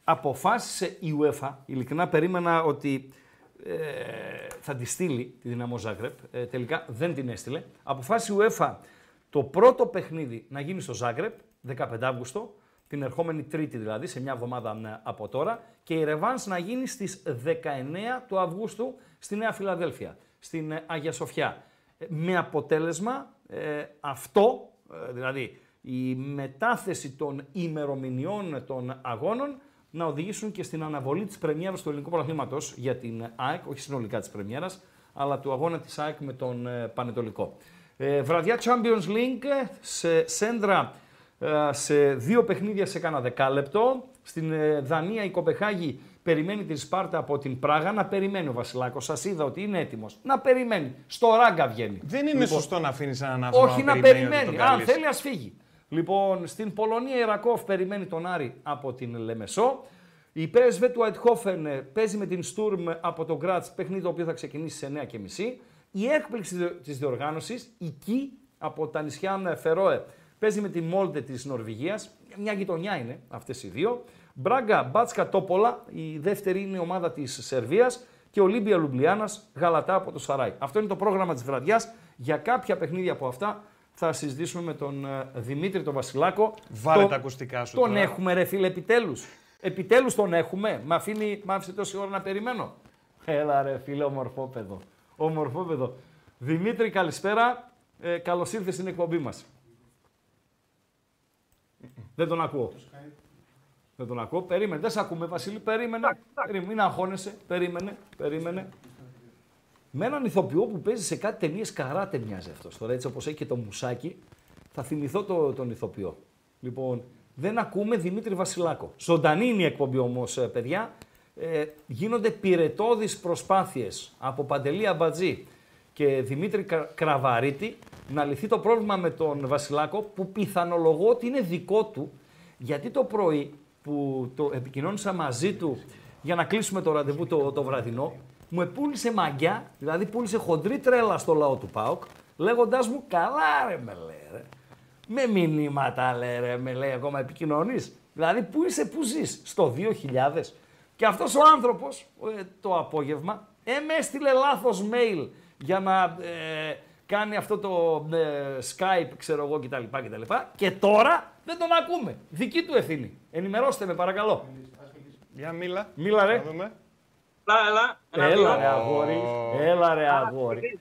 Αποφάσισε η UEFA, ειλικρινά περίμενα ότι ε, θα τη στείλει τη Δυναμό Ζάγκρεπ. Ε, τελικά δεν την έστειλε. Αποφάσισε η UEFA το πρώτο παιχνίδι να γίνει στο Ζάγκρεπ, 15 Αύγουστο, την ερχόμενη Τρίτη δηλαδή, σε μια εβδομάδα ε, από τώρα, και η Ρεβάνς να γίνει στις 19 του Αυγούστου στη Νέα Φιλαδέλφια, στην ε, Αγία Σοφιά. Ε, Με αποτέλεσμα ε, αυτό, ε, δηλαδή η μετάθεση των ημερομηνιών των αγώνων, να οδηγήσουν και στην αναβολή της πρεμιέρας του ελληνικού πρωταθλήματος για την ΑΕΚ, όχι συνολικά της πρεμιέρας, αλλά του αγώνα της ΑΕΚ με τον ε, Πανετολικό. Ε, βραδιά Champions League ε, σε σέντρα ε, σε δύο παιχνίδια σε κάνα δεκάλεπτο. Στην ε, Δανία η Κοπεχάγη περιμένει την Σπάρτα από την Πράγα. Να περιμένει ο Βασιλάκος. Σας είδα ότι είναι έτοιμος. Να περιμένει. Στο ράγκα βγαίνει. Δεν είναι Λοιπόν, σωστό να αφήνεις έναν άνθρωπο όχι να ότι περιμένει. τον Αν καλείς. θέλει, ας φύγει. Λοιπόν, στην Πολωνία η Ρακόφ περιμένει τον Άρη από την Λεμεσό. Η PSV του Αιτχόφεν παίζει με την Στουρμ από τον Γκράτς, παιχνίδι το οποίο θα ξεκινήσει σε 9.30. Η έκπληξη της διοργάνωσης, η Κι από τα νησιά Φερόε, παίζει με τη Μόλτε της Νορβηγίας. Μια γειτονιά είναι αυτές οι δύο. Μπράγκα Μπάτσκα Τόπολα, η δεύτερη είναι η ομάδα της Σερβίας. Και Ολύμπια Λουμπλιάνας, Γαλατά από το Σαράι. Αυτό είναι το πρόγραμμα της βραδιάς. Για κάποια παιχνίδια από αυτά θα συζητήσουμε με τον ε, Δημήτρη τον Βασιλάκο. Βάλε Τον- τα ακουστικά σου Τον τώρα. έχουμε ρε φίλε επιτέλους. Επιτέλους τον έχουμε. Μ' αφήνει, μ' άφησε τόση ώρα να περιμένω. Έλα ρε φίλε ομορφόπεδο. Ομορφόπεδο. Δημήτρη καλησπέρα. Ε, καλώς ήρθες στην εκπομπή μας. Δεν τον ακούω. Δεν τον ακούω. Περίμενε. Δεν σε ακούμε, Βασίλη. Περίμενε. Περίμενε. Μην αγχώνεσαι. Περίμενε. Περίμενε. Με έναν ηθοποιό που παίζει σε κάτι ταινίες καράτε μοιάζει αυτός. Τώρα έτσι όπως έχει και το μουσάκι, θα θυμηθώ το, τον ηθοποιό. Λοιπόν, δεν ακούμε Δημήτρη Βασιλάκο. Ζωντανή είναι η εκπομπή όμως, παιδιά. Ε, γίνονται πυρετώδεις προσπάθειες από Παντελή Αμπατζή και Δημήτρη Κα- Κραβαρίτη να λυθεί το πρόβλημα με τον Βασιλάκο που πιθανολογώ ότι είναι δικό του γιατί το πρωί που το επικοινώνησα μαζί του για να κλείσουμε το ραντεβού το, το βραδινό, μου επούλησε μαγιά, δηλαδή πούλησε χοντρή τρέλα στο λαό του ΠΑΟΚ, λέγοντάς μου καλά ρε με λέει ρε. Με μηνύματα λέει ρε, με λέει ακόμα επικοινωνείς. Δηλαδή πού είσαι, πού ζεις, στο 2000. Και αυτός ο άνθρωπος ε, το απόγευμα ε, με έστειλε λάθος mail για να ε, κάνει αυτό το ε, Skype, ξέρω εγώ κτλ. κτλ. Και τώρα δεν τον ακούμε. Δική του ευθύνη. Ενημερώστε με παρακαλώ. Για μίλα. Μίλα ρε. Να δούμε. Έλα, έλα. Ένα Έλα δύο. ρε αγόρι. Έλα ρε αγόρι.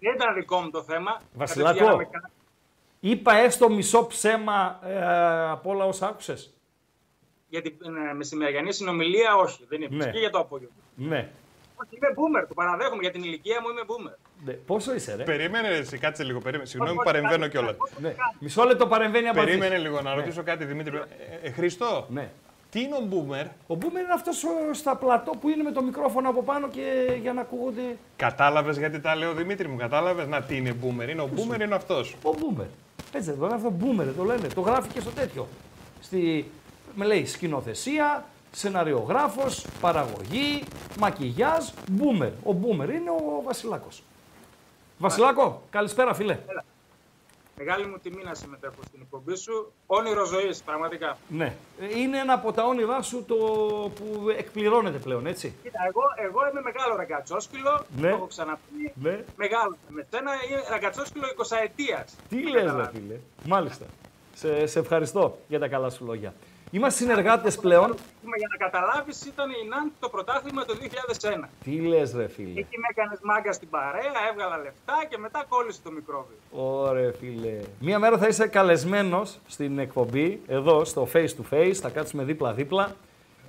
Δεν ήταν δικό μου το θέμα. Βασιλάκο. Κατευθείαν με κα- Είπα έστω μισό ψέμα ε, από όλα όσα άκουσες. Για την ε, μεσημεριανή συνομιλία, όχι. Δεν είπες. Ναι. Και για το απόγευμα. Ναι. Όχι, είμαι boomer. Το παραδέχομαι. Για την ηλικία μου είμαι boomer. ναι. Πόσο είσαι ρε; Περίμενε, ρε, εσύ, κάτσε λίγο. Περίμενε. Συγγνώμη που Όχι, παρεμβαίνω κάτι, κιόλας. κάτι. Ναι. Μισό λεπτό παρεμβαίνει από Περίμενε λίγο να ρωτήσω κάτι, Δημήτρη. Ε, ε, Χριστό, Ναι. τι είναι ο Boomer, Ο Boomer είναι αυτός ο- στα πλατό που είναι με το μικρόφωνο από πάνω και για να ακούγονται. κατάλαβες γιατί τα λέω Δημήτρη μου, κατάλαβες; Να τι είναι Boomer, είναι ο Boomer, είναι αυτός. Ο Boomer. Έτσι δεν το λένε αυτό, Boomer το λένε. Το γράφει και στο τέτοιο. Στη, με λέει σκηνοθεσία, σεναριογράφος, παραγωγή, μακιγιάζ, Boomer. Ο Boomer είναι ο Βασιλάκος. Βασιλάκο, καλησπέρα φίλε. Μεγάλη μου τιμή να συμμετέχω στην εκπομπή σου. Όνειρο ζωής, πραγματικά. Ναι. Ε, Είναι ένα από τα όνειρά σου το που εκπληρώνεται πλέον, έτσι. Κοίτα, εγώ, εγώ είμαι μεγάλο ραγκατσόσκυλο. Ναι. Το έχω ξαναπεί. Ναι. Μεγάλο. Με σένα είναι ραγκατσόσκυλο 20 ετία. Τι λες, ρε φίλε. Μάλιστα. Σε, σε ευχαριστώ για τα καλά σου λόγια. Είμαστε συνεργάτες πλέον. Για να καταλάβεις, ήταν η Νάντ το πρωτάθλημα το 2001. Τι λες, ρε φίλε; Εκεί με έκανες μάγκα στην παρέα, έβγαλα λεφτά και μετά κόλλησε το μικρόβιο. Ωραία, φίλε. Μία μέρα θα είσαι καλεσμένος στην εκπομπή, εδώ στο face to face, θα κάτσουμε δίπλα-δίπλα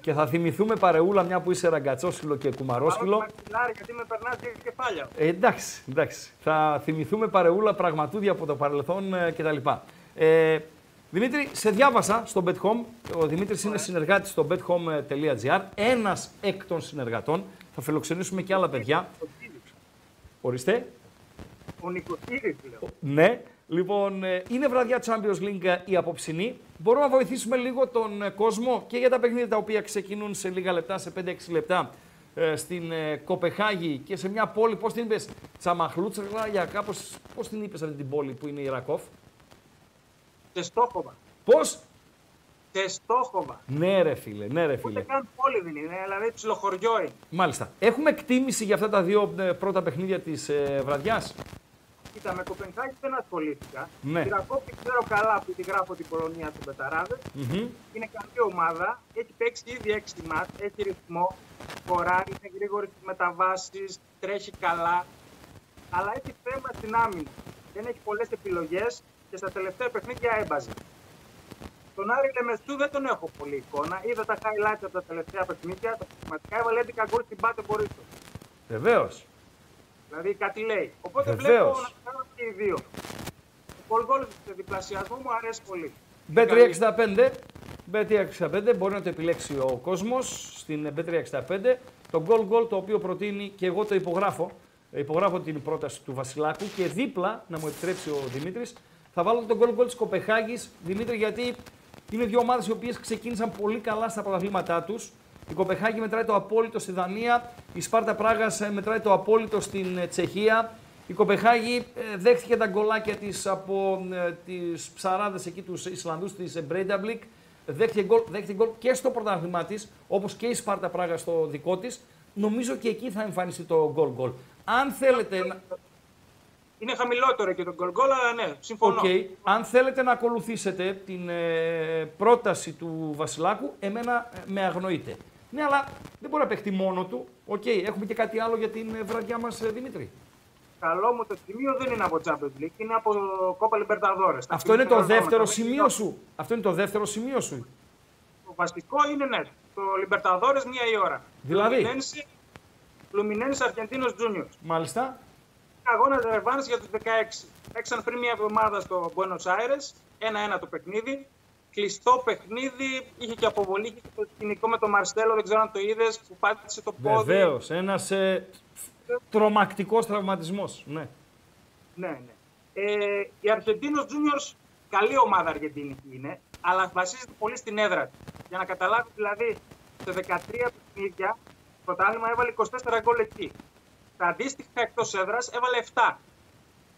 και θα θυμηθούμε παρεούλα μια που είσαι ραγκατσόσκυλο και κουμαρόσκυλο. Πάρω το μαξιλάρι, γιατί με περνάς και κεφάλια. Ε, εντάξει, εντάξει. Θα θυμηθούμε παρεούλα πραγματούδια από το παρελθόν ε, κτλ. Ε, Δημήτρη, σε διάβασα στο BetHome. Ο Δημήτρης είναι συνεργάτης στο bethome.gr. Ένας εκ των συνεργατών. Θα φιλοξενήσουμε και άλλα παιδιά. Ορίστε. Ο Νικοτήρης, λέω. Ναι. Λοιπόν, ε, είναι βραδιά Champions League ε, η απόψινή. Μπορούμε να βοηθήσουμε λίγο τον ε, κόσμο και για τα παιχνίδια τα οποία ξεκινούν σε λίγα λεπτά, σε 5-6 λεπτά ε, στην ε, Κοπεχάγη και σε μια πόλη, πώς την είπες, Τσαμαχλούτσαλα, για κάπως, πώς την είπες αυτή την πόλη που είναι η Ρακόφ; Τεστόχοβα. Πώς; Τεστόχοβα. Ναι ρε φίλε, ναι ρε Ούτε φίλε. καν πόλη δεν είναι, δηλαδή ψιλοχωριό είναι. Μάλιστα. Έχουμε εκτίμηση για αυτά τα δύο ε, πρώτα παιχνίδια της ε, βραδιάς; Κοίτα, με Κοπεγχάγη δεν ασχολήθηκα. Ναι. Τη Ρακόφ ξέρω καλά που τη γράφω την Πολωνία του Πεταράδες. Μμμ. Είναι καλή ομάδα. Έχει παίξει ήδη 6 ματς, έχει ρυθμό, χωράει, είναι γρήγορη στις μεταβάσεις, τρέχει καλά. Αλλά έχει θέμα στην άμυνα. Δεν έχει πολλές επιλογές και στα τελευταία παιχνίδια έμπαζε. Τον Άρη Λεμεσού δεν τον έχω πολύ εικόνα. Είδα τα highlights από τα τελευταία παιχνίδια. Τα πραγματικά έβαλε 11 γκολ στην πάτε Μπορίστο. Βεβαίως. Δηλαδή κάτι λέει. Οπότε Βεβαίως. βλέπω να κάνω και οι δύο. Το γκολ γκολ σε διπλασιασμό μου αρέσει πολύ. Bet365. Bet365 μπορεί να το επιλέξει ο κόσμος στην Bet365. Το goal goal το οποίο προτείνει και εγώ το υπογράφω. Ε, Υπογράφω την πρόταση του Βασιλάκου και δίπλα, να μου επιτρέψει ο Δημήτρης, θα βάλω το goal goal της Κοπεχάγης. Δημήτρη, γιατί είναι δύο ομάδες οι οποίες ξεκίνησαν πολύ καλά στα πρωταθλήματά τους. Η Κοπεγχάγη μετράει το απόλυτο στη Δανία, η Σπάρτα Πράγας ε, μετράει το απόλυτο στην ε, Τσεχία. Η Κοπεγχάγη ε, δέχτηκε τα γκολάκια της από ε, τις ψαράδες εκεί τους Ισλανδούς της Μπρέινταμπλικ. Δέχτηκε γκολ, δέχτηκε γκολ και στο πρωτάθλημά της, όπως και η Σπάρτα Πράγας στο δικό της. Νομίζω και εκεί θα εμφανιστεί το γκολ γκολ. Αν θέλετε, να- Είναι χαμηλότερο και το γκολ γκολ, αλλά ναι, συμφωνώ. Οκ. Αν θέλετε να ακολουθήσετε την ε, πρόταση του Βασιλάκου, εμένα ε, με αγνοείτε. Ναι, αλλά δεν μπορεί να παιχτεί μόνο του. Οκ, έχουμε και κάτι άλλο για την ε, βραδιά μας, ε, Δημήτρη. Καλό μου το σημείο δεν είναι από Champions League, είναι από Κόπα Λιμπερταδόρες. Αυτό είναι το δεύτερο σημείο σου. Αυτό είναι το δεύτερο σημείο σου. Το βασικό είναι ναι, το Λιμπερταδόρες μία η ώρα. Δηλαδή; Φλουμινένσε Αρχεντίνος Juniors. Μάλιστα. Αγώνα ρεβάνς για τους 16. Παίξαν πριν μία εβδομάδα στο Buenos Aires, 1-1 το παιχνίδι. Κλειστό παιχνίδι, είχε και αποβολή, είχε και το σκηνικό με τον Μαρσέλο, δεν ξέρω αν το είδες, που πάτησε το πόδι. Βεβαίως. Ένα ε, τρομακτικός τραυματισμός. Ναι. Ναι, ναι. Ε, η Αργεντίνο Juniors, καλή ομάδα Αργεντίνικη είναι, αλλά βασίζεται πολύ στην έδρα της. Για να καταλάβεις, δηλαδή, σε 13 παιχνίδια, το πρωτάθλημα έβαλε 24 γκολ εκεί. Τα αντίστοιχα εκτός έδρας έβαλε 7.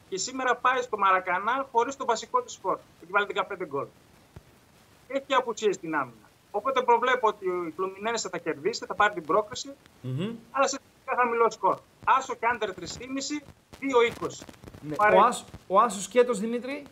Και σήμερα πάει στο Μαρακανά χωρίς το βασικό της φόρ. Έχει βάλει 15 γκολ. Έχει και απουσίες στην άμυνα. Οπότε προβλέπω ότι η Φλουμινένse θα κερδίσει, θα πάρει την πρόκριση, Μμμ. αλλά σε ένα χαμηλό σκορ. Άσο και άντερ 3,5, 2,20. Ναι. Πάρε. Ο, Άσ, ο Άσος σκέτος Δημήτρη;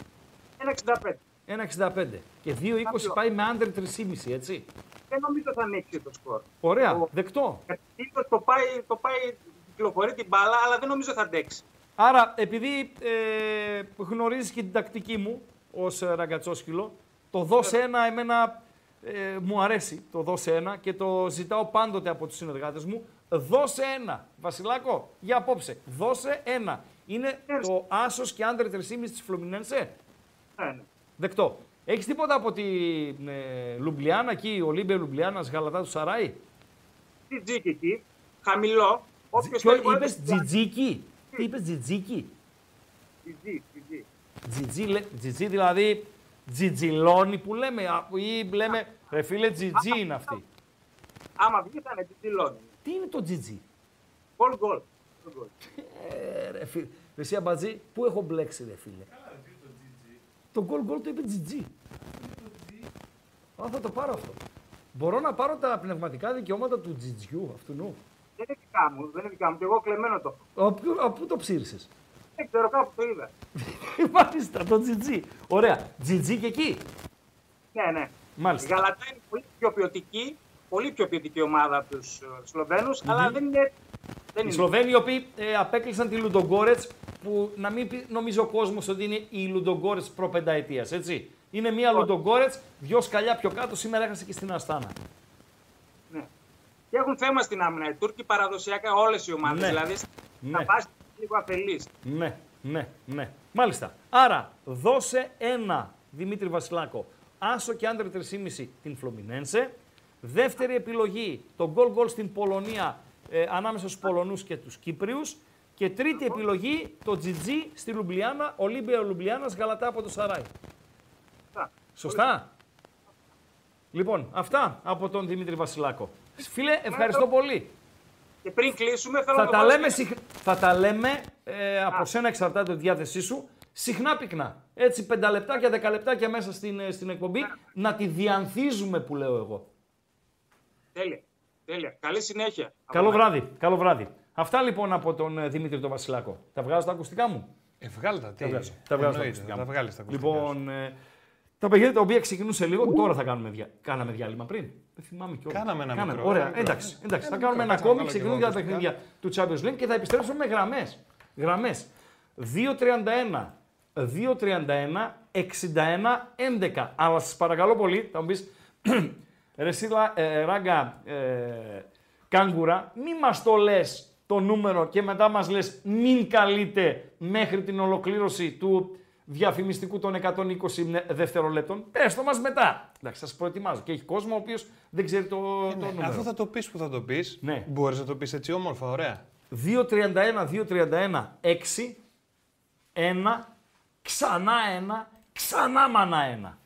1,65. 1,65 και 2,20 πάει με under 3,5 έτσι. Δεν νομίζω θα ανοίξει το σκορ. Ωραία, Ο- δεκτό. Ίσως το πάει, το πάει, κυκλοφορεί την μπάλα, αλλά δεν νομίζω θα αντέξει. Άρα, επειδή ε, γνωρίζεις και την τακτική μου ως ε, ραγκατσόσκυλο, το δώσε ένα εμένα ε, μου αρέσει, το δώσε ένα και το ζητάω πάντοτε από τους συνεργάτες μου. Δώσε ένα, Βασιλάκο, για απόψε. Δώσε ένα. Είναι το άσος και άντρε 3,5 της Φλουμινένσε. Ναι, ναι. Δεκτό. Έχεις τίποτα από τη ε, Λουμπλιάνα εκεί, Ολύμπια Λουμπλιάνας, Γαλατά του Σαράι; Τι τζίκι εκεί, χαμηλό. Όποιος Ποιο θέλει μπορεί να είπες, το κάνει. τζιτζίκι. Τι είπες, τζιτζίκι. Τζιτζί, τζιτζί. Τζιτζί, λέ- τζιτζί δηλαδή τζιτζιλόνι που λέμε α, ή λέμε ρε φίλε τζιτζί είναι αυτή. Άμα βγει θα είναι τζιτζιλόνι. Τι είναι το τζιτζί; Γκολ γκολ. Γκολ γκολ. Ε, ρε φίλε, εσύ αμπατζή, πού έχω μπλέξει ρε φίλε; Το γκολ γκολ το είπε Τζιτζί. Α, θα το πάρω αυτό. Μπορώ να πάρω τα πνευματικά δικαιώματα του Τζιτζιού αυτού νου. Δεν είναι δικά μου, δεν είναι δικά μου. Και εγώ κλεμμένο το. έχω. Από πού- από πού το ψήρισες. Δεν ξέρω, κάπου το είδα. Μάλιστα, το Τζιτζί. Ωραία. Τζιτζί και εκεί. Ναι, ναι. Η Μάλιστα. Γαλατά είναι πολύ πιο ποιοτική, πολύ πιο ποιοτική ομάδα από του Σλοβαίνους, αλλά δεν είναι. Δεν Οι είναι. Σλοβαίνοι οι οποίοι ε, απέκλεισαν τη Λουντογκόρετς, που να μην πει, νομίζει ο κόσμος ότι είναι η Λουντογκόρετς προπενταετίας, έτσι. Είναι μια Λουντογκόρετς, δυο σκαλιά πιο κάτω, σήμερα έχασε και στην Αστάνα. Ναι. Και έχουν θέμα στην άμυνα. Οι Τούρκοι παραδοσιακά όλες οι ομάδες. Ναι. Δηλαδή Ναι. θα πα λίγο αφελής. Ναι, ναι, ναι. Μάλιστα. Άρα, δώσε ένα, Δημήτρη Βασιλάκο, άσο και άντρε 3,5 την Φλομινένσε. Δεύτερη επιλογή, το γκολ γκολ στην Πολωνία ε, ανάμεσα στους Πολωνούς και τους Κύπριους. Και τρίτη επιλογή, το GG στη Λουμπλιάνα, Ολύμπια Λουμπλιάνας, Γαλατά από το Σαράι. Σωστά. Λοιπόν, αυτά από τον Δημήτρη Βασιλάκο. Φίλε, ευχαριστώ πολύ. Και πριν κλείσουμε, θέλω Θα να το τα, βάλω λέμε, στην- συχ- θα τα λέμε ε, από σένα εξαρτάται τη διάθεσή σου. Συχνά πυκνά. Έτσι, πέντα λεπτάκια, δέκα λεπτάκια μέσα στην, ε, στην εκπομπή να τη διανθίζουμε που λέω εγώ. Τέλεια. Τέλεια. Καλή συνέχεια. Καλό Από βράδυ. Καλό βράδυ. Αυτά λοιπόν από τον ε, Δημήτρη τον Βασιλάκο. Τα βγάζω τα ακουστικά μου; Ε, βγάλ τα, τι. Τα βγάζω. Τα βγάζω τα Εννοείται, ακουστικά τα μου. βγάλεις τα ακουστικά σου. Λοιπόν, ε, τα παιχνίδια τα οποία ξεκινούσε λίγο, τώρα θα κάνουμε δια... Κάναμε διάλειμμα πριν. Δεν θυμάμαι κιόλας. Κάναμε ένα μικρό, Ωραία, ένα μικρό. εντάξει. εντάξει. θα Ένα κάνουμε μικρό, ένα κάτσε να ακόμη. βάλω κι Ξεκινούν εγώ για τα ακουστικά. παιχνίδια του Champions League και θα επιστρέψουμε με γραμμές. Γραμμές. 2-31. 2-31, 61, 11. Αλλά σας παρακαλώ πολύ, θα μου πεις, ρε Σίλα, ε, ράγκα, ε, κάγκουρα, μη μας το λες το νούμερο και μετά μας λες μην καλείτε μέχρι την ολοκλήρωση του διαφημιστικού των 120 δευτερολέπτων. Πες το μας μετά. Εντάξει, σας προετοιμάζω. Και έχει κόσμο ο οποίος δεν ξέρει το, το Ναι, νούμερο. αφού θα το πεις που θα το πεις, Ναι. μπορείς να το πεις έτσι όμορφα, ωραία. 2-31, 2-31, 6, 1, ξανά 1, ξανά μανά 1.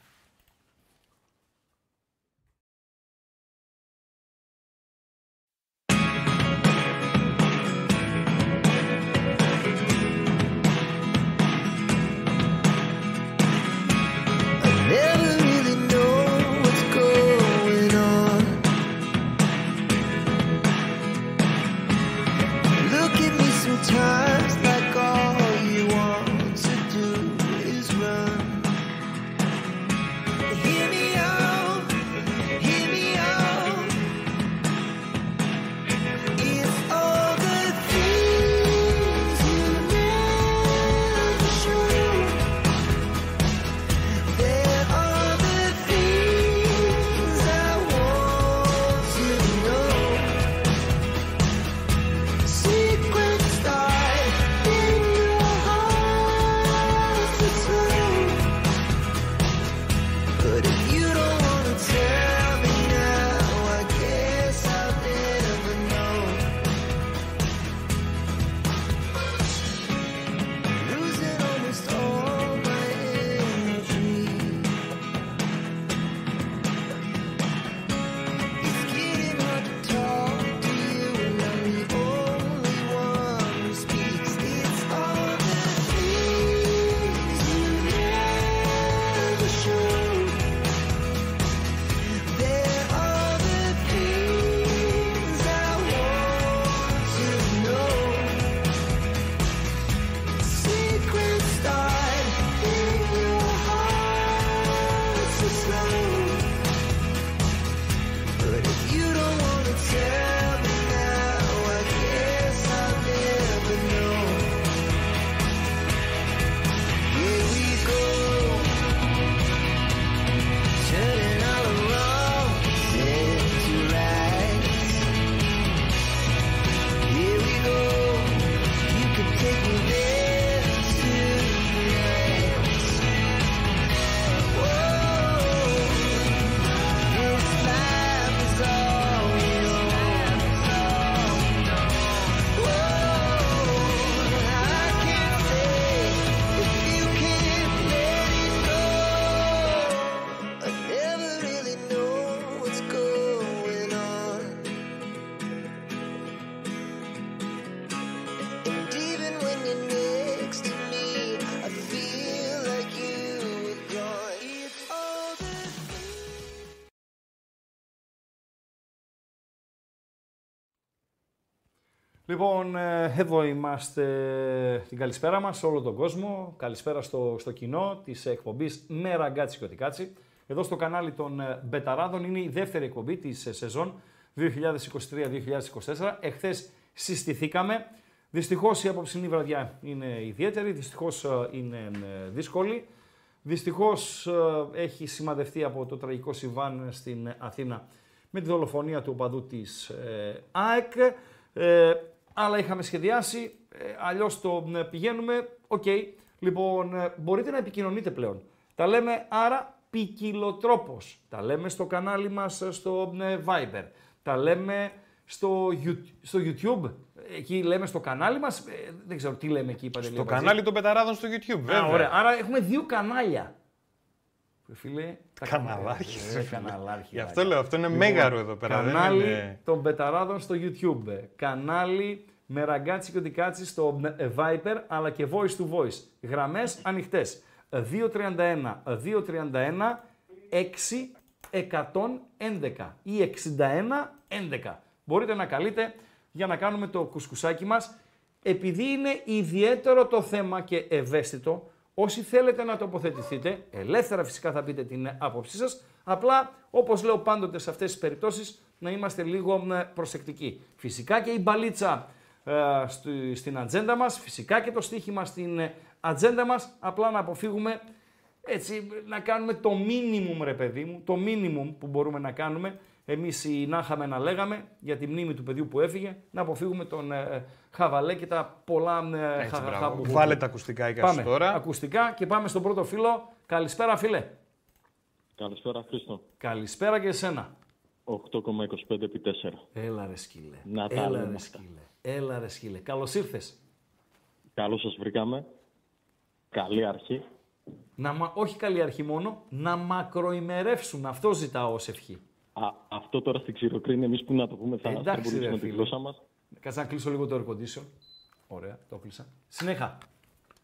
Λοιπόν, ε, εδώ είμαστε την καλησπέρα μας σε όλο τον κόσμο. Καλησπέρα στο, στο κοινό της εκπομπής με ραγκάτσι και οτικάτσι. Εδώ στο κανάλι των ε, Μπεταράδων είναι η δεύτερη εκπομπή της ε, σεζόν 2023-2024. Εχθές συστηθήκαμε. Δυστυχώς η απόψινή βραδιά είναι ιδιαίτερη, δυστυχώς ε, είναι ε, δύσκολη. Δυστυχώς ε, έχει σημαδευτεί από το τραγικό συμβάν στην Αθήνα με τη δολοφονία του οπαδού της ε, ΑΕΚ. Ε, αλλά είχαμε σχεδιάσει, ε, αλλιώς το ε, πηγαίνουμε. Οκ, λοιπόν, ε, μπορείτε να επικοινωνείτε πλέον. Τα λέμε άρα ποικιλοτρόπως. Τα λέμε στο κανάλι μας ε, στο ε, Viber. Τα λέμε στο, You- στο YouTube. Εκεί λέμε στο κανάλι μας. Ε, δεν ξέρω τι λέμε εκεί, Παντελή Το Αμπατζή. κανάλι των Πεταράδων στο YouTube, βέβαια. Α, ωραία. Άρα έχουμε δύο κανάλια. Ρε Φίλε, τα Καναλάρχη, κανάλια. ρε Ε, φίλε. καναλάρχη, Γι' αυτό μάγκα. λέω, αυτό είναι Λοιπόν, μέγαρο εδώ πέρα. δεν Κανάλι είναι- των Πεταράδων στο YouTube. Κανάλι με ραγκάτσι και οτικάτσι στο ε, Viper, αλλά και voice to voice. Γραμμές ανοιχτές. 231, 231, 611 ή 61, 11. Μπορείτε να καλείτε για να κάνουμε το κουσκουσάκι μας. Επειδή είναι ιδιαίτερο το θέμα και ευαίσθητο, όσοι θέλετε να τοποθετηθείτε, ελεύθερα φυσικά θα πείτε την άποψή σας, απλά όπως λέω πάντοτε σε αυτές τις περιπτώσεις, να είμαστε λίγο ε, προσεκτικοί. Φυσικά και η μπαλίτσα ε, στη- στην ατζέντα μας, φυσικά και το στοίχημα στην ε, ατζέντα μας, απλά να αποφύγουμε έτσι, να κάνουμε το minimum ρε παιδί μου, το minimum που μπορούμε να κάνουμε, εμείς οι να είχαμε να λέγαμε για τη μνήμη του παιδιού που έφυγε, να αποφύγουμε τον ε, χαβαλέ και τα πολλά ε, Έτσι, χα- μπράβο. χαμπουμπού. Βάλε τα ακουστικά η Πάμε, τώρα. ακουστικά και πάμε στον πρώτο φίλο. Καλησπέρα φίλε. Καλησπέρα Χρήστο. Καλησπέρα και εσένα. 8,25 επί 4. Έλα ρε σκύλε. Να τα Έλα λέμε ρε αυτά. σκύλε. Έλα ρε σκύλε. Καλώς ήρθες. Καλώς σας βρήκαμε. Καλή αρχή. Να, μα- όχι καλή αρχή μόνο, να μακροημερεύσουν. Αυτό ζητάω ως ευχή. Α, αυτό τώρα στην ξηροκρίνη, εμείς που να το πούμε θα Εντάξει, ρε στραβολήσουμε τη φίλε. γλώσσα μας. Κάτσε να κλείσω λίγο το air condition. Ωραία, το κλείσα. Συνέχα.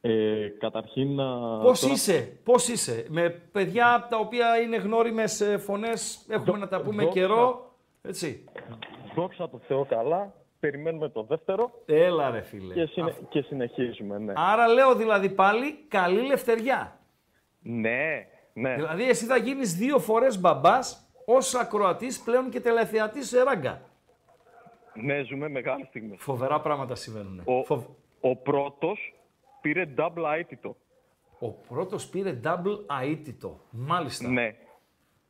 Ε, καταρχήν να... Πώς τώρα- είσαι, πώς είσαι; Με παιδιά τα οποία είναι γνώριμες ε, φωνές, έχουμε να τα πούμε δόξα. καιρό. Έτσι. Δόξα τω Θεώ καλά. Περιμένουμε το δεύτερο Έλα ρε φίλε. και, συνε- και συνεχίζουμε. Ναι. Άρα λέω δηλαδή πάλι καλή λευτεριά. ναι, ναι. Δηλαδή εσύ θα γίνεις δύο φορές μπαμπάς ως ακροατής πλέον και τελεθεατής σε ράγκα. Ναι, ζούμε μεγάλη στιγμή. Φοβερά πράγματα συμβαίνουν. Ο, Φοβ- ο πρώτος πήρε double αίτητο. Ο πρώτος πήρε double αίτητο. Μάλιστα. Ναι.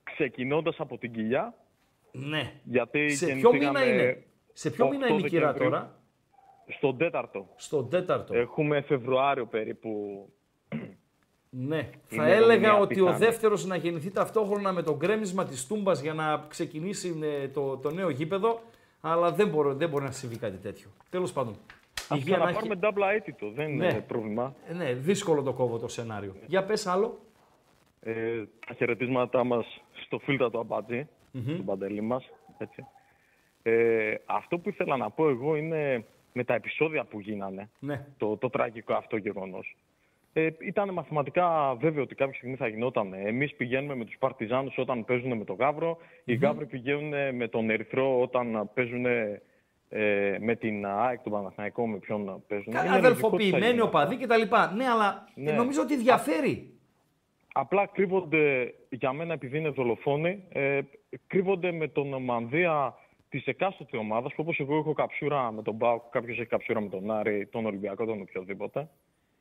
Ξεκινώντας από την κοιλιά, Ναι. γιατί Σε ποιο γεννηθήκαμε μήνα είναι, σε ποιο 8 μήνα είναι η κυρά Δεκεμβρίου. τώρα; στον τέταρτο. Στον τέταρτο. Έχουμε Φεβρουάριο περίπου. Ναι. Θα Είναι έλεγα μια ότι ο πιθανή. δεύτερος να γεννηθεί ταυτόχρονα με το γκρέμισμα της Τούμπας για να ξεκινήσει ε, το, το νέο γήπεδο. Αλλά δεν μπορεί, δεν μπορεί να συμβεί κάτι τέτοιο. Τέλος πάντων. Ας Υγεία να έχει- ξαναπάρουμε double αίτητο, δεν Ναι. είναι πρόβλημα. Ε, Ναι, δύσκολο το κόβω το σενάριο. Για πες άλλο. Ε, τα χαιρετίσματά μας στο φίλτρα του αμπατζη τον παντελή μας. Έτσι. Ε, αυτό που ήθελα να πω εγώ είναι με τα επεισόδια που γίνανε, Ναι. το, το τραγικό αυτό γεγονός. Ε, ήταν μαθηματικά βέβαιο ότι κάποια στιγμή θα γινόταν. Εμείς πηγαίνουμε με τους Παρτιζάνους όταν παίζουν με τον Γαύρο, οι Γαύροι πηγαίνουν με τον Ερυθρό όταν παίζουν ε, με την ΑΕΚ, τον Παναθηναϊκό, με ποιον παίζουν. Είναι λογικό ότι θα Αδελφοποιημένοι γίνει οπαδοί κτλ. Ναι, αλλά Ναι. νομίζω ότι διαφέρει. Απλά κρύβονται, για μένα επειδή είναι δολοφόνοι, ε, κρύβονται με τον μανδύα της εκάστοτε ομάδας. Που όπως εγώ έχω καψούρα με τον Μπάουκ, κάποιος έχει καψούρα με τον Άρη, τον Ολυμπιακό, τον οποιοδήποτε.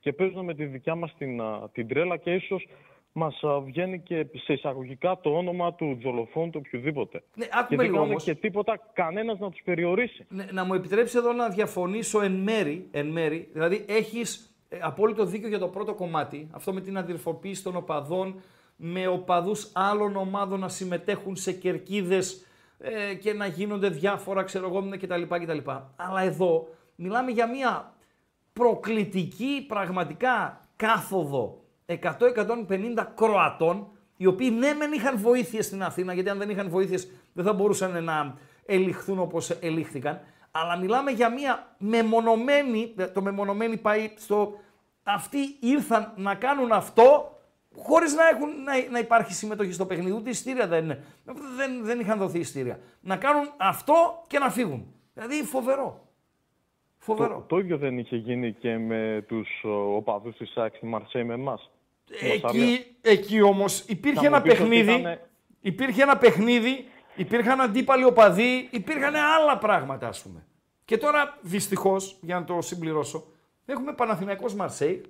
Και παίζουν με τη δικιά μας την, α, την τρέλα και ίσως μας βγαίνει και σε εισαγωγικά το όνομα του δολοφόνου του οποιοδήποτε. Ναι, Και άκουμε δεν λίγο κάνουν όμως. και τίποτα κανένας να τους περιορίσει. Ναι, να μου επιτρέψει εδώ να διαφωνήσω εν μέρη. Εν μέρη. Δηλαδή, έχεις απόλυτο δίκιο για το πρώτο κομμάτι. Αυτό με την αδερφοποίηση των οπαδών, με οπαδούς άλλων ομάδων να συμμετέχουν σε κερκίδες ε, και να γίνονται διάφορα, ξέρω εγώ, κτλ. κτλ. Αλλά εδώ μιλάμε για μια προκλητική, πραγματικά κάθοδο 100-150 Κροατών, οι οποίοι ναι, μεν είχαν βοήθειες στην Αθήνα, γιατί αν δεν είχαν βοήθειες δεν θα μπορούσαν να ελιχθούν όπως ελίχθηκαν. Αλλά μιλάμε για μια μεμονωμένη, το μεμονωμένη πάει στο. Αυτοί ήρθαν να κάνουν αυτό χωρίς να, έχουν, να, να υπάρχει συμμετοχή στο παιχνίδι. Ούτε ειστήρια δεν, δεν, δεν είχαν δοθεί ειστήρια. Να κάνουν αυτό και να φύγουν. Δηλαδή φοβερό. Φοβερό. Το, το ίδιο δεν είχε γίνει και με τους ο, οπαδούς της ΣΑΚ στη Μαρσέη με εμάς. Εκεί, εκεί όμως υπήρχε Θα μου ένα πεις ότι παιχνίδι, ήταν- υπήρχε ένα παιχνίδι, υπήρχαν αντίπαλοι οπαδοί, υπήρχαν άλλα πράγματα ας πούμε. Και τώρα δυστυχώς, για να το συμπληρώσω, έχουμε Παναθηναϊκός Μαρσέη,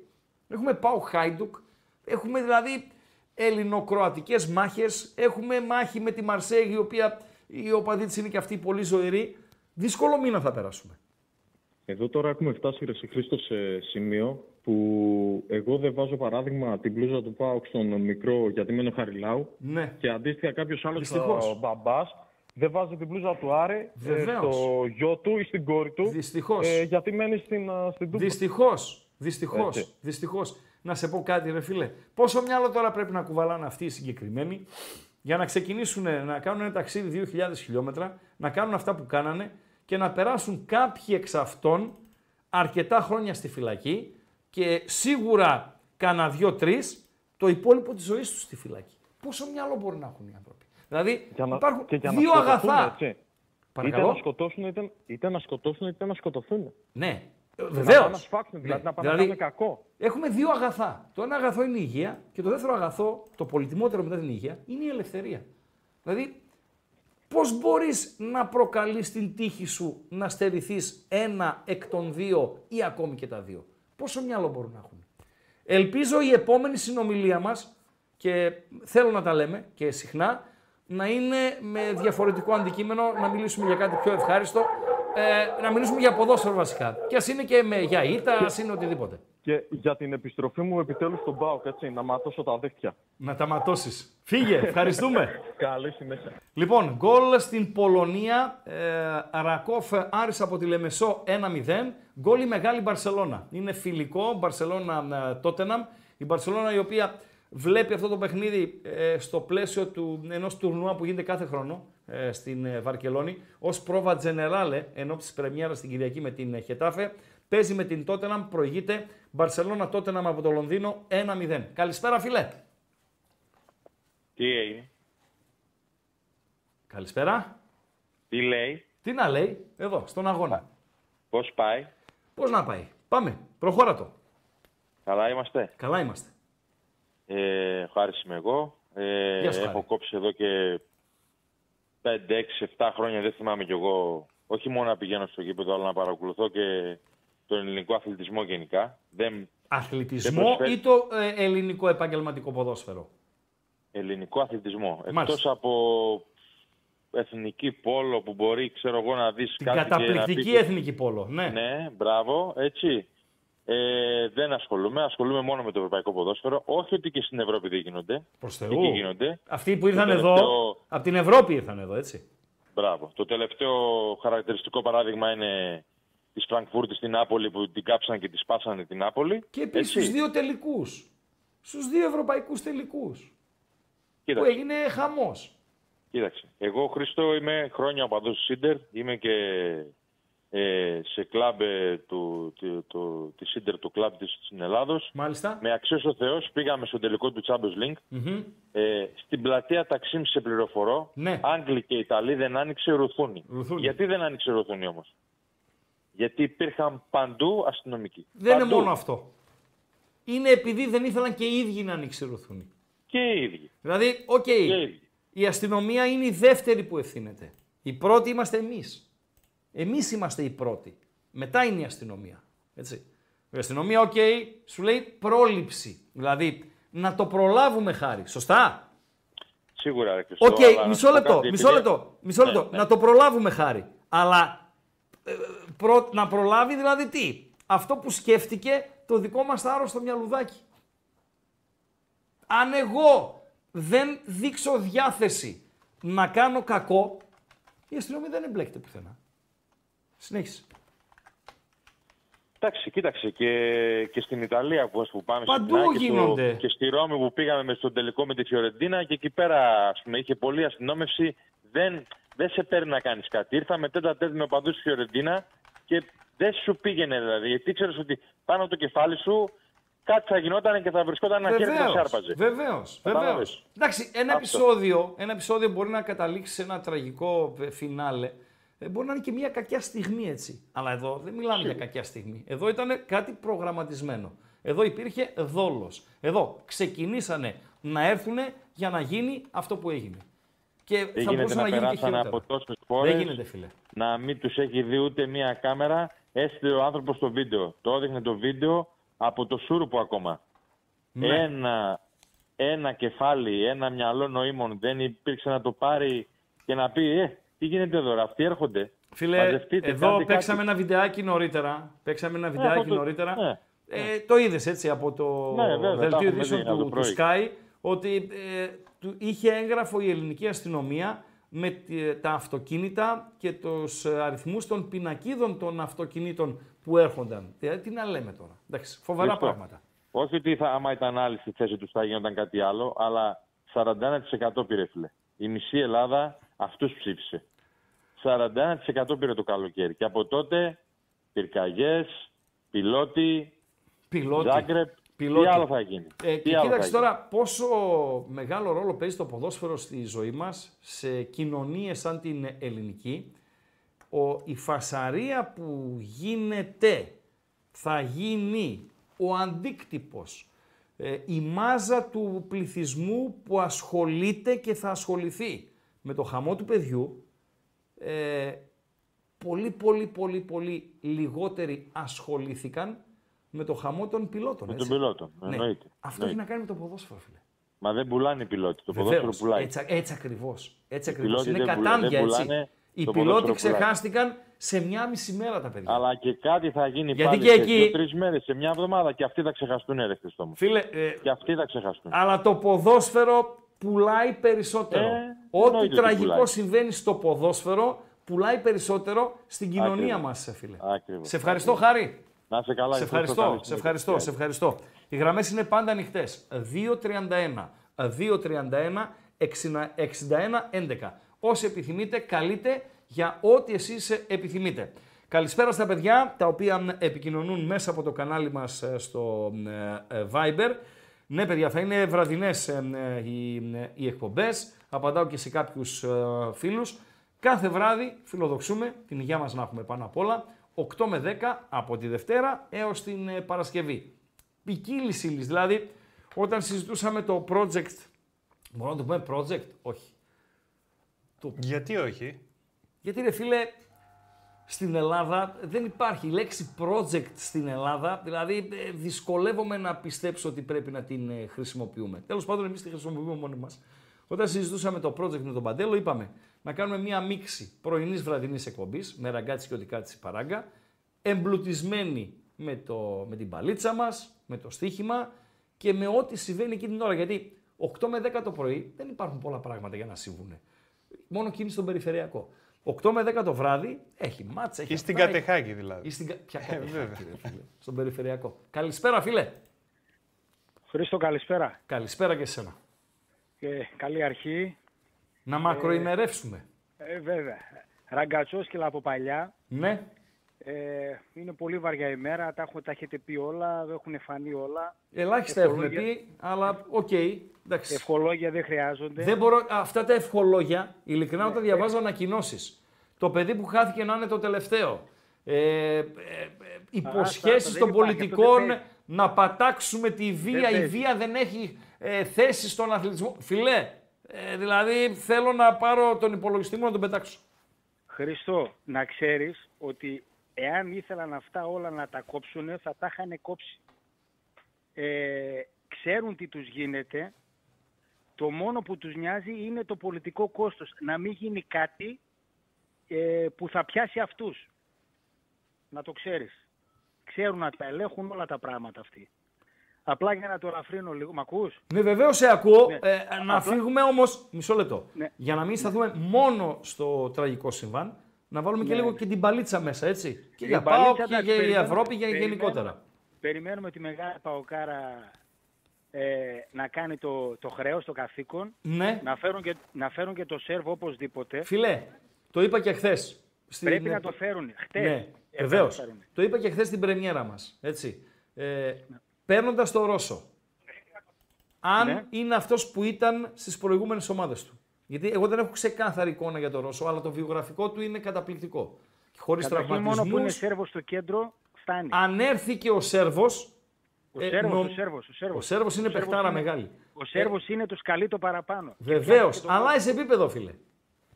έχουμε Πάο Χάιντουκ, έχουμε δηλαδή ελληνοκροατικές μάχες, έχουμε μάχη με τη Μαρσέη η οποία η οπαδοί της είναι και αυτή πολύ ζωηρή. Δύσκολο μήνα θα περάσουμε. Εδώ τώρα έχουμε φτάσει ρε Χρήστο σε σημείο που εγώ δεν βάζω παράδειγμα την μπλούζα του ΠΑΟΚ στον μικρό γιατί μένω Χαριλάου Ναι. και αντίστοιχα κάποιος άλλος Δυστυχώς. μπαμπάς δεν βάζει την μπλούζα του Άρη ε, Βεβαίως. στο γιο του ή στην κόρη του Δυστυχώς. ε, γιατί μένει στην, α, στην Τούμπα. Δυστυχώς. Δυστυχώς. Έτσι. Δυστυχώς. Να σε πω κάτι, ρε φίλε. Πόσο μυαλό τώρα πρέπει να κουβαλάνε αυτοί οι συγκεκριμένοι για να ξεκινήσουν να κάνουν ένα ταξίδι 2.000 χιλιόμετρα, να κάνουν αυτά που κάνανε και να περάσουν κάποιοι εξ αυτών αρκετά χρόνια στη φυλακή και σίγουρα κάνα δύο-τρεις το υπόλοιπο της ζωής τους στη φυλακή. Πόσο μυαλό μπορεί να έχουν οι άνθρωποι. Δηλαδή Για να- υπάρχουν και για να δύο σκοτωθούν, αγαθά. έτσι. Είτε Παρακαλώ. να σκοτώσουν, είτε, είτε να σκοτώσουν, είτε να σκοτωθούν. Ναι, Να βεβαίως. πάνε να σφάξουν, δηλαδή να πάνε να κάνουν κακό. Έχουμε δύο αγαθά. Το ένα αγαθό είναι η υγεία και το δεύτερο αγαθό, το πολυτιμότερο μετά την υγεία, είναι η ελευθερία. Δηλαδή, πώς μπορείς να προκαλείς την τύχη σου να στερηθείς ένα εκ των δύο ή ακόμη και τα δύο; Πόσο μυαλό μπορούν να έχουν; Ελπίζω η επόμενη συνομιλία μας, και θέλω να τα λέμε και συχνά, να είναι με διαφορετικό αντικείμενο, να μιλήσουμε για κάτι πιο ευχάριστο, ε, να μιλήσουμε για ποδόσφαιρο βασικά. Και ας είναι και με, για ήττα, ας είναι οτιδήποτε. Και για την επιστροφή μου επιτέλους στον ΠΑΟΚ, έτσι, να ματώσω τα δίχτυα. Να τα ματώσεις. Φύγε, ευχαριστούμε. Καλή συνέχεια. λοιπόν, γκολ στην Πολωνία. Ε, Ρακόφ Άρης από τη Λεμεσό 1-0. Γκολ η μεγάλη Μπαρσελώνα. Είναι φιλικό, Μπαρσελώνα Τότεναμ. Η Μπαρσελώνα η οποία βλέπει αυτό το παιχνίδι ε, στο πλαίσιο του, ενός τουρνουά που γίνεται κάθε χρόνο ε, στην ε, Βαρκελόνη ως πρόβα τζενεράλε ενώ της πρεμιέρα στην Κυριακή με την ε, Χετάφε. Παίζει με την Τότεναμ, προηγείται Μπαρσελώνα Τότεναμ από το Λονδίνο 1-0. Καλησπέρα φίλε. Τι έγινε, Καλησπέρα. τι λέει, Τι να λέει, εδώ, στον αγώνα. πώς πάει, Πώς να πάει; Πάμε, προχώρα το. καλά είμαστε. Καλά είμαστε. Ε, Χάρης είμαι εγώ. Ε, Γεια σου, Χάρη. έχω κόψει εδώ και 5, 6, 7 χρόνια, δεν θυμάμαι κι εγώ, όχι μόνο να πηγαίνω στο γήπεδο, αλλά να παρακολουθώ και τον ελληνικό αθλητισμό γενικά. Δεν, Αθλητισμό Δεν προσφέρει. ή το ε, ελληνικό επαγγελματικό ποδόσφαιρο; ελληνικό αθλητισμό. Μάλιστα. Εκτός από εθνική πόλο που μπορεί, ξέρω εγώ, να δεις Την κάτι και να καταπληκτική πεις- εθνική πόλο. Ναι. Ναι, μπράβο, έτσι. Ε, δεν ασχολούμαι, ασχολούμαι μόνο με το ευρωπαϊκό ποδόσφαιρο. Όχι ότι και στην Ευρώπη δεν γίνονται. Προς Και Θεού. εκεί γίνονται. Αυτοί που ήρθαν Το εδώ, τελευταίο- από την Ευρώπη ήρθαν εδώ, έτσι. Μπράβο. Το τελευταίο χαρακτηριστικό παράδειγμα είναι τη Φραγκφούρτη στην Νάπολη που την κάψαν και τη σπάσανε την Νάπολη. Και επίσης Έτσι. στους δύο τελικούς. Στους δύο ευρωπαϊκούς τελικούς. Που Κοίταξε, έγινε χαμός. κοίταξε. Εγώ, Χρήστο, είμαι χρόνια οπαδός του Σίντερ. Είμαι και ε, σε κλαμπ ε, του, του, του, τη Σίντερ, του κλαμπ της στην Ελλάδος. Μάλιστα. Με αξίως ο Θεός πήγαμε στο τελικό του Champions League. Μμμ. Ε, στην πλατεία Ταξίμ σε πληροφορώ, Ναι. Άγγλοι και Ιταλοί δεν άνοιξε ρουθούνι. Ρουθούνι. Γιατί δεν άνοιξε ρουθούνι όμως; Γιατί υπήρχαν παντού αστυνομικοί. Δεν είναι Παντού. μόνο αυτό. Είναι επειδή δεν ήθελαν και οι ίδιοι να ανοίξει ρουθούνι. Και οι ίδιοι. Δηλαδή, οκ, Και οι ίδιοι. η αστυνομία είναι η δεύτερη που ευθύνεται. Η πρώτη είμαστε εμείς. Εμείς είμαστε οι πρώτοι. Μετά είναι η αστυνομία. Έτσι. Η αστυνομία, οκ, σου λέει πρόληψη. Δηλαδή, να το προλάβουμε χάρη. Σωστά; Σίγουρα, ρε Χρήστο, Οκ, αλλά να μισό σου πω λεπτό, κάτι, μισό επειδή- λεπτό, μισό Ναι, λεπτό. ναι. Να το προλάβουμε χάρη. Αλλά ε, προ- να προλάβει δηλαδή τι; Αυτό που σκέφτηκε το δικό μας το άρρωστο μυαλουδάκι. Αν εγώ δεν δείξω διάθεση να κάνω κακό, η αστυνομία δεν εμπλέκεται πουθενά. Συνέχισε. Εντάξει, κοίταξε και, και στην Ιταλία που, που πάμε Παντού συχνά, και, στο- γίνονται. και στη Ρώμη που πήγαμε με στον τελικό με τη Φιωρεντίνα και εκεί πέρα ας πούμε, είχε πολλή αστυνόμευση. Δεν, δεν σε παίρνει να κάνεις κάτι. Ήρθαμε τέτα τέτα με παντού στη Φιωρεντίνα και δεν σου πήγαινε δηλαδή. Γιατί ήξερε ότι πάνω από το κεφάλι σου κάτι θα γινόταν και θα βρισκόταν ένα χέρι που θα Βεβαίως, σάρπαζε. βεβαίως, Κατάλαβες. βεβαίως. Εντάξει, ένα Αυτό. επεισόδιο, ένα επεισόδιο μπορεί να καταλήξει σε ένα τραγικό ε, φινάλε. Ε, μπορεί να είναι και μια κακιά στιγμή έτσι. Αλλά εδώ δεν μιλάμε για κακιά στιγμή. Εδώ ήταν κάτι προγραμματισμένο. Εδώ υπήρχε δόλος. Εδώ ξεκινήσανε να έρθουν για να γίνει αυτό που έγινε. Και Δεν θα γίνεται μπορούσε να να γίνει και περάσαν χειρότερα. από τόσες φορέ Δεν γίνεται, φίλε. να μην τους έχει δει ούτε μία κάμερα. Έστειλε ο άνθρωπος το βίντεο. Το έδειχνε το βίντεο από το Σούρπο ακόμα. Ναι. Ένα, ένα κεφάλι, ένα μυαλό νοήμων δεν υπήρξε να το πάρει και να πει Ε, τι γίνεται εδώ, ρε, αυτοί έρχονται. Φίλε, Μαζευτείτε, εδώ κάντε παίξαμε κάτι». ένα βιντεάκι νωρίτερα. Παίξαμε ένα βιντεάκι αυτό το- νωρίτερα. ναι. Ε, το είδες έτσι από το Ναι, βέβαια, τα δελτίο έχουμε ειδήσεων δει από το του, του πρωί. Sky ότι ε, του, είχε έγγραφο η ελληνική αστυνομία με τη- τα αυτοκίνητα και τους ε, αριθμούς των πινακίδων των αυτοκινήτων που έρχονταν. Δηλαδή, τι να λέμε τώρα. Εντάξει, φοβερά Χριστό. πράγματα. Όχι ότι θα, άμα ήταν άλλη στη θέση τους θα γινόταν κάτι άλλο, αλλά 41% πήρε φίλε. Η μισή Ελλάδα αυτούς ψήφισε. 41% πήρε το καλοκαίρι. Και από τότε πυρκαγιές, πιλότη, Πιλότη. Ζάγκρεπ, Πιλότη. τι άλλο θα γίνει; Ε, τι και άλλο κοίταξε θα γίνει; τώρα πόσο μεγάλο ρόλο παίζει το ποδόσφαιρο στη ζωή μας, σε κοινωνίες σαν την ελληνική. Ο, η φασαρία που γίνεται θα γίνει ο αντίκτυπος, ε, η μάζα του πληθυσμού που ασχολείται και θα ασχοληθεί με το χαμό του παιδιού, ε, πολύ πολύ πολύ πολύ λιγότεροι ασχολήθηκαν με το χαμό των πιλότων. Με έτσι. τον πιλότο. Ναι. Εννοείται. Αυτό Εννοείται. έχει να κάνει με το ποδόσφαιρο, φίλε. Μα δεν πουλάνε οι πιλότοι. Το ποδόσφαιρο Βεβαίως, πουλάει. Έτσι, έτσι ακριβώς. Έτσι ακριβώς. πιλότοι Είναι δεν πουλά- κατάντια δεν έτσι. πουλάνε, Οι το πιλότοι ποδόσφαιρο πουλάει. ξεχάστηκαν σε μια μισή μέρα τα παιδιά. Αλλά και κάτι θα γίνει Γιατί πάλι και σε εκεί- δύο-τρεις μέρες, σε μια εβδομάδα και αυτοί θα ξεχαστούν, ρε Χριστό μου. Φίλε, ε, Και αυτοί θα ξεχαστούν. αλλά το ποδόσφαιρο πουλάει περισσότερο. Ε, Ό,τι εννοείται ότι τραγικό πουλάει. συμβαίνει στο ποδόσφαιρο πουλάει περισσότερο στην κοινωνία Ακριβώς. μας, φίλε. Ακριβώς. Σε ευχαριστώ, Χάρη. Να είσαι καλά. Σε και ευχαριστώ. ευχαριστώ, Καλή σε συνέχεια. ευχαριστώ, σε ευχαριστώ. Οι γραμμές είναι πάντα ανοιχτές. 231, 231, 61, 11. Όσοι επιθυμείτε, καλείτε για ό,τι εσείς επιθυμείτε. Καλησπέρα στα παιδιά, τα οποία επικοινωνούν μέσα από το κανάλι μας ε, στο ε, ε, Viber. Ναι, παιδιά, θα είναι βραδινές ε, ε, οι, ε, οι εκπομπές. Απαντάω και σε κάποιους ε, φίλους. Κάθε βράδυ φιλοδοξούμε την υγεία μας να έχουμε πάνω απ' όλα. 8 με 10 από τη Δευτέρα έως την ε, Παρασκευή. Ποικίλη ύλης, δηλαδή όταν συζητούσαμε το project, μπορούμε να το πούμε project, όχι. Γιατί όχι; Γιατί ρε φίλε, στην Ελλάδα δεν υπάρχει η λέξη project στην Ελλάδα, δηλαδή ε, δυσκολεύομαι να πιστέψω ότι πρέπει να την ε, χρησιμοποιούμε. Τέλος πάντων εμείς τη χρησιμοποιούμε μόνοι μας. Όταν συζητούσαμε το project με τον Παντέλο είπαμε να κάνουμε μία μίξη πρωινής βραδινής εκπομπής με ραγκάτσι και οτικάτσι παράγκα, εμπλουτισμένη με, το, με την παλίτσα μας, με το στοίχημα και με ό,τι συμβαίνει εκείνη την ώρα. Γιατί 8 με 10 το πρωί δεν υπάρχουν πολλά πράγματα για να συμβούν. Μόνο κίνηση στον περιφερειακό. 8 με 10 το βράδυ έχει μάτσα, έχει Ή στην αυτά, έχει- Κατεχάκη δηλαδή. Ή στην... κα- Ποια Ε, Κατεχάκη, βέβαια. ρε φίλε, στον περιφερειακό. Καλησπέρα φίλε. Χρήστο, καλησπέρα. Καλησπέρα και εσένα. Και καλή αρχή. Να μακροημερεύσουμε. Ε, βέβαια. Ραγκατσόσκυλα από παλιά. Ναι. Ε, είναι πολύ βαριά ημέρα. Τα, έχω, τα έχετε πει όλα. Έχουν φανεί όλα. Ελάχιστα έχουμε Ευχολόγια- πει, αλλά οκ. εντάξει. Ευχολόγια δεν χρειάζονται. Δεν μπορώ, αυτά τα ευχολόγια, ειλικρινά όταν διαβάζω ανακοινώσεις. Το παιδί που χάθηκε να είναι το τελευταίο. Ε, ε, ε, υποσχέσεις δεν των υπάρχει, πολιτικών αυτό δεν παίζει. να πατάξουμε τη βία. Η παίζει. βία δεν έχει ε, θέση στον αθλητισμό. Φιλέ, ε, δηλαδή θέλω να πάρω τον υπολογιστή μου να τον πετάξω. Χρήστο, να ξέρεις ότι εάν ήθελαν αυτά όλα να τα κόψουν, θα τα είχαν κόψει. Ε, ξέρουν τι τους γίνεται. Το μόνο που τους νοιάζει είναι το πολιτικό κόστος. Να μην γίνει κάτι ε, που θα πιάσει αυτούς. Να το ξέρεις. Ξέρουν να τα ελέγχουν όλα τα πράγματα αυτοί. Απλά για να το ελαφρύνω λίγο. Μ' ακούς; Ναι, βεβαίως σε ακούω. Ναι. Ε, να Απλά- φύγουμε όμω. Μισό λεπτό. Ναι. Για να μην σταθούμε μόνο στο τραγικό συμβάν, να βάλουμε και Ναι. λίγο και την παλίτσα μέσα, έτσι. Και Την για παλίτσα, ΠΑΟΚ και εντάξει, για η περιμένουμε- Ευρώπη και περιμένουμε- γενικότερα. Περιμένουμε τη μεγάλη Παοκάρα ε, να κάνει το, το χρέος, το καθήκον. Ναι. Να φέρουν και, να φέρουν και το σερβ οπωσδήποτε. Φιλέ, το είπα και χθες. Πρέπει να το φέρουν. Χτες. Ναι, Ε, βεβαίως. θα το φέρουν. Το είπα και χθες στην πρεμιέρα μας. Έτσι. Ε, Παίρνοντας το Ρώσο. Αν Ναι. είναι αυτός που ήταν στις προηγούμενες ομάδες του. Γιατί εγώ δεν έχω ξεκάθαρη εικόνα για τον Ρώσο, αλλά το βιογραφικό του είναι καταπληκτικό. Χωρίς Καταρχήν μόνο που είναι τραυματισμούς. Σέρβος στο κέντρο, φτάνει. Αν έρθει και ο Σέρβος. Ο Σέρβος, ο Σέρβος, ο Σέρβος. Ο Σέρβος είναι Ο Σέρβος παιχτάρα είναι- μεγάλη. Ο Σέρβος είναι το σκαλί το παραπάνω. Βεβαίως. Και πιάνει Αλλά σε επίπεδο, φίλε. Και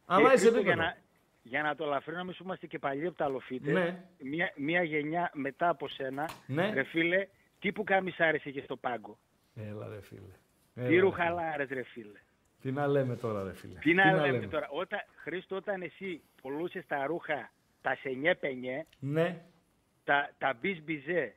Αλλά σε Χρήστο, επίπεδο. για, να, για να το ελαφρύνω, εμείς είμαστε και παλιοί από τα λοφίτε. Ναι. Μια, μια γενιά μετά από σένα, Ναι. ρε φίλε, τι που καμισάρες είχε στο πάγκο. Έλα, ρε φίλε. Τι Έλα, ρε, ρουχαλάρες, ρε φίλε. Τι να λέμε τώρα, ρε φίλε. Τι να λέμε τώρα. Όταν, Χρήστο, όταν εσύ πολλούσες τα ρούχα, τα σενιέ πενιέ, Ναι, τα, τα μπιζ μπιζέ,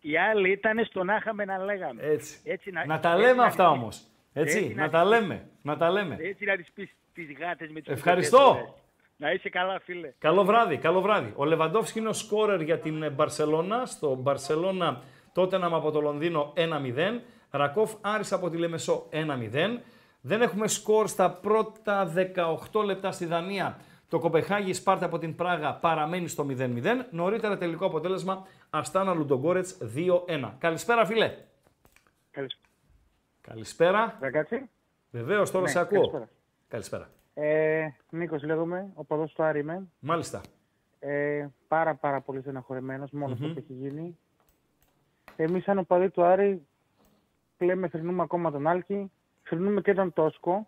οι άλλοι ήταν στο να είχαμε να λέγαμε. έτσι. Έτσι Να τα έτσι λέμε να αυτά τις- όμως. Έτσι, έτσι να να τα τις- λέμε. Να τα λέμε. Έτσι να τις πεις τις γάτες με τις Ευχαριστώ. κουκοτές. Να είσαι καλά, φίλε. Καλό βράδυ, καλό βράδυ. Ο Λεβαντόφσκι είναι ο σκόρερ για την ε, Μπαρσελώνα. Στο Μπαρσελώνα τότε από το Λονδίνο 1-0. Ρακόφ Άρης από τη Λεμεσό 1-0. Δεν έχουμε σκορ στα πρώτα 18 λεπτά στη Δανία. Το Κοπεχάγη Σπάρτα από την Πράγα παραμένει στο 0-0. Νωρίτερα τελικό αποτέλεσμα Αστάνα Λουντογκόρετς 2-1. Καλησπέρα φίλε. Καλησπέρα. Καλησπέρα. Ρακάτσι. Βεβαίως τώρα Ναι, σε ακούω. καλησπέρα. Καλησπέρα. Ε, Νίκος λέγομαι, ο ποδός του Άρη είμαι. Μάλιστα. Ε, πάρα πάρα πολύ στεναχωρημένος μόνος αυτό Μμμ. που έχει γίνει. Εμείς σαν οπαδοί του Άρη λέμε θρυνούμε ακόμα τον Άλκη, θρυνούμε και τον Τόσκο,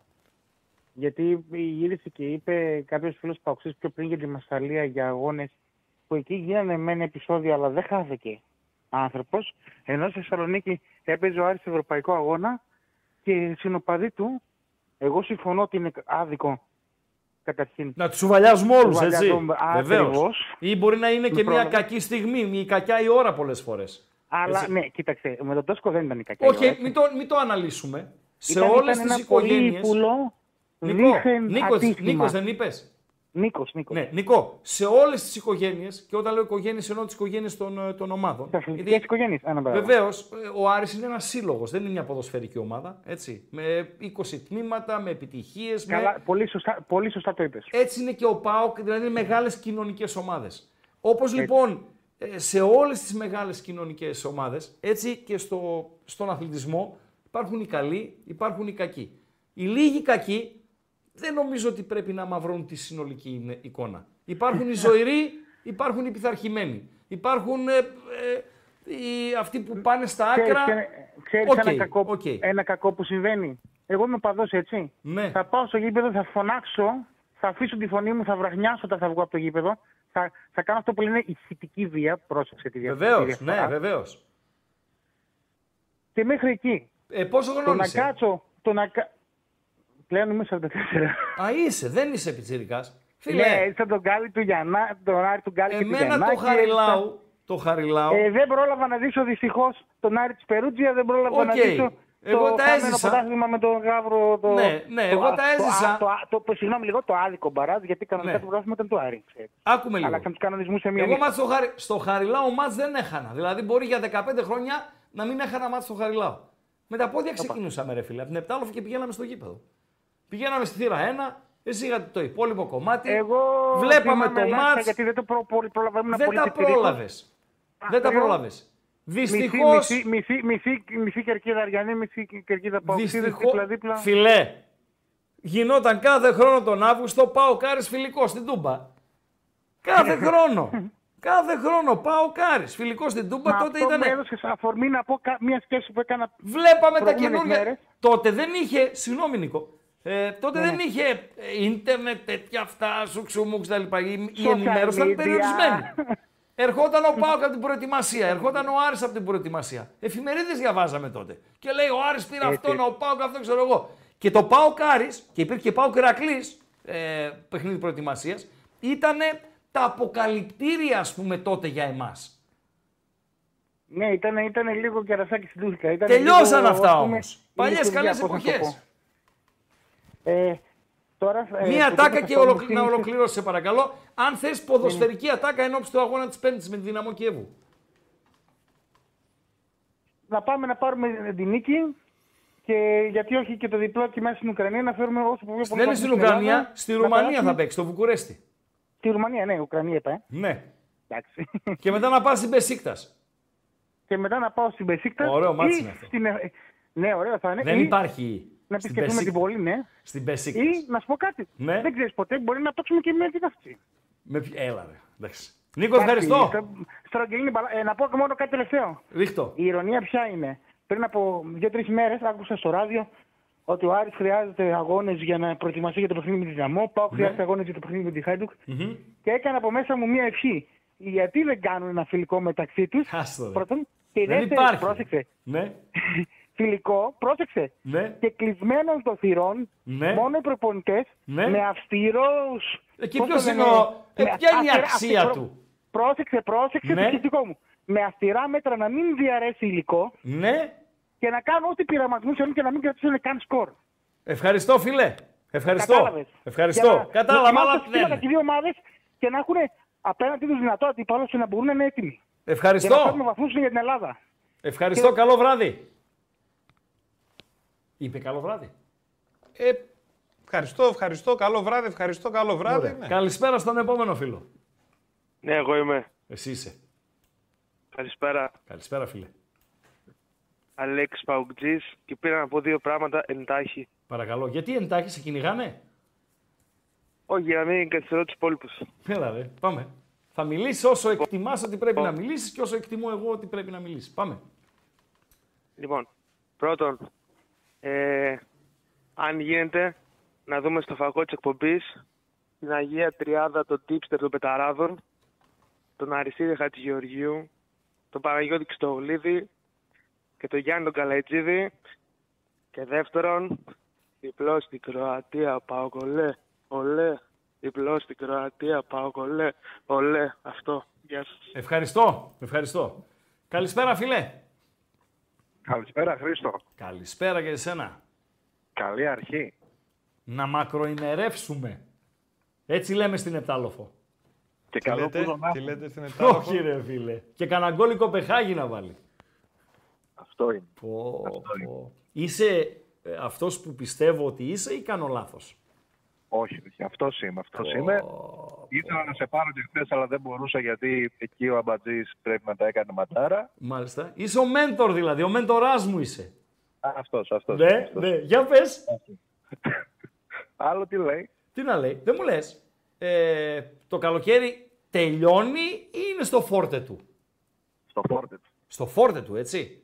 γιατί γύρισε και είπε κάποιος φίλος Παοξής πιο πριν για τη Μασαλία για αγώνες που εκεί γίνανε μεν επεισόδια αλλά δεν χάθηκε άνθρωπος, ενώ στη Θεσσαλονίκη έπαιζε ο Άρης σε ευρωπαϊκό αγώνα και συνοπαδοί του, εγώ συμφωνώ ότι είναι άδικο καταρχήν. Να τους σουβαλιάζουμε όλους, έτσι. Σουβαλιάζουμε, Βεβαίως. ακριβώς. Ή μπορεί να είναι και Με μια πρόβλημα. κακή στιγμή, μια κακιά η ώρα πολλές φορές. Αλλά Έτσι. ναι, κοίταξε, με τον Τόσκο δεν ήταν η κακή. Όχι, ώρα, μην το, μην το αναλύσουμε. Σε Ήταν- όλες ήταν τις ένα πολύ οικογένειες. ύπουλο, Νικό, δίθεν Νίκος, ατύχημα. Νίκος δεν είπες; Νίκος, Νίκος. Ναι, Νικό, σε όλες τις οικογένειες, και όταν λέω οικογένειες εννοώ τις οικογένειες των, ε, των ομάδων. Σε αθλητικές οικογένειες, ένα μπράβο. Βεβαίως, ο Άρης είναι ένας σύλλογος, δεν είναι μια ποδοσφαιρική ομάδα. Έτσι, με 20 τμήματα, με επιτυχίες. Καλά, πολύ, σωστά, πολύ σωστά το είπες. Έτσι είναι και ο ΠΑΟΚ, δηλαδή είναι μεγάλες κοινωνικές ομάδες. Όπως λοιπόν ε, σε όλες τις μεγάλες κοινωνικές ομάδες, έτσι και στο, στον αθλητισμό υπάρχουν οι καλοί, υπάρχουν οι κακοί. Οι λίγοι κακοί δεν νομίζω ότι πρέπει να μαυρώνουν τη συνολική είναι- εικόνα. Υπάρχουν οι ζωηροί, υπάρχουν οι πειθαρχημένοι. Υπάρχουν ε, ε, οι, αυτοί που πάνε στα άκρα. Ξέρεις, ξέρεις Οκ, ένα, κακό, οκ. ένα κακό που συμβαίνει; Εγώ είμαι οπαδός, έτσι. Ναι. Θα πάω στο γήπεδο, θα φωνάξω, θα αφήσω τη φωνή μου, θα βραχνιάσω όταν θα βγω από το γήπεδο. Θα, θα κάνω αυτό που λένε ηχητική βία. Πρόσεξε τη διαφορά. Βεβαίως, τη διαφορά. ναι, βεβαίως. Και μέχρι εκεί. Ε, πόσο Το χρόνο να είσαι; κάτσω, το να κα... Πλέον είμαι 44. Α, είσαι, δεν είσαι πιτσιρικάς. Φίλε, Ναι, σαν τον Γκάλι του Γιαννά, τον Άρη του Γκάλι και του Εμένα το Γιαννάκη, Χαριλάου, το Χαριλάου, Ε, δεν πρόλαβα να δείξω δυστυχώς τον Άρη της Περούτζια, δεν πρόλαβα να Οκ. δείξω Εγώ το τα χαμένο έζησα. πρωτάθλημα με τον Γαύρο. Το, Ναι, ναι, το- εγώ τα το- έζησα. Το, το, το, συγγνώμη λίγο, το άδικο μπαράζ, γιατί κανονικά Ναι. το πρωτάθλημα ήταν του Άρη. ξέρεις. άκουμε λίγο. Αλλάξαν τους κανονισμούς σε μία Εγώ νύχτα. μάτς στο, Χαρι... στο Χαριλάου μάτς δεν έχανα. Δηλαδή μπορεί για 15 χρόνια να μην έχανα μάτς στο Χαριλάου. Με τα πόδια ξεκινούσαμε ρε φίλε. Από την Επτάλοφη και πηγαίναμε στο γήπεδο. Πηγαίναμε στη θύρα 1, εσύ είχατε το υπόλοιπο κομμάτι. Εγώ Βλέπαμε θυμάμαι το ελάχιστα, μάτς. Γιατί δεν το προ, προ, προλαβαίνουμε Δεν πολύ τα πιτσιρίκος. πρόλαβες. Δεν τα Ακριβώς. πρόλαβες. Μισή, Δυστυχώς, μισή, μισή, μισή, μισή κερκίδα Αριανή, μισή κερκίδα Παοξίδης, δυστυχώς, δίπλα-δίπλα. φιλέ, γινόταν κάθε χρόνο τον Αύγουστο πάω κάρις φιλικός στην Τούμπα. Κάθε χρόνο. Κάθε χρόνο πάω κάρις φιλικός στην Τούμπα. Μα τότε αυτό ήταν. μου έδωσε αφορμή να πω κα- μια σκέψη που έκανα Βλέπαμε τα προηγούμενες καινούργια. μέρες. Τότε δεν είχε. Συγγνώμη, Νίκο. Ε, τότε Ναι, δεν ναι. είχε ε, ίντερνετ, τέτοια αυτά, σουξούμουξ κτλ. Η, η Social ενημέρωση ήταν media. περιορισμένη. Ερχόταν ο Πάοκ από την προετοιμασία, ερχόταν ο Άρης από την προετοιμασία. Εφημερίδες διαβάζαμε τότε. Και λέει ο Άρης πήρε Έτσι. αυτόν, ο Πάοκ αυτό, ξέρω εγώ. Και το Πάοκ Άρης, και υπήρχε και Πάοκ Ηρακλή ε, παιχνίδι προετοιμασίας, ήταν τα αποκαλυπτήρια, ας πούμε, τότε για εμάς. Ναι, ήταν, ήταν λίγο κερασάκι στην τούσκα. Ήταν Τελειώσαν λίγο, αυτά ας πούμε, όμως. Παλιές λειτουργία, καλές πώς να το εποχές. πω. Ε, τώρα, ε, Μία που τάκα είπες και αυτό, μου ολοκλη... να θύμισε- ολοκληρώσει, σε παρακαλώ. Αν θες ποδοσφαιρική ατάκα εν ώψη του αγώνα της Πέμπτης με τη Δυναμό Κιέβου. Να πάμε να πάρουμε την νίκη και γιατί όχι και το διπλό και μέσα στην Ουκρανία να φέρουμε όσο πιο πολύ Δεν είναι στην Ουκρανία, στη Ρουμανία θα παίξει, στο Βουκουρέστι. Στη Ρουμανία, ναι, Ουκρανία είπα. Ε. Ναι. Εντάξει. Και μετά να πας στην Πεσίκτα. και μετά να πάω στην Πεσίκτα. Ωραίο μάτς ή είναι αυτό. Στην... ε, Ναι, ωραίο θα είναι. Δεν ή- υπάρχει Να Στην επισκεφτούμε Μπεσίκ- την πόλη, ναι. Στην Μπεσίκτας. Ή να σου πω κάτι. Ναι. Δεν ξέρεις ποτέ, μπορεί να παίξουμε και με την αυτή. Με... ποιο- Έλα, ρε. Εντάξει. Νίκο, ευχαριστώ. Στρογγυλίνη, μπαλα- ε, να πω και μόνο κάτι τελευταίο. Ρίχτω. Η ειρωνεία ποια είναι. Πριν από δύο-τρεις μέρες άκουσα στο ράδιο ότι ο Άρης χρειάζεται αγώνες για να προετοιμαστεί για το παιχνίδι με τη Δυναμό. Πάω Ναι. χρειάζεται αγώνες για το παιχνίδι με τη Χάιντουκ. Και έκανα από μέσα μου μία ευχή. Γιατί δεν κάνουν ένα φιλικό μεταξύ τους; Άστο, ρε. Πρώτον. Και η Δεν δεύτερη, υπάρχει. πρόσεξε. Ναι. Φιλικό, πρόσεξε. Ναι. Και κλεισμένων των θυρών, Ναι. μόνο οι προπονητές Ναι. με αυστηρού. Εκεί ποιος είναι ο- ε, ποια είναι η αξία του; Πρόσεξε, πρόσεξε Ναι. το σκεπτικό μου. Με αυστηρά μέτρα να μην διαρρέσει υλικό Ναι. Και να κάνουν ό,τι πειραματισμού θέλουν και να μην κρατήσουν καν σκορ. Ευχαριστώ, φίλε. Ευχαριστώ. Κατάλαβες. Ευχαριστώ. Για να Κατάλαβα, δοκιμάσουν αλλά τα συστήματα δεν. και οι δύο ομάδες και να έχουν απέναντι τους δυνατό αντίπαλο και να μπορούν να είναι έτοιμοι. Ευχαριστώ. Και να παίρνουν βαθμούς για την Ελλάδα. Ευχαριστώ. Καλό βράδυ. Είπε καλό βράδυ. Ε, ευχαριστώ, ευχαριστώ. Καλό βράδυ, ευχαριστώ, καλό βράδυ. Ωραία. Ναι. Καλησπέρα στον επόμενο φίλο. Ναι, εγώ είμαι. Εσύ είσαι. Καλησπέρα. Καλησπέρα, φίλε. Αλέξη Παουτζής και πήρα να πω δύο πράγματα εντάχει. Παρακαλώ. Γιατί εντάχει σε κυνηγάνε; Όχι, για να μην καθυστερώ τους υπόλοιπους. Έλα, ρε. Πάμε. Θα μιλήσεις όσο εκτιμάς ότι πρέπει να μιλήσεις και όσο εκτιμώ εγώ ότι πρέπει να μιλήσεις. Πάμε. Λοιπόν, πρώτον, ε, αν γίνεται να δούμε στο φαγό της εκπομπής την Αγία Τριάδα, τον Τίπστερ των Πεταράδων, τον Αριστίδη Χατζηγεωργίου, τον Παναγιώτη Ξτογλίδη και τον Γιάννη τον Καλαϊτζίδη. Και δεύτερον, διπλός στην Κροατία, Παοκολέ, ολέ. Διπλός στην Κροατία, Παοκολέ, ολέ. Αυτό. Γεια σας. Ευχαριστώ. Ευχαριστώ. Καλησπέρα, φίλε. Καλησπέρα Χρήστο. Καλησπέρα και εσένα. Καλή αρχή. Να μακροημερεύσουμε. Έτσι λέμε στην Επτάλοφο. Και Τι καλό λέτε, που τον τι λέτε στην Επτάλοφο; Όχι ρε φίλε. Και κανένα γκολ η Κοπεχάγη να βάλει. Αυτό είναι. Πω, πω. Είσαι ε, αυτός που πιστεύω ότι είσαι ή κάνω λάθος; Όχι, όχι. Αυτός είμαι. Αυτός είμαι. Ήθελα να σε πάρω και χθες, αλλά δεν μπορούσα γιατί εκεί ο Αμπατζής πρέπει να τα έκανε ματάρα. Μάλιστα. Είσαι ο μέντορ δηλαδή, ο μέντοράς μου είσαι. Αυτός, αυτός. Ναι, ναι. Για πες. Άλλο τι λέει. Τι να λέει. Δεν μου λες. Ε, το καλοκαίρι τελειώνει ή είναι στο φόρτε του; Στο φόρτε του. Στο φόρτε του, έτσι.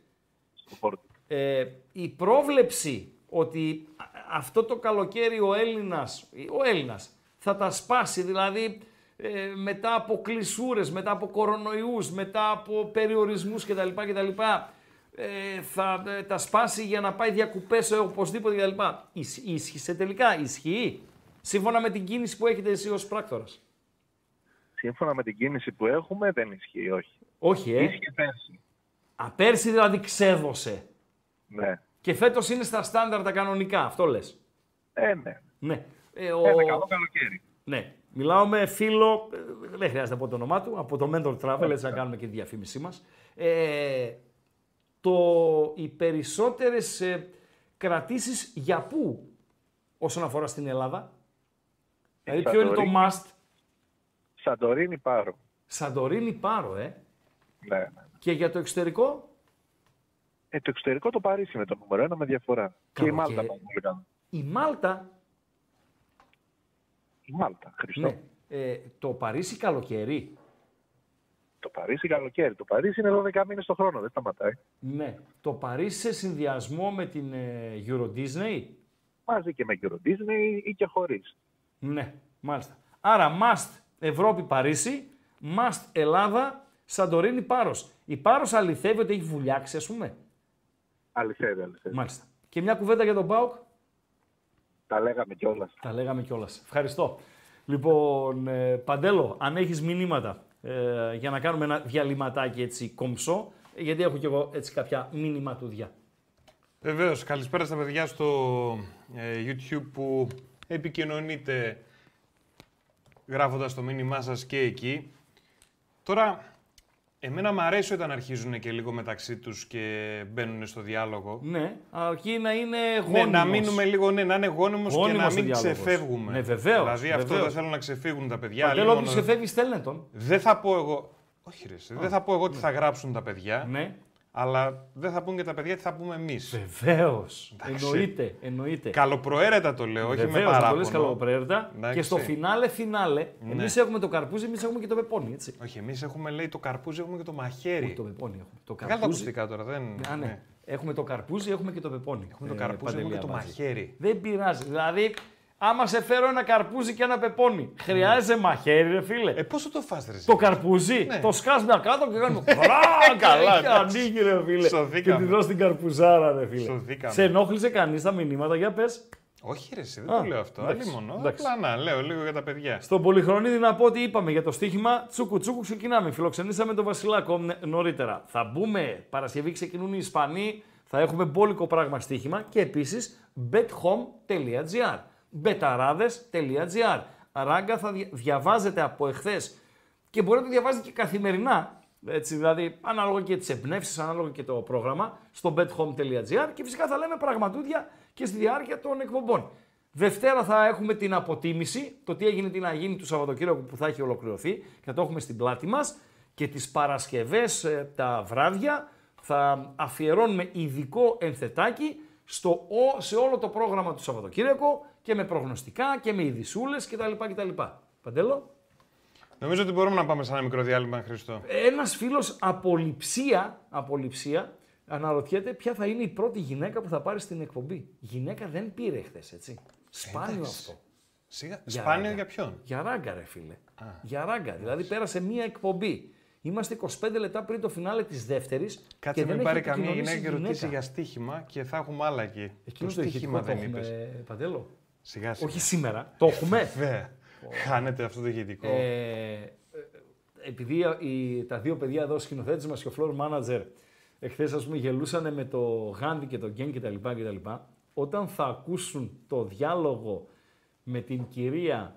Στο φόρτε. Ε, η πρόβλεψη ότι α- αυτό το καλοκαίρι ο Έλληνας, ο Έλληνας θα τα σπάσει, δηλαδή ε, μετά από κλεισούρες, μετά από κορονοϊούς, μετά από περιορισμούς κτλ. κτλ ε, θα ε, τα σπάσει για να πάει διακουπές ε, οπωσδήποτε κτλ. Ισ- Ίσχυσε τελικά, ισχύει, σύμφωνα με την κίνηση που έχετε εσύ ως πράκτορας. Σύμφωνα με την κίνηση που έχουμε, δεν ισχύει, όχι. Όχι, ε. Ίσχυε πέρσι. Α, πέρσι δηλαδή ξέδωσε. Ναι. Και φέτος είναι στα στάνταρ τα κανονικά, αυτό λες. Ε, ναι. Ναι. Ε, ο... Ένα καλό καλοκαίρι. Ναι. Μιλάω με φίλο, ε, δεν χρειάζεται να πω το όνομά του, από το Mentor Travel, έτσι να κάνουμε και τη διαφήμισή μας. Ε, το, οι περισσότερες ε, κρατήσεις για πού όσον αφορά στην Ελλάδα; Δηλαδή ποιο είναι το Σαντορίνη. must; Σαντορίνη Πάρο. Σαντορίνη Πάρο, ε. Ναι, ναι. Και για το εξωτερικό; Ε, το εξωτερικό το Παρίσι είναι το νούμερο ένα με διαφορά. Και η Καλό, Μάλτα και- πάει πολύ καλά. Η Μάλτα, Η Μάλτα, Χριστό. ναι. Ε, το Παρίσι καλοκαίρι. Το Παρίσι καλοκαίρι. Το Παρίσι είναι 12 μήνες το χρόνο, δεν σταματάει. Ναι. Το Παρίσι σε συνδυασμό με την ε, Euro Disney; Μαζί και με Euro Disney ή και χωρίς. Ναι, μάλιστα. Άρα must Ευρώπη Παρίσι, must Ελλάδα, Σαντορίνη Πάρος. Η Πάρος αληθεύει ότι έχει βουλιάξει, ας πούμε. Αληθεύει, αληθεύει. Μάλιστα. Και μια κουβέντα για τον ΠΑΟΚ. Τα λέγαμε κιόλας. Τα λέγαμε κιόλας. Ευχαριστώ. Λοιπόν, ε, Παντέλο, αν έχεις μηνύματα ε, για να κάνουμε ένα διαλυματάκι έτσι κομψό, ε, γιατί έχω κι εγώ έτσι κάποια μηνυματούδια. Βεβαίως, καλησπέρα στα παιδιά στο ε, YouTube που επικοινωνείτε γράφοντας το μήνυμά σας και εκεί. Τώρα, εμένα μου αρέσει όταν αρχίζουν και λίγο μεταξύ τους και μπαίνουν στο διάλογο. Ναι, αρκεί να είναι γόνιμος. Ναι, να μείνουμε λίγο, ναι, να είναι γόνιμος, και Γόνιμος να ο μην διάλογος. ξεφεύγουμε. Ναι, βεβαίως, Δηλαδή αυτό βεβαίως. δεν θέλω να ξεφύγουν τα παιδιά. Παντέλο, λίγο όποιος να- ξεφεύγεις, στέλνε τον. Δεν θα πω εγώ... Όχι ρε, εσύ, δεν θα πω εγώ τι θα γράψουν τα παιδιά. Ναι. Αλλά δεν θα πούν και τα παιδιά τι θα πούμε εμείς. Βεβαίως. Εννοείται. εννοείται. Καλοπροαίρετα το λέω, όχι με Βεβαίως, να παράπονο. το λες καλοπροαίρετα. Εντάξει. Και στο φινάλε, φινάλε, Ναι. εμείς έχουμε το καρπούζι, εμείς έχουμε και το πεπόνι. Έτσι. Όχι, εμείς έχουμε λέει το καρπούζι, έχουμε και το μαχαίρι. Όχι, το πεπόνι έχουμε. Το Βγάλε τα καρπούζι- ακουστικά τώρα, δεν. Α, ναι. Έχουμε το καρπούζι, έχουμε και το πεπόνι. Έχουμε το Ε, καρπούζι, έχουμε και το Παντελή Αμπάζη. μαχαίρι. Δεν πειράζει. Δηλαδή, άμα σε φέρω ένα καρπούζι και ένα πεπόνι, χρειάζεσαι μαχαίρι, ρε φίλε. Ε, πόσο το φας, ρε, εσύ; Το καρπούζι, Ναι. το σκάσουμε κάτω και κάνουμε. Ε, καλά, και εντάξει. ανοίγει, ρε φίλε. Και Σωθήκαμε. τη δώσει την καρπουζάρα, ρε φίλε. Σωθήκαμε. Σε ενόχλησε κανείς τα μηνύματα, για πες. Όχι, ρε, εσύ, δεν Α, το λέω αυτό. εντάξει, Άλλη μόνο. εντάξει. Απλά να λέω λίγο για τα παιδιά. Στον Πολυχρονίδη να πω ότι είπαμε για το στοίχημα τσούκου τσούκου ξεκινάμε. Φιλοξενήσαμε τον Βασιλάκο ν- νωρίτερα. Θα μπούμε, Παρασκευή ξεκινούν οι Ισπανοί, θα έχουμε μπόλικο πράγμα στοίχημα και επίσης bethome.gr betarades.gr Ράγκα θα δια- διαβάζετε από εχθές και μπορείτε να το διαβάζετε και καθημερινά, έτσι, δηλαδή ανάλογα και τις εμπνεύσεις, ανάλογα και το πρόγραμμα, στο bethome.gr και φυσικά θα λέμε πραγματούδια και στη διάρκεια των εκπομπών. Δευτέρα θα έχουμε την αποτίμηση, το τι έγινε, τι να γίνει του Σαββατοκύριακου που θα έχει ολοκληρωθεί και θα το έχουμε στην πλάτη μας και τις Παρασκευές ε, τα βράδια θα αφιερώνουμε ειδικό ενθετάκι στο, ο- σε όλο το πρόγραμμα του Σαββατοκύριακου και με προγνωστικά και με ειδισούλες κτλ. κτλ. Παντέλο. Νομίζω ότι μπορούμε να πάμε σε ένα μικρό διάλειμμα, Χριστό. Ένας φίλος από λειψία, από λειψία αναρωτιέται ποια θα είναι η πρώτη γυναίκα που θα πάρει στην εκπομπή. Γυναίκα δεν πήρε χθες, έτσι. Σπάνιο Εντάξει. αυτό. Σιγά. Για Σπάνιο ράγκα. για ποιον; Για ράγκα, ρε φίλε. Για ράγκα. Δηλαδή πέρασε μία εκπομπή. Είμαστε 25 λεπτά πριν το φινάλε της δεύτερης. Κάτσε και μην δεν πάρει έχει καμία επικοινωνήσει γυναίκα και ρωτήσει γυναίκα. για στοίχημα και θα έχουμε άλλα εκεί. Εκείνο το το στοίχημα ηχητικό το δεν έχουμε, είπες. Παντέλο; Σιγά σιγά. Όχι σήμερα. Το έχουμε; Βέβαια. Χάνεται αυτό το ηχητικό. Ε, ε, επειδή οι, τα δύο παιδιά εδώ, σκηνοθέτης μας και ο floor manager, εχθές ας πούμε γελούσαν με το Γάντι και το Γκέν κτλ. κτλ. Όταν θα ακούσουν το διάλογο με την κυρία.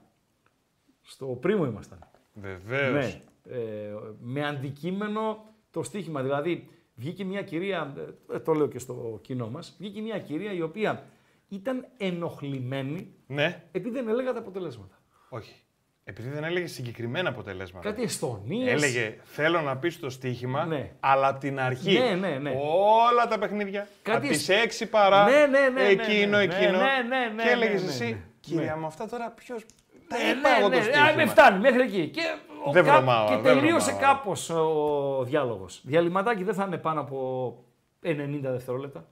Στο πρίμο ήμασταν. Βεβαίως. Ναι. Ε, με αντικείμενο το στοίχημα. Δηλαδή, βγήκε μια κυρία, ε, το λέω και στο κοινό μας, βγήκε μια κυρία η οποία ήταν ενοχλημένη Ναι. επειδή δεν έλεγα τα αποτελέσματα. Όχι. Επειδή δεν έλεγε συγκεκριμένα αποτελέσματα. Κάτι Εστονίες. Έλεγε θέλω να πεις το στοίχημα, Ναι. αλλά από την αρχή. Ναι, ναι, ναι. Όλα τα παιχνίδια. Κάτι από τις εσ- 6 παρά. Ναι, ναι, ναι, ναι, εκείνο, ναι, ναι, εκείνο. ναι, ναι, ναι, και έλεγες ναι, ναι, εσύ, ναι. κυρία Ναι. μου, αυτά τώρα ποιος. Τα Ναι, είπα ναι, εγώ ναι, το ναι, στοίχημα. α, με φτάνει μέχρι εκεί. Και, ο Δεν κα- βρωμάω, και δεν τελείωσε βρωμάω. κάπως ο διάλογος. Διαλυματάκι δεν θα είναι πάνω από 90 δευτερόλεπτα.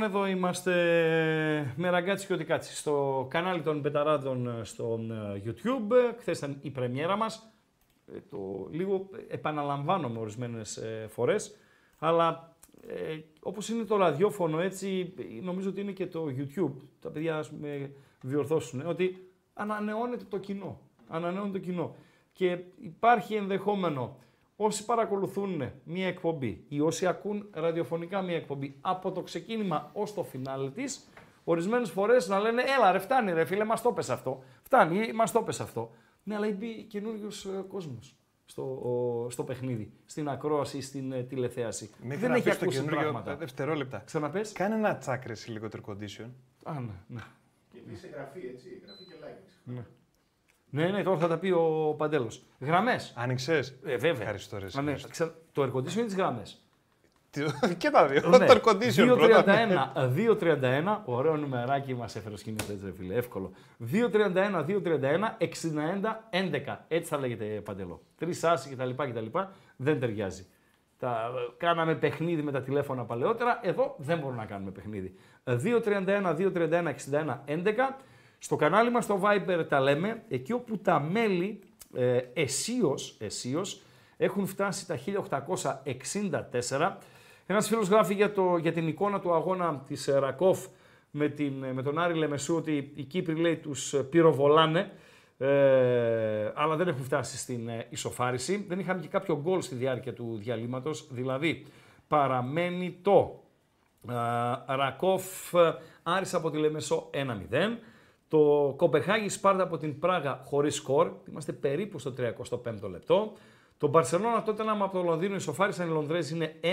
Λοιπόν, εδώ είμαστε με ραγκάτσι και οτικάτσι στο κανάλι των Πεταράδων ε, στο ε, YouTube. Χθες ήταν η πρεμιέρα μας. Ε, Το λίγο επαναλαμβάνομαι ορισμένες ε, φορές, αλλά ε, όπως είναι το ραδιόφωνο έτσι, νομίζω ότι είναι και το YouTube. Τα παιδιά ας με διορθώσουν, ότι ανανεώνεται το κοινό. Ανανεώνεται το κοινό. Και υπάρχει ενδεχόμενο όσοι παρακολουθούν μία εκπομπή ή όσοι ακούν ραδιοφωνικά μία εκπομπή από το ξεκίνημα ως το φινάλε της, ορισμένες φορές να λένε «Έλα ρε, φτάνει ρε φίλε, μας το πες αυτό, φτάνει, μας το πες αυτό». Ναι, αλλά μπει καινούριο κόσμος στο, ο- στο παιχνίδι, στην ακρόαση, στην ε, τηλεθέαση. Μέχρι Δεν να έχει πεις το ακούσει καινούριο, πράγματα. ε, Δευτερόλεπτα. Ξαναπες. Κάνε ένα τσάκρε λίγο το air condition. Α, ναι, ναι. Και επίσης εγγραφή, έτσι, εγγραφή και like. Ναι. Ναι, ναι, τώρα θα τα πει ο Παντέλος. Γραμμές. Άνοιξες. Ε, βέβαια. Ευχαριστώ, ρε, Α, ναι, ευχαριστώ. ξα- Το air condition είναι τις γραμμές. και τα δύο. Ναι. Το air condition πρώτα. 231, 231, ωραίο νουμεράκι μας έφερε ο σκηνής έτσι ρε φίλε, εύκολο. 231, 231, 61, 11. Έτσι θα λέγεται Παντελό. Τρεις άσοι κτλ. κτλ. Δεν ταιριάζει. Τα, κάναμε παιχνίδι με τα τηλέφωνα παλαιότερα, εδώ δεν μπορούμε να κάνουμε παιχνίδι. 231, 231, 61, 11. Στο κανάλι μας στο Viber τα λέμε, εκεί όπου τα μέλη ε, εσίως, εσίως έχουν φτάσει τα 1864. Ένας φίλος γράφει για, το, για την εικόνα του αγώνα της ε, Ρακόφ με, την, με τον Άρη Λεμεσού ότι οι Κύπροι λέει τους ε, πυροβολάνε ε, αλλά δεν έχουν φτάσει στην ε, ισοφάριση. Δεν είχαμε και κάποιο γκολ στη διάρκεια του διαλύματος, δηλαδή παραμένει το ε, Ρακόφ ε, Άρης από τη Λεμεσό 1-0. Το Κοπεχάγη Σπάρτα από την Πράγα χωρίς σκορ. Είμαστε περίπου στο 35ο λεπτό. Το Μπαρσελόνα τότε από το Λονδίνο ισοφάρισαν οι Λονδρέζοι είναι 1-1.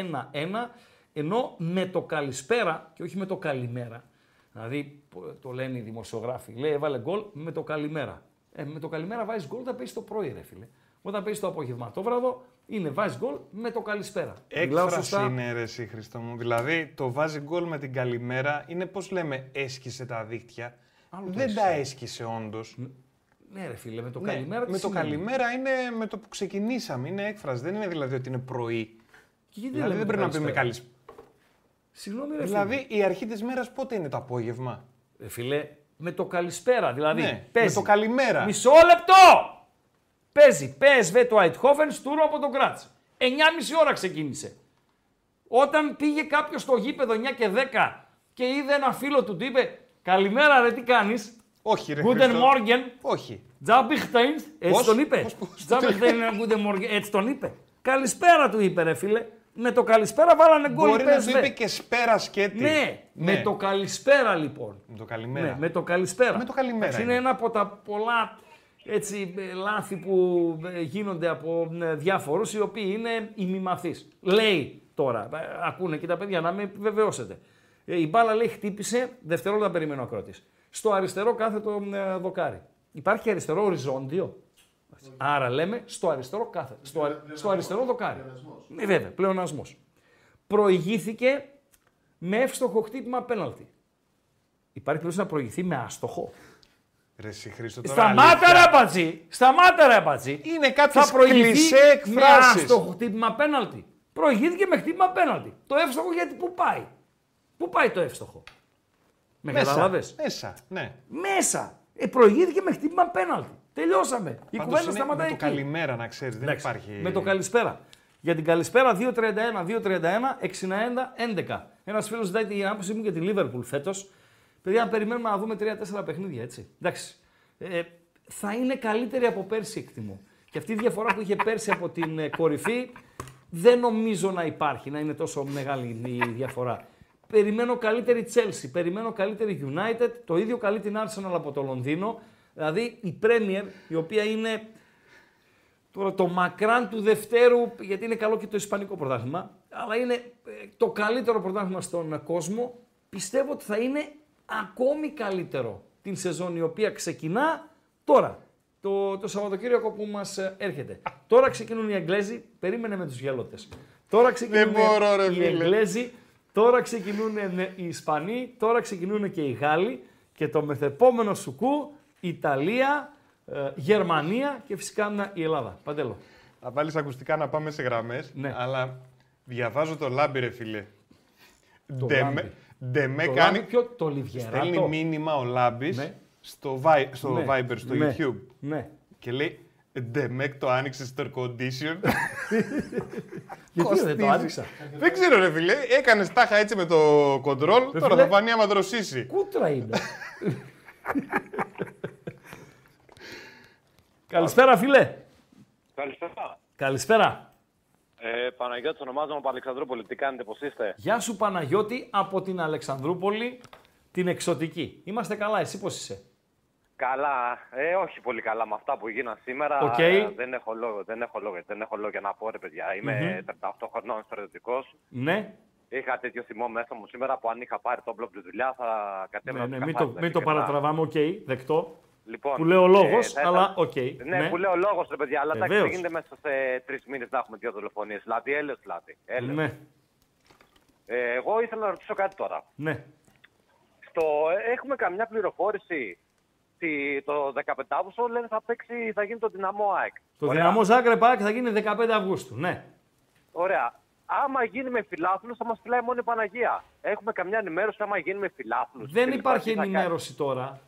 Ενώ με το καλησπέρα και όχι με το καλημέρα. Δηλαδή που το λένε οι δημοσιογράφοι. Λέει έβαλε γκολ με το καλημέρα. Ε, με το καλημέρα βάζει γκολ όταν παίζει το πρωί, ρε φίλε. Όταν παίζει το απόγευμα το βράδυ είναι βάζει γκολ με το καλησπέρα. Μιλάω Έκφραση σωστά; είναι ρε εσύ Χριστό μου. Δηλαδή το βάζει γκολ με την καλημέρα είναι πώς λέμε έσκησε τα δίχτυα. Άλλο το δεν τα έσκησε. έσκησε όντως. Ναι, ρε φίλε, με το Ναι, καλημέρα τι με το σημαίνει; καλημέρα είναι με το που ξεκινήσαμε. Είναι έκφραση. Δεν είναι δηλαδή ότι είναι πρωί. Και γιατί δηλαδή λέμε δεν πρέπει να πούμε καλησπέρα; καλησπέρα. Συγγνώμη, ρε Δηλαδή φίλε. η αρχή της μέρας πότε είναι το απόγευμα; Ρε φίλε, με το καλησπέρα. Δηλαδή, Ναι, παίζει. με το καλημέρα. Μισό λεπτό! Παίζει PSV το Eindhoven στούρο από τον Κράτς. 9,5 ώρα ξεκίνησε. Όταν πήγε κάποιος στο γήπεδο 9 και 10 και είδε ένα φίλο του, του είπε Καλημέρα, ρε, τι κάνεις; Όχι, ρε. Guten Χριστό. Morgen. Όχι. Τζάμπιχταϊν. Έτσι Πώς, τον είπε; πώς, πώς, Τζάμπιχταϊν είναι Guten Morgen. Έτσι τον είπε. Καλησπέρα του είπε, ρε φίλε. Με το καλησπέρα βάλανε γκολ. Μπορεί οι να PSV. σου είπε και σπέρα σκέτη. Ναι, με το καλησπέρα λοιπόν. Με το καλημέρα. Ναι, με το καλησπέρα. Με το καλημέρα Εντάξει, Είναι είναι. ένα από τα πολλά έτσι, ε, λάθη που ε, γίνονται από ε, διάφορους οι οποίοι είναι ημιμαθείς. Λέει τώρα, ε, ακούνε και τα παιδιά να με επιβεβαιώσετε. Ε, Η μπάλα λέει χτύπησε, δευτερόλεπτα περιμένω ακρότης. Στο αριστερό κάθετο ε, δοκάρι. Υπάρχει αριστερό οριζόντιο. Άρα λέμε στο αριστερό κάθετο. Στο, αρι- στο αριστερό δοκάρι. Ναι, βέβαια, πλεονασμός. Προηγήθηκε με εύστοχο χτύπημα πέναλτι. Υπάρχει περίπτωση να προηγηθεί με άστοχο. Ρε εσύ Χρήστο, τώρα Σταμάτα αλήθεια. ρε πατζή! Σταμάτα ρε πατζή! Είναι κάποιες Θα προηγηθεί κλισέ με εκφράσεις. άστοχο χτύπημα πέναλτι. Προηγήθηκε με χτύπημα πέναλτι. Το εύστοχο γιατί πού πάει; Πού πάει το εύστοχο; Με Μέσα, καταλάβες; Μέσα, ναι. Μέσα. Ε, προηγήθηκε με χτύπημα πέναλτι. Τελειώσαμε. Η Πάντως κουβέντα είναι σταματάει με το εκεί. καλημέρα να ξέρεις, δεν Εντάξει, υπάρχει... Με το καλησπέρα. Για την καλησπέρα 2-31, 2-31, 61, 11. Ένα φίλος ζητάει την άποψή μου για τη Λίβερπουλ φέτος. Παιδιά, να περιμένουμε να δούμε 3-4 παιχνίδια, έτσι. Εντάξει. Ε, θα είναι καλύτερη από πέρσι, εκτιμώ. Και αυτή η διαφορά που είχε πέρσι από την ε, κορυφή δεν νομίζω να υπάρχει, να είναι τόσο μεγάλη η διαφορά. Περιμένω καλύτερη Chelsea, περιμένω καλύτερη United, το ίδιο καλή την Arsenal από το Λονδίνο. Δηλαδή η Premier, η οποία είναι Τώρα το μακράν του Δευτέρου, γιατί είναι καλό και το Ισπανικό πρωτάθλημα, αλλά είναι ε, το καλύτερο πρωτάθλημα στον κόσμο, πιστεύω ότι θα είναι ακόμη καλύτερο την σεζόν η οποία ξεκινά τώρα, το, το Σαββατοκύριακο που μας ε, έρχεται. Τώρα ξεκινούν οι Εγγλέζοι, περίμενε με τους γελότες. Τώρα ξεκινούν μπορώ, ρε, οι φίλε. Εγγλέζοι, τώρα ξεκινούν ε, οι Ισπανοί, τώρα ξεκινούν και οι Γάλλοι και το μεθεπόμενο σουκού Ιταλία, ε, Γερμανία και φυσικά η Ελλάδα. Παντέλο. Θα βάλεις ακουστικά να πάμε σε γραμμές, Ναι. αλλά διαβάζω το λάμπη ρε φίλε. Το Ντε- λάμπη. Ντεμέ Το κάνει. Λάμπη, ποιο, το Λιβιεράτο. Στέλνει μήνυμα ο Λάμπης Ναι. στο, Vi- στο Ναι. Viber, στο Ναι. YouTube. Ναι. Και λέει Ντεμέκ το άνοιξε στο air condition. Γιατί ρε, δεν το Κοστίζει. άνοιξα; Δεν ξέρω, ρε φίλε. Έκανε τάχα έτσι με το κοντρόλ. Ρε Τώρα φίλε. θα φανεί άμα δροσίσει. Κούτρα είναι. Καλησπέρα, φίλε. Καλησπέρα. Καλησπέρα. Ε, Παναγιώτης ονομάζομαι από Αλεξανδρούπολη. Τι κάνετε, πώς είστε; Γεια σου Παναγιώτη από την Αλεξανδρούπολη, την εξωτική. Είμαστε καλά, εσύ πώς είσαι; Καλά. Ε, όχι πολύ καλά με αυτά που γίναν σήμερα. Οκ. Ε, δεν έχω λόγο, δεν έχω λόγο, δεν έχω λόγο για να πω ρε παιδιά. Είμαι Μμμ. 38 χρονών στρατιωτικός. Ναι, Είχα τέτοιο θυμό μέσα μου σήμερα που αν είχα πάρει το μπλοκ τη δουλειά θα κατέβαινα. ναι, ναι από μην, καφάδες το, μην το πουθενά. παρατραβάμε, οκ, δεκτό. Λοιπόν, που λέω λόγος, ε, θα αλλά ήθελα- οκ. Ναι, που λέω λόγος, ρε παιδιά, αλλά εντάξει, δεν Βεβαίως. γίνεται μέσα σε τρεις μήνες να έχουμε δύο δολοφονίες. Δηλαδή, έλεος δηλαδή. έλεος. Ναι, Ε, εγώ ήθελα να ρωτήσω κάτι τώρα. ναι. Στο, έχουμε καμιά πληροφόρηση τι- το 15 Αύγουστο λένε θα παίξει, θα γίνει το δυναμό ΑΕΚ. Το Ωραία. δυναμό Ζάγκρεπ ΑΕΚ θα γίνει 15 Αυγούστου. Ναι. Ωραία. Άμα γίνει με φιλάθλους, θα μας φυλάει μόνο η Παναγία. Έχουμε καμιά ενημέρωση άμα γίνει με φιλάθλους. Δεν υπάρχει ενημέρωση τώρα.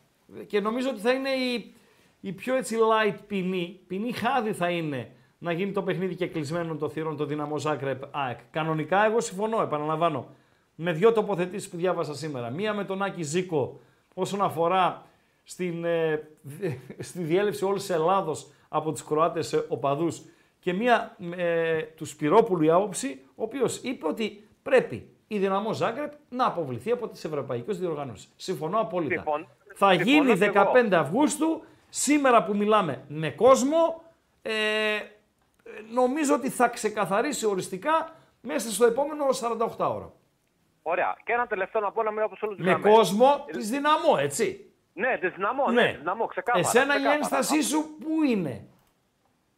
Και νομίζω ότι θα είναι η, η πιο έτσι light ποινή. Ποινή χάδι θα είναι να γίνει το παιχνίδι και κλεισμένο των θύρων το δυναμό Ζάγκρεπ ΑΕΚ. Κανονικά εγώ συμφωνώ, επαναλαμβάνω. Με δύο τοποθετήσεις που διάβασα σήμερα. Μία με τον Άκη Ζήκο όσον αφορά στην, ε, στη διέλευση όλης της Ελλάδος από του Κροάτες οπαδούς και μία ε, του Σπυρόπουλου η άποψη, ο οποίος είπε ότι πρέπει η Δυναμό Ζάγκρεπ να αποβληθεί από τις ευρωπαϊκές διοργανώσεις. Συμφωνώ απόλυτα. Συμφων- Θα συμφωνώ γίνει κι εγώ. 15 Αυγούστου, σήμερα που μιλάμε με κόσμο, ε, νομίζω ότι θα ξεκαθαρίσει οριστικά μέσα στο επόμενο 48 ώρα. Ωραία. Και ένα τελευταίο να πω να μην από όλους τους Με κόσμο της Δυναμό, έτσι. Ναι, τη δυναμό, ναι, Ναι. τη δυναμό, ξεκάθαρα. Εσένα η ξεκάθαρα. ένστασή σου πού είναι;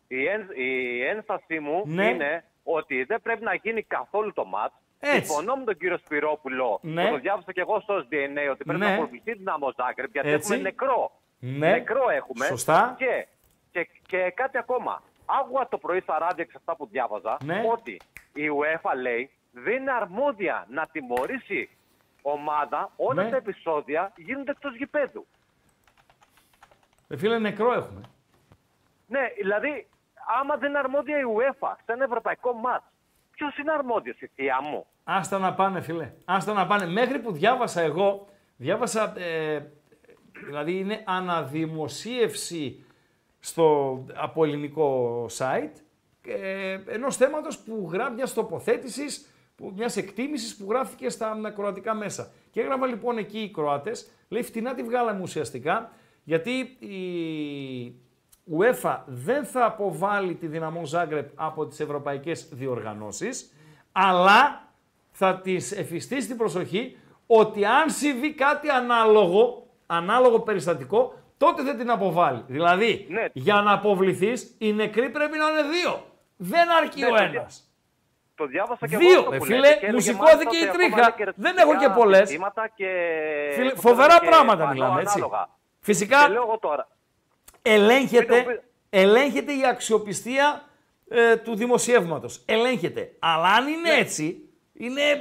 Η, εν, η ένστασή μου Ναι. είναι ότι δεν πρέπει να γίνει καθόλου το μάτ. Έτσι. Συμφωνώ με τον κύριο Σπυρόπουλο, Ναι. που το διάβασα και εγώ στο DNA, ότι πρέπει Ναι. να αποβληθεί η δυναμό Ζάγκρεπ, γιατί Έτσι. έχουμε νεκρό. Ναι. Νεκρό έχουμε. Σωστά. Και, και, και κάτι ακόμα. Άκουγα το πρωί στα ράδια και σε αυτά που διάβαζα Ναι. ότι η UEFA λέει δεν είναι αρμόδια να τιμωρήσει ομάδα όλα Ναι. τα επεισόδια γίνονται εκτός γηπέδου. Ε, φίλε, νεκρό έχουμε. Ναι, δηλαδή, άμα δεν είναι αρμόδια η UEFA σε ένα ευρωπαϊκό μάτς, ποιος είναι αρμόδιος, η θεία μου; Άστα να πάνε, φίλε. Άστα να πάνε. Μέχρι που διάβασα εγώ, διάβασα, ε, δηλαδή είναι αναδημοσίευση στο, από ελληνικό site ε, ενός θέματος που γράφει μια τοποθέτησης, μιας εκτίμησης που γράφτηκε στα κροατικά μέσα. Και έγραφα λοιπόν εκεί οι Κροάτες, λέει φτηνά τη βγάλαμε ουσιαστικά, γιατί η UEFA δεν θα αποβάλει τη δυναμό Ζάγκρεπ από τις ευρωπαϊκές διοργανώσεις, αλλά θα τις εφιστήσει την προσοχή ότι αν συμβεί κάτι ανάλογο, ανάλογο περιστατικό, τότε δεν την αποβάλει. Δηλαδή, Ναι. για να αποβληθείς, οι νεκροί πρέπει να είναι δύο. Δεν αρκεί Ναι, ο το δια- ένας. Το διάβασα και Δύο, εγώ αυτό ε, που φίλε, λέτε και μου έλεγε σηκώθηκε μάλιστα η ότι τρίχα. ακόμα και Δεν έχω και ρετσιστικά πολλές. ζητήματα Και... Φίλε, πώς φοβερά και πράγματα πάνω μιλάμε, έτσι. ανάλογα. Φυσικά- Και λέω εγώ τώρα, ελέγχεται, Μην το ελέγχεται η αξιοπιστία ε, του δημοσιεύματος. Ελέγχεται. Αλλά αν είναι Ναι. έτσι, είναι ε, ε,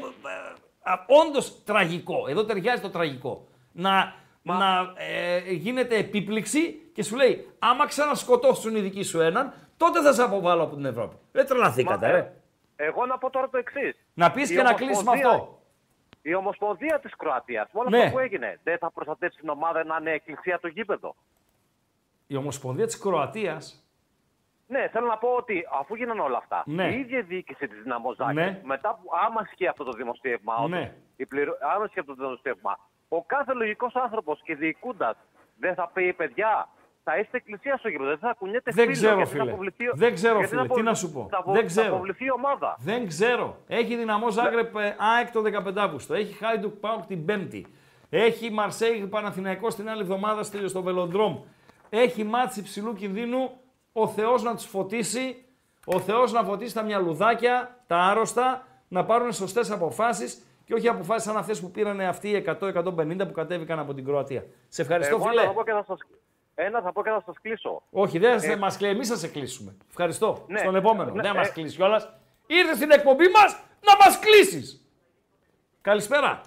όντως τραγικό. Εδώ ταιριάζει το τραγικό. Να, να ε, γίνεται επίπληξη και σου λέει, άμα ξανασκοτώσουν οι δικοί σου έναν, τότε θα σε αποβάλω από την Ευρώπη. Δεν τρελαθήκατε, Μα, ρε. Εγώ να πω τώρα το εξής. Να πεις και να κλείσεις με αυτό. Η Ομοσπονδία της Κροατίας, με όλο Ναι. αυτό που έγινε, δεν θα προστατεύσει την ομάδα να είναι εκκλησία το γήπεδο. Η Ομοσπονδία της Κροατίας Ναι, θέλω να πω ότι αφού γίνανε όλα αυτά, Ναι. η ίδια διοίκηση της Δυναμό Ζάκης, Ναι. μετά που άμα ισχύει αυτό το δημοσίευμα, ότι Ναι. η πληρω... άμα ισχύει αυτό το δημοσίευμα, ο κάθε λογικός άνθρωπος και διοικούντας δεν θα πει, παιδιά, θα είστε εκκλησία στο γήπεδο, δεν θα κουνιέται Δεν φίλο, ξέρω, γιατί θα φίλε. αποβληθεί ο- Δεν ξέρω, γιατί φίλε. θα Τι να αποβλη- σου πω. Θα, απο- Δεν θα ξέρω. αποβληθεί η ομάδα. Δεν ξέρω. Έχει δυναμό Ζάγκρεπ ε, ΑΕΚ το 15 Αύγουστο. Έχει Χάιντουκ Πάουκ την Πέμπτη. Έχει Μαρσέιγ Παναθηναϊκός την άλλη εβδομάδα στο, στο Βελοντρόμ. Έχει μάτς υψηλού κινδύνου. Ο Θεός να τους φωτίσει. Ο Θεός να φωτίσει τα μυαλουδάκια, τα άρρωστα, να πάρουν σωστές αποφάσεις και όχι αποφάσεις σαν αυτές που πήραν αυτοί οι 100-150 που κατέβηκαν από την Κροατία. Σε ευχαριστώ, Εγώ φίλε. θα πω και θα σας... Ένα θα πω και θα σας κλείσω. Όχι, δεν Ε, μας κλαίει, εμείς θα σε κλείσουμε. Ευχαριστώ. Ναι, Στον επόμενο. ναι, δεν μας ε, κλείσει κιόλας. Ήρθες στην εκπομπή μας να μας κλείσεις. Καλησπέρα.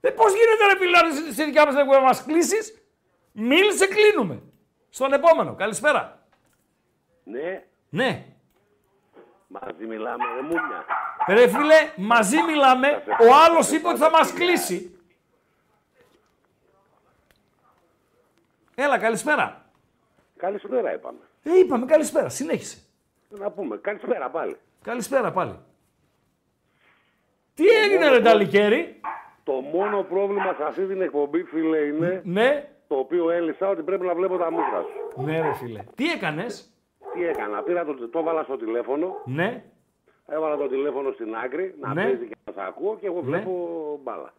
Ε, πώς γίνεται ρε φίλε να στη- στη δικιά μας να μας κλείσεις; Μίλησε, κλείνουμε. Στον επόμενο. Καλησπέρα. Ναι, Ναι. μαζί μιλάμε, ρε μουνιά. Ρε φίλε, μαζί μιλάμε. Ο άλλος είπε ότι θα μας κλείσει. Έλα, καλησπέρα. Καλησπέρα είπαμε. Ε, είπαμε καλησπέρα. Συνέχισε. Να πούμε, καλησπέρα πάλι. Καλησπέρα πάλι. Τι έγινε ρε Νταλικέρη. Το μόνο πρόβλημα σε αυτή την εκπομπή, φίλε, είναι Ναι. το οποίο έλυσα ότι πρέπει να βλέπω τα μούτρα σου. Ναι ρε φίλε. Τι έκανες; Τι έκανα, πήρα το, το έβαλα στο τηλέφωνο, Ναι. έβαλα το τηλέφωνο στην άκρη, να Ναι. παίζει και να σε ακούω και εγώ Ναι. βλέπω μπάλα.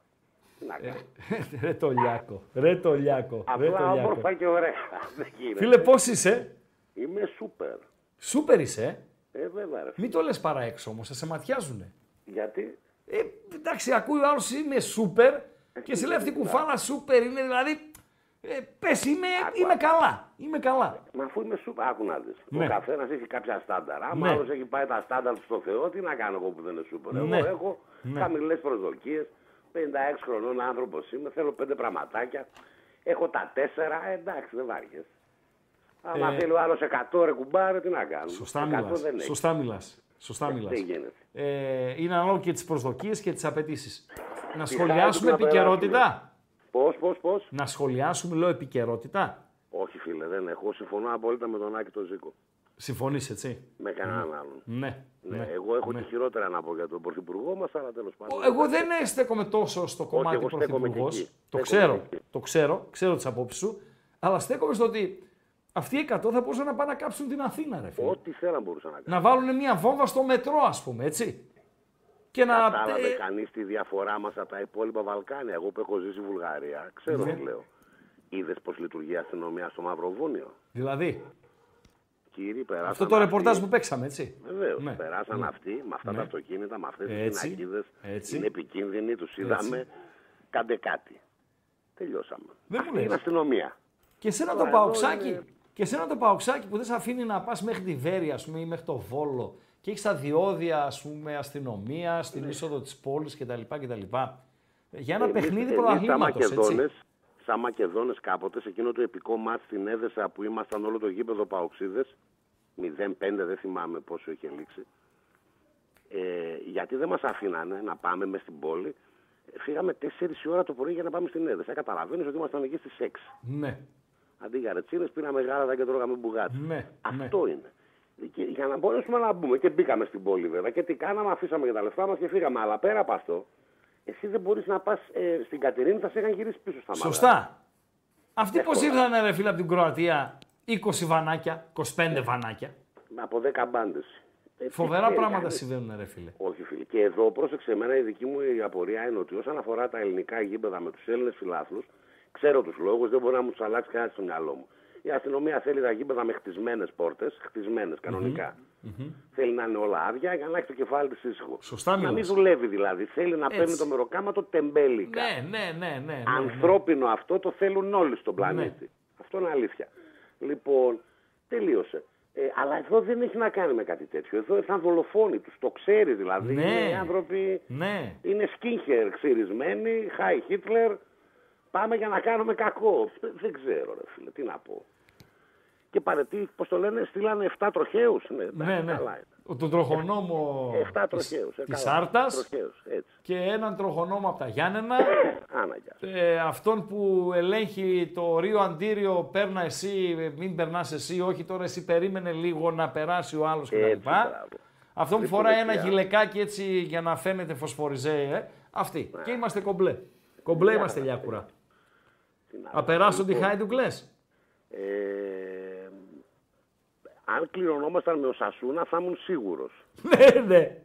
Τι να κάνω. ρε το Λιάκο. Ρε το Λιάκο. Ρε το Απλά Λιάκο. όμορφα και ωραία. Δεν γίνεται. Φίλε πώς είσαι; Είμαι σούπερ. Σούπερ είσαι; Ε, βέβαια, ρε. Μην το λες παρά έξω όμως. Θα σε ματιάζουνε. Γιατί; Ε, εντάξει, ακούει ο άλλος είμαι σούπερ και σε λέει αυτή η κουφάλα σούπερ είναι δηλαδή. Ε, πες είμαι, είμαι καλά. Είμαι καλά. Μα αφού είμαι σούπερ, άκου να δεις. Ναι. Ο καθένας έχει κάποια στάνταρ. Άμα Ναι. άλλος έχει πάει τα στάνταρ του στο Θεό, τι να κάνω εγώ που δεν είναι σούπερ; Ναι. Εγώ έχω Ναι. χαμηλές προσδοκίες. 56 χρονών άνθρωπος είμαι. Θέλω πέντε πραγματάκια. Έχω τα τέσσερα. Ε, εντάξει, δεν βάριες. Άμα Ε, θέλει ο άλλος 100 ρε κουμπάρε, τι να κάνω. Σωστά 100 μιλάς. δεν έχει. Σωστά μιλάς. Σωστά Ε, μιλάς. τι γίνεται; Ε, είναι ανάλογο και τις προσδοκίες και τις απαιτήσεις. Να Τι σχολιάσουμε χάρη του να επικαιρότητα. Πώς, πώς, πώς; Να σχολιάσουμε, λέω, επικαιρότητα. Όχι, φίλε, δεν έχω. Συμφωνώ απόλυτα με τον Άκη τον Ζήκο. Συμφωνείς, έτσι; Με κανέναν άλλον. Ναι. Ναι, ναι. εγώ έχω ναι. τη χειρότερα να πω για τον πρωθυπουργό μας, αλλά τέλος πάντων. Εγώ δεν στέκομαι τόσο στο κομμάτι εγώ στέκομαι πρωθυπουργός. και εκεί. Το Στέκομαι ξέρω, και εκεί. το ξέρω, ξέρω τις απόψεις σου. Αλλά στέκομαι στο ότι αυτοί οι 100 θα μπορούσαν να πάνε να κάψουν την Αθήνα, ρε φίλε. Ό,τι θέλαν μπορούσαν να κάνουν. Να βάλουν μια βόμβα στο μετρό, ας πούμε, έτσι. Και να. Κατάλαβε ε, κανείς τη διαφορά μας από τα υπόλοιπα Βαλκάνια. Εγώ που έχω ζήσει στη Βουλγαρία, ξέρω Ναι. τι λέω. Είδες πώς λειτουργεί η αστυνομία στο Μαυροβούνιο; Δηλαδή, Κύριοι, περάσαν. αυτό το αυτοί- ρεπορτάζ που παίξαμε, έτσι. Βεβαίως. Ναι. Περάσαν Ναι. αυτοί με αυτά Ναι. τα αυτοκίνητα, με αυτές τις Έτσι. πινακίδες. Έτσι. Είναι επικίνδυνοι, τους είδαμε. Κάντε κάτι. Τελειώσαμε. Δεν μου Αυτή είναι λες. αστυνομία. Και εσένα το Τώρα, εδώ παοξάκι, είναι- και εσένα το παοξάκι που δεν σε αφήνει να πας μέχρι τη Βέρεια, ας πούμε, ή μέχρι το Βόλο και έχεις τα διόδια, ας πούμε, αστυνομία στην είσοδο της πόλης κτλ. κτλ. Για ένα Ναι. Εμείς- παιχνίδι εμείς πρωταθλήματο, Σαν έτσι. Μακεδόνες, σαν Μακεδόνες κάποτε, σε εκείνο το επικό μάτς στην Έδεσα που ήμασταν όλο το γήπεδο Παοξίδες, 0-5 δεν θυμάμαι πόσο είχε λήξει, ε, γιατί δεν μας αφήνανε να πάμε μέσα στην πόλη, Ε, φύγαμε 4 η ώρα το πρωί για να πάμε στην Έδεσα. Καταλαβαίνεις ότι ήμασταν εκεί στις 6. Ναι, Αντί για ρετσίνες πήραμε γάλατα και τρώγαμε μπουγάτι. ναι. Αυτό είναι. Και για να μπορέσουμε να μπούμε και μπήκαμε στην πόλη βέβαια και τι κάναμε, αφήσαμε και τα λεφτά μας και φύγαμε. Αλλά πέρα από αυτό, εσύ δεν μπορείς να πας ε, στην Κατερίνη, θα σε είχαν γυρίσει πίσω στα μάτια. Σωστά. Αυτοί πώς Εύκολα. ήρθαν, ρε φίλε, από την Κροατία, 20 βανάκια, 25 βανάκια. Από 10 μπάντες. Φοβερά πράγματα συμβαίνουν, ρε φίλε. Όχι, φίλε. Και εδώ, πρόσεξε εμένα, η δική μου η απορία είναι ότι όσον αφορά τα ελληνικά γήπεδα με τους Έλληνες φιλάθλους, ξέρω τους λόγους, δεν μπορεί να μου τους αλλάξει κανένας στο μυαλό μου. Η αστυνομία θέλει τα γήπεδα με χτισμένες πόρτες, χτισμένες κανονικά. Θέλει να είναι όλα άδεια για να έχει το κεφάλι τη ήσυχο. Σωστά Να μην μιλάς. δουλεύει δηλαδή. Θέλει να Έτσι. παίρνει το μεροκάματο τεμπέλικα. Ναι, ναι, ναι, ναι. ναι, Ανθρώπινο αυτό το θέλουν όλοι στον πλανήτη. Αυτό είναι αλήθεια. Λοιπόν, τελείωσε. Ε, αλλά εδώ δεν έχει να κάνει με κάτι τέτοιο. Εδώ ήρθαν δολοφόνοι τους. Το ξέρει δηλαδή. Ναι. Είναι άνθρωποι. Ναι. Είναι σκίνχερ ξυρισμένοι. Χάι Χίτλερ. Πάμε για να κάνουμε κακό. Δεν- Δεν ξέρω, ρε φίλε, τι να πω. Και παρετή, πώς το λένε, στείλανε 7 τροχαίους. Ναι, Ναι, εντάξει, ναι. καλά είναι. Ο- Τον τροχονόμο 7 τροχαίους. της Άρτα έτσι. και έναν τροχονόμο από τα Γιάννενα. Άνα, γεια. Ε, αυτόν που ελέγχει το Ρίο Αντίριο, παίρνα εσύ, ε, μην περνάς εσύ, όχι τώρα εσύ περίμενε λίγο να περάσει ο άλλος κτλ. Έτσι, μπράβο. Αυτό που Λοιπόν, φοράει ένα δεξιά. γυλαικάκι έτσι για να φαίνεται φωσφοριζέ, ε. Αυτή. Και είμαστε κομπλέ. Κομπλέ Ναι, είμαστε λιάκουρα. Τι να πω. Απεράσουν τη Λοιπόν, χάη του κλες. Ε, αν κληρονόμασταν με ο Σασούνα θα ήμουν σίγουρος. Ναι, ναι.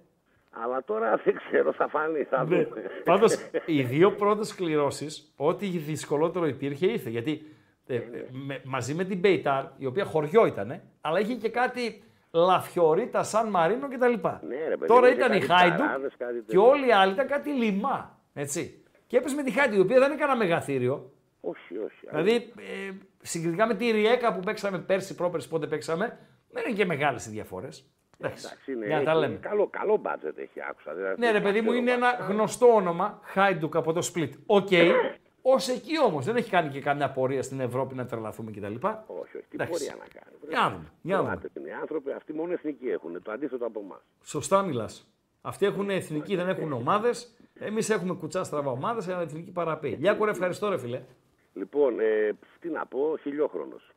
Αλλά τώρα δεν ξέρω, θα φανεί, θα Ναι. δούμε. Πάντως, οι δύο πρώτες κληρώσεις, ό,τι δυσκολότερο υπήρχε ήρθε. Γιατί ε, με- μαζί με την Μπέιταρ, η οποία χωριό ήταν, αλλά είχε και κάτι λαφιωρίτα, σαν Μαρίνο κτλ. Ναι, ρε παιδί, Τώρα είχε ήταν η κάτι Χάιντου ταράδες, κάτι και τέτοιο. όλοι οι άλλοι ήταν κάτι λιμά. Έτσι. Και έπεσε με τη Χάιντου, η οποία δεν έκανε μεγαθύριο. Όχι, όχι. Δηλαδή, ε, συγκριτικά με τη Ριέκα που παίξαμε πέρσι, πρόπερσι, πότε παίξαμε, δεν είναι και μεγάλες οι διαφορές. Εντάξει, είναι, για να τα έχει λέμε. Καλό, καλό μπάτζετ έχει, άκουσα. δηλαδή, Ναι, ρε παιδί μου, είναι ένα γνωστό όνομα. Χάιντουκ από το Split. Οκ. Ω εκεί όμως. Δεν έχει κάνει και καμιά πορεία στην Ευρώπη να τρελαθούμε κτλ. Όχι, όχι, τι Εντάξει. πορεία να κάνει. Για να δούμε, για να δούμε. Θυμάται, Είναι άνθρωποι, αυτοί μόνο εθνικοί έχουν. Το αντίθετο από εμάς. Σωστά μιλάς. Αυτοί έχουν εθνική, δεν έχουν ομάδες. Εμείς έχουμε κουτσά στραβά ομάδες, αλλά εθνική παραπαίει. Λιάκο, ρε, ευχαριστώ, ρε φιλέ. Λοιπόν, ε, τι να πω, χιλιόχρονος.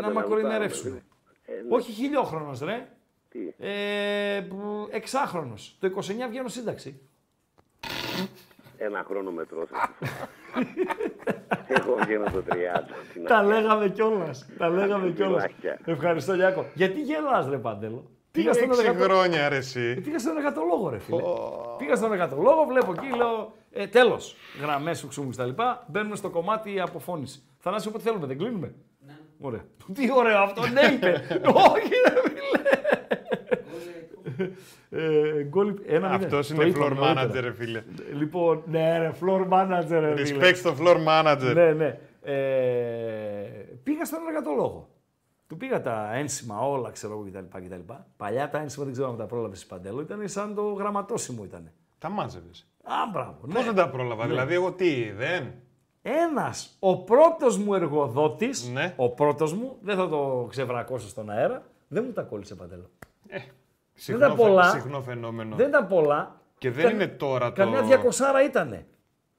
Να μακρινερεύσουμε. Ε, ναι. Όχι χιλιόχρονος, ρε. Τι; Ε, που- εξάχρονος. Το 29 βγαίνω σύνταξη. Ένα χρόνο μετρός. Εγώ βγαίνω το 30. τι να Τα κάνω. λέγαμε κιόλας. Τα λέγαμε κιόλας. Φιλάκια. Ευχαριστώ, Λιάκο. Γιατί γελάς ρε Παντέλο; Τι στον έξι εργατο- χρόνια ρε εσύ. Ε, Πήγα στον εργατολόγο, ρε φίλε. Πήγα στον εργατολόγο, βλέπω εκεί, λέω. Ε, Τέλος. Γραμμές σου ξούμου κτλ. Μπαίνουμε στο κομμάτι αποφώνηση. Θανάσιο, όποτε θέλουμε, δεν κλείνουμε. Ναι. Ωραία. Τι ωραίο αυτό, ναι, είπε. Όχι, ρε φίλε. Ε, γκολ- ένα μηδέν. Αυτός Το είναι είπαμε floor νωρίτερα. manager, ρε φίλε. Λοιπόν, ναι, ρε, floor manager, ρε φίλε. Respect στο floor manager. Ναι, ναι. Ε, πήγα στον εργατολόγο. Του πήγα τα ένσημα όλα, ξέρω εγώ κτλ. κτλ. Παλιά τα ένσημα δεν ξέρω αν τα πρόλαβες παντέλο. Ήταν σαν το γραμματόσημο ήταν. Τα μάζευες. Α, μπράβο. Πώς δεν τα πρόλαβα, Ναι. δηλαδή εγώ τι, δεν; Ένας, ο πρώτος μου εργοδότης, Ναι. ο πρώτος μου, δεν θα το ξεβρακώσω στον αέρα, δεν μου τα κόλλησε παντέλο. δεν Συχνό, ήταν πολλά. φαι- συχνό φαινόμενο. Δεν ήταν πολλά. Και δεν Κα- είναι τώρα το... Καμιά διακοσάρα ήτανε.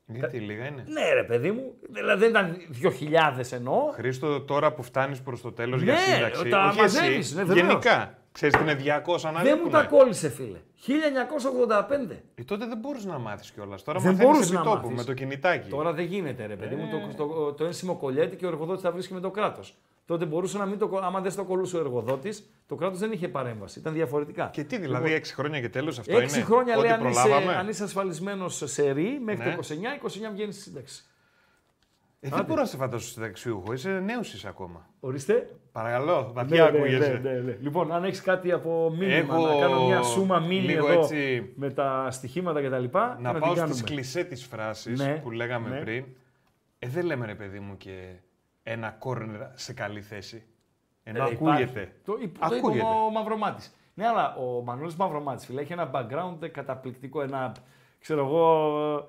Γιατί λίγα είναι; Ναι, ρε παιδί μου. Δηλαδή δεν ήταν 2.000 εννοώ. Χρήστο, τώρα που φτάνεις προς το τέλος Ναι, για σύνταξη. τα όχι μαζεύεις, εσύ, ναι, βεβαίως. γενικά. Ξέρεις τι είναι 200 να Δεν μου τα κόλλησε, φίλε. 1985. Ε, τότε δεν μπορούσες να μάθεις κιόλας. Τώρα δεν μαθαίνεις μπορούσες να επί τόπου, μάθεις. με το κινητάκι. Τώρα δεν γίνεται, ρε παιδί μου. Ε. Το, το, το ένσημο κολλιέται και ο εργοδότης τα βρίσκει με το κράτος. Τότε μπορούσε να μην το. κο- Άμα δεν στο κολλούσε ο εργοδότης, το κράτος δεν είχε παρέμβαση. Ήταν διαφορετικά. Και τι, δηλαδή 6 χρόνια και τέλος αυτό Έξι είναι. χρόνια Ό,τι λέει αν είσαι, προλάβαμε; αν είσαι ασφαλισμένος σε ρή μέχρι Ναι. το 29, 29 βγαίνεις στη σύνταξη. Ε, δεν μπορώ να σε φαντάσω συνταξιούχο. Είσαι νέος είσαι ακόμα. Ορίστε. Παρακαλώ, βαθιά Ναι, ναι, ακούγεσαι. ναι, ναι, ναι. Λοιπόν, αν έχεις κάτι από μήνυμα, Έχω να κάνω μια σούμα μήνυ λίγο εδώ έτσι- με τα στοιχήματα κτλ. Να την πάω κάνουμε. στις κλισέ της φράσης Ναι, που λέγαμε ναι. πριν. Ε, δεν λέμε ρε παιδί μου και ένα κόρνερ σε καλή θέση. Ενώ Ε, ακούγεται. υπάρχει. Το, είπε- το είπε ακούγεται. ο Μαυρομάτης. Ναι, αλλά ο Μανώλης Μαυρομάτης φίλε, έχει ένα background καταπληκτικό, ένα, ξέρω εγώ,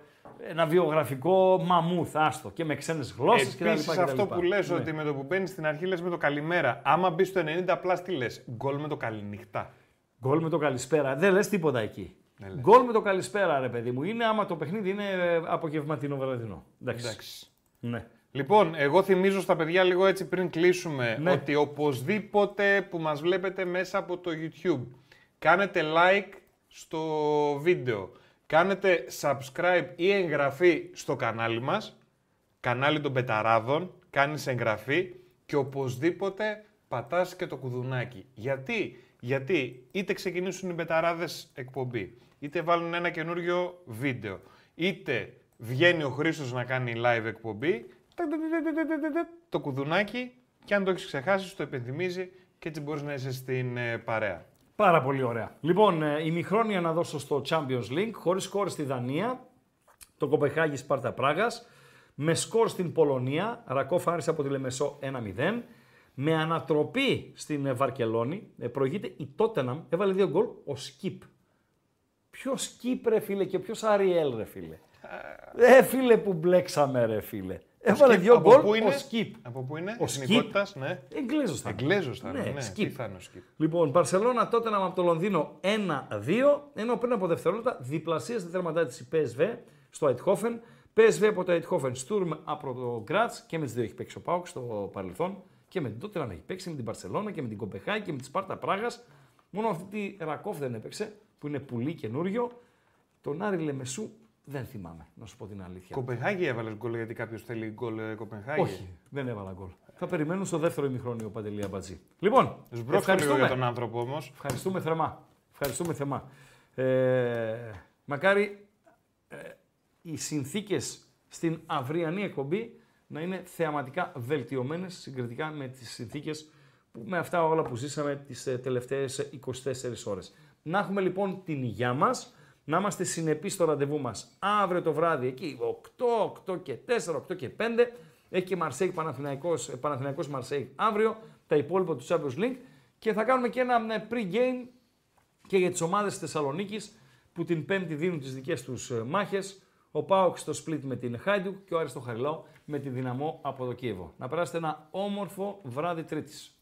ένα βιογραφικό μαμούθ, άστο, και με ξένες γλώσσες κτλ. Επίσης, αυτό που λες Ναι. ότι με το που μπαίνεις στην αρχή λες με το καλημέρα. Άμα μπεις στο 90 πλάς τι λες; Γκολ με το καληνυχτά. Γκολ με το καλησπέρα. Δεν λες τίποτα εκεί. Δεν λες. Γκολ με το καλησπέρα, ρε παιδί μου. Είναι άμα το παιχνίδι είναι ε, απογευματινό βραδινό. Εντάξει. Εντάξει. Ναι. Λοιπόν, εγώ θυμίζω στα παιδιά λίγο έτσι πριν κλείσουμε Ναι. ότι οπωσδήποτε που μας βλέπετε μέσα από το YouTube κάνετε like στο βίντεο, κάνετε subscribe ή εγγραφή στο κανάλι μας, κανάλι των Πεταράδων, κάνεις εγγραφή και οπωσδήποτε πατάς και το κουδουνάκι. Γιατί, Γιατί είτε ξεκινήσουν οι Πεταράδες εκπομπή, είτε βάλουν ένα καινούριο βίντεο, είτε βγαίνει ο Χρήστος να κάνει live εκπομπή, το κουδουνάκι και αν το έχεις ξεχάσει, το επενθυμίζει και έτσι μπορείς να είσαι στην ε, παρέα. Πάρα πολύ ωραία. Λοιπόν, ε, η μηχρόνια να δώσω στο Champions League, χωρίς σκορ στη Δανία, το Κοπεχάγης Σπάρτα Πράγας, με σκορ στην Πολωνία, Ρακόφ Άρης από τη Λεμεσό 1-0, με ανατροπή στην ε, Βαρκελόνη, ε, προηγείται η Τότεναμ, έβαλε δύο γκολ, ο Σκύπ. Ποιος Σκύπ ρε φίλε και ποιος Αριέλ ρε φίλε. Ε φίλε που μπλέξαμε ρε φίλε. Έβαλε Σκύπ, δύο από γκολ πού είναι; ο Σκύπ. Από πού είναι; Ο Σκύπ. Εθνικότητας, ναι. Εγγλέζος θα είναι. Εγγλέζος θα είναι, ναι. Σκύπ. Τι θα είναι ο Σκύπ. Λοιπόν, Παρσελώνα τότε από το Λονδίνο 1-2, ενώ πριν από δευτερόλεπτα διπλασίασε τη τερματάτη τη PSV στο Αιτχόφεν. PSV από το Αιτχόφεν, Στουρμ από το Γκράτ και με τις δύο έχει παίξει ο Πάουκ στο παρελθόν. Και με την τότε έχει παίξει με την Παρσελώνα και με την Κομπεχάη και με τη Σπάρτα Πράγα. Μόνο αυτή τη Ρακόφ δεν έπαιξε, που είναι πουλί καινούριο. Τον Άρη Λεμεσού δεν θυμάμαι, να σου πω την αλήθεια. Κοπενχάγη έβαλες γκολ γιατί κάποιος θέλει γκολ ε, Κοπενχάγη; Όχι, δεν έβαλα γκολ. Θα περιμένουν στο δεύτερο ημιχρόνιο Παντελή Αμπατζή. Λοιπόν, Σμπρώξτε λίγο για τον άνθρωπο όμως. Ευχαριστούμε θερμά. Ευχαριστούμε θερμά. Ε, μακάρι ε, οι συνθήκες στην αυριανή εκπομπή να είναι θεαματικά βελτιωμένες συγκριτικά με τις συνθήκες που, με αυτά όλα που ζήσαμε τις ε, τελευταίες 24 ώρες. Να έχουμε λοιπόν την υγειά μας, να είμαστε συνεπείς στο ραντεβού μας αύριο το βράδυ, εκεί 8, 8 και 4, 8 και 5, έχει και Μαρσέικ Παναθηναϊκός, ε, Παναθηναϊκός Μαρσέικ αύριο, τα υπόλοιπα του Champions League και θα κάνουμε και ένα ε, pre-game και για τις ομάδες της Θεσσαλονίκης που την Πέμπτη δίνουν τις δικές τους ε, μάχες. Ο Πάοκ στο split με την Χάιντουκ και ο Άρης στο Χαριλάου με τη Δυναμό από το Κίεβο. Να περάσετε ένα όμορφο βράδυ Τρίτης.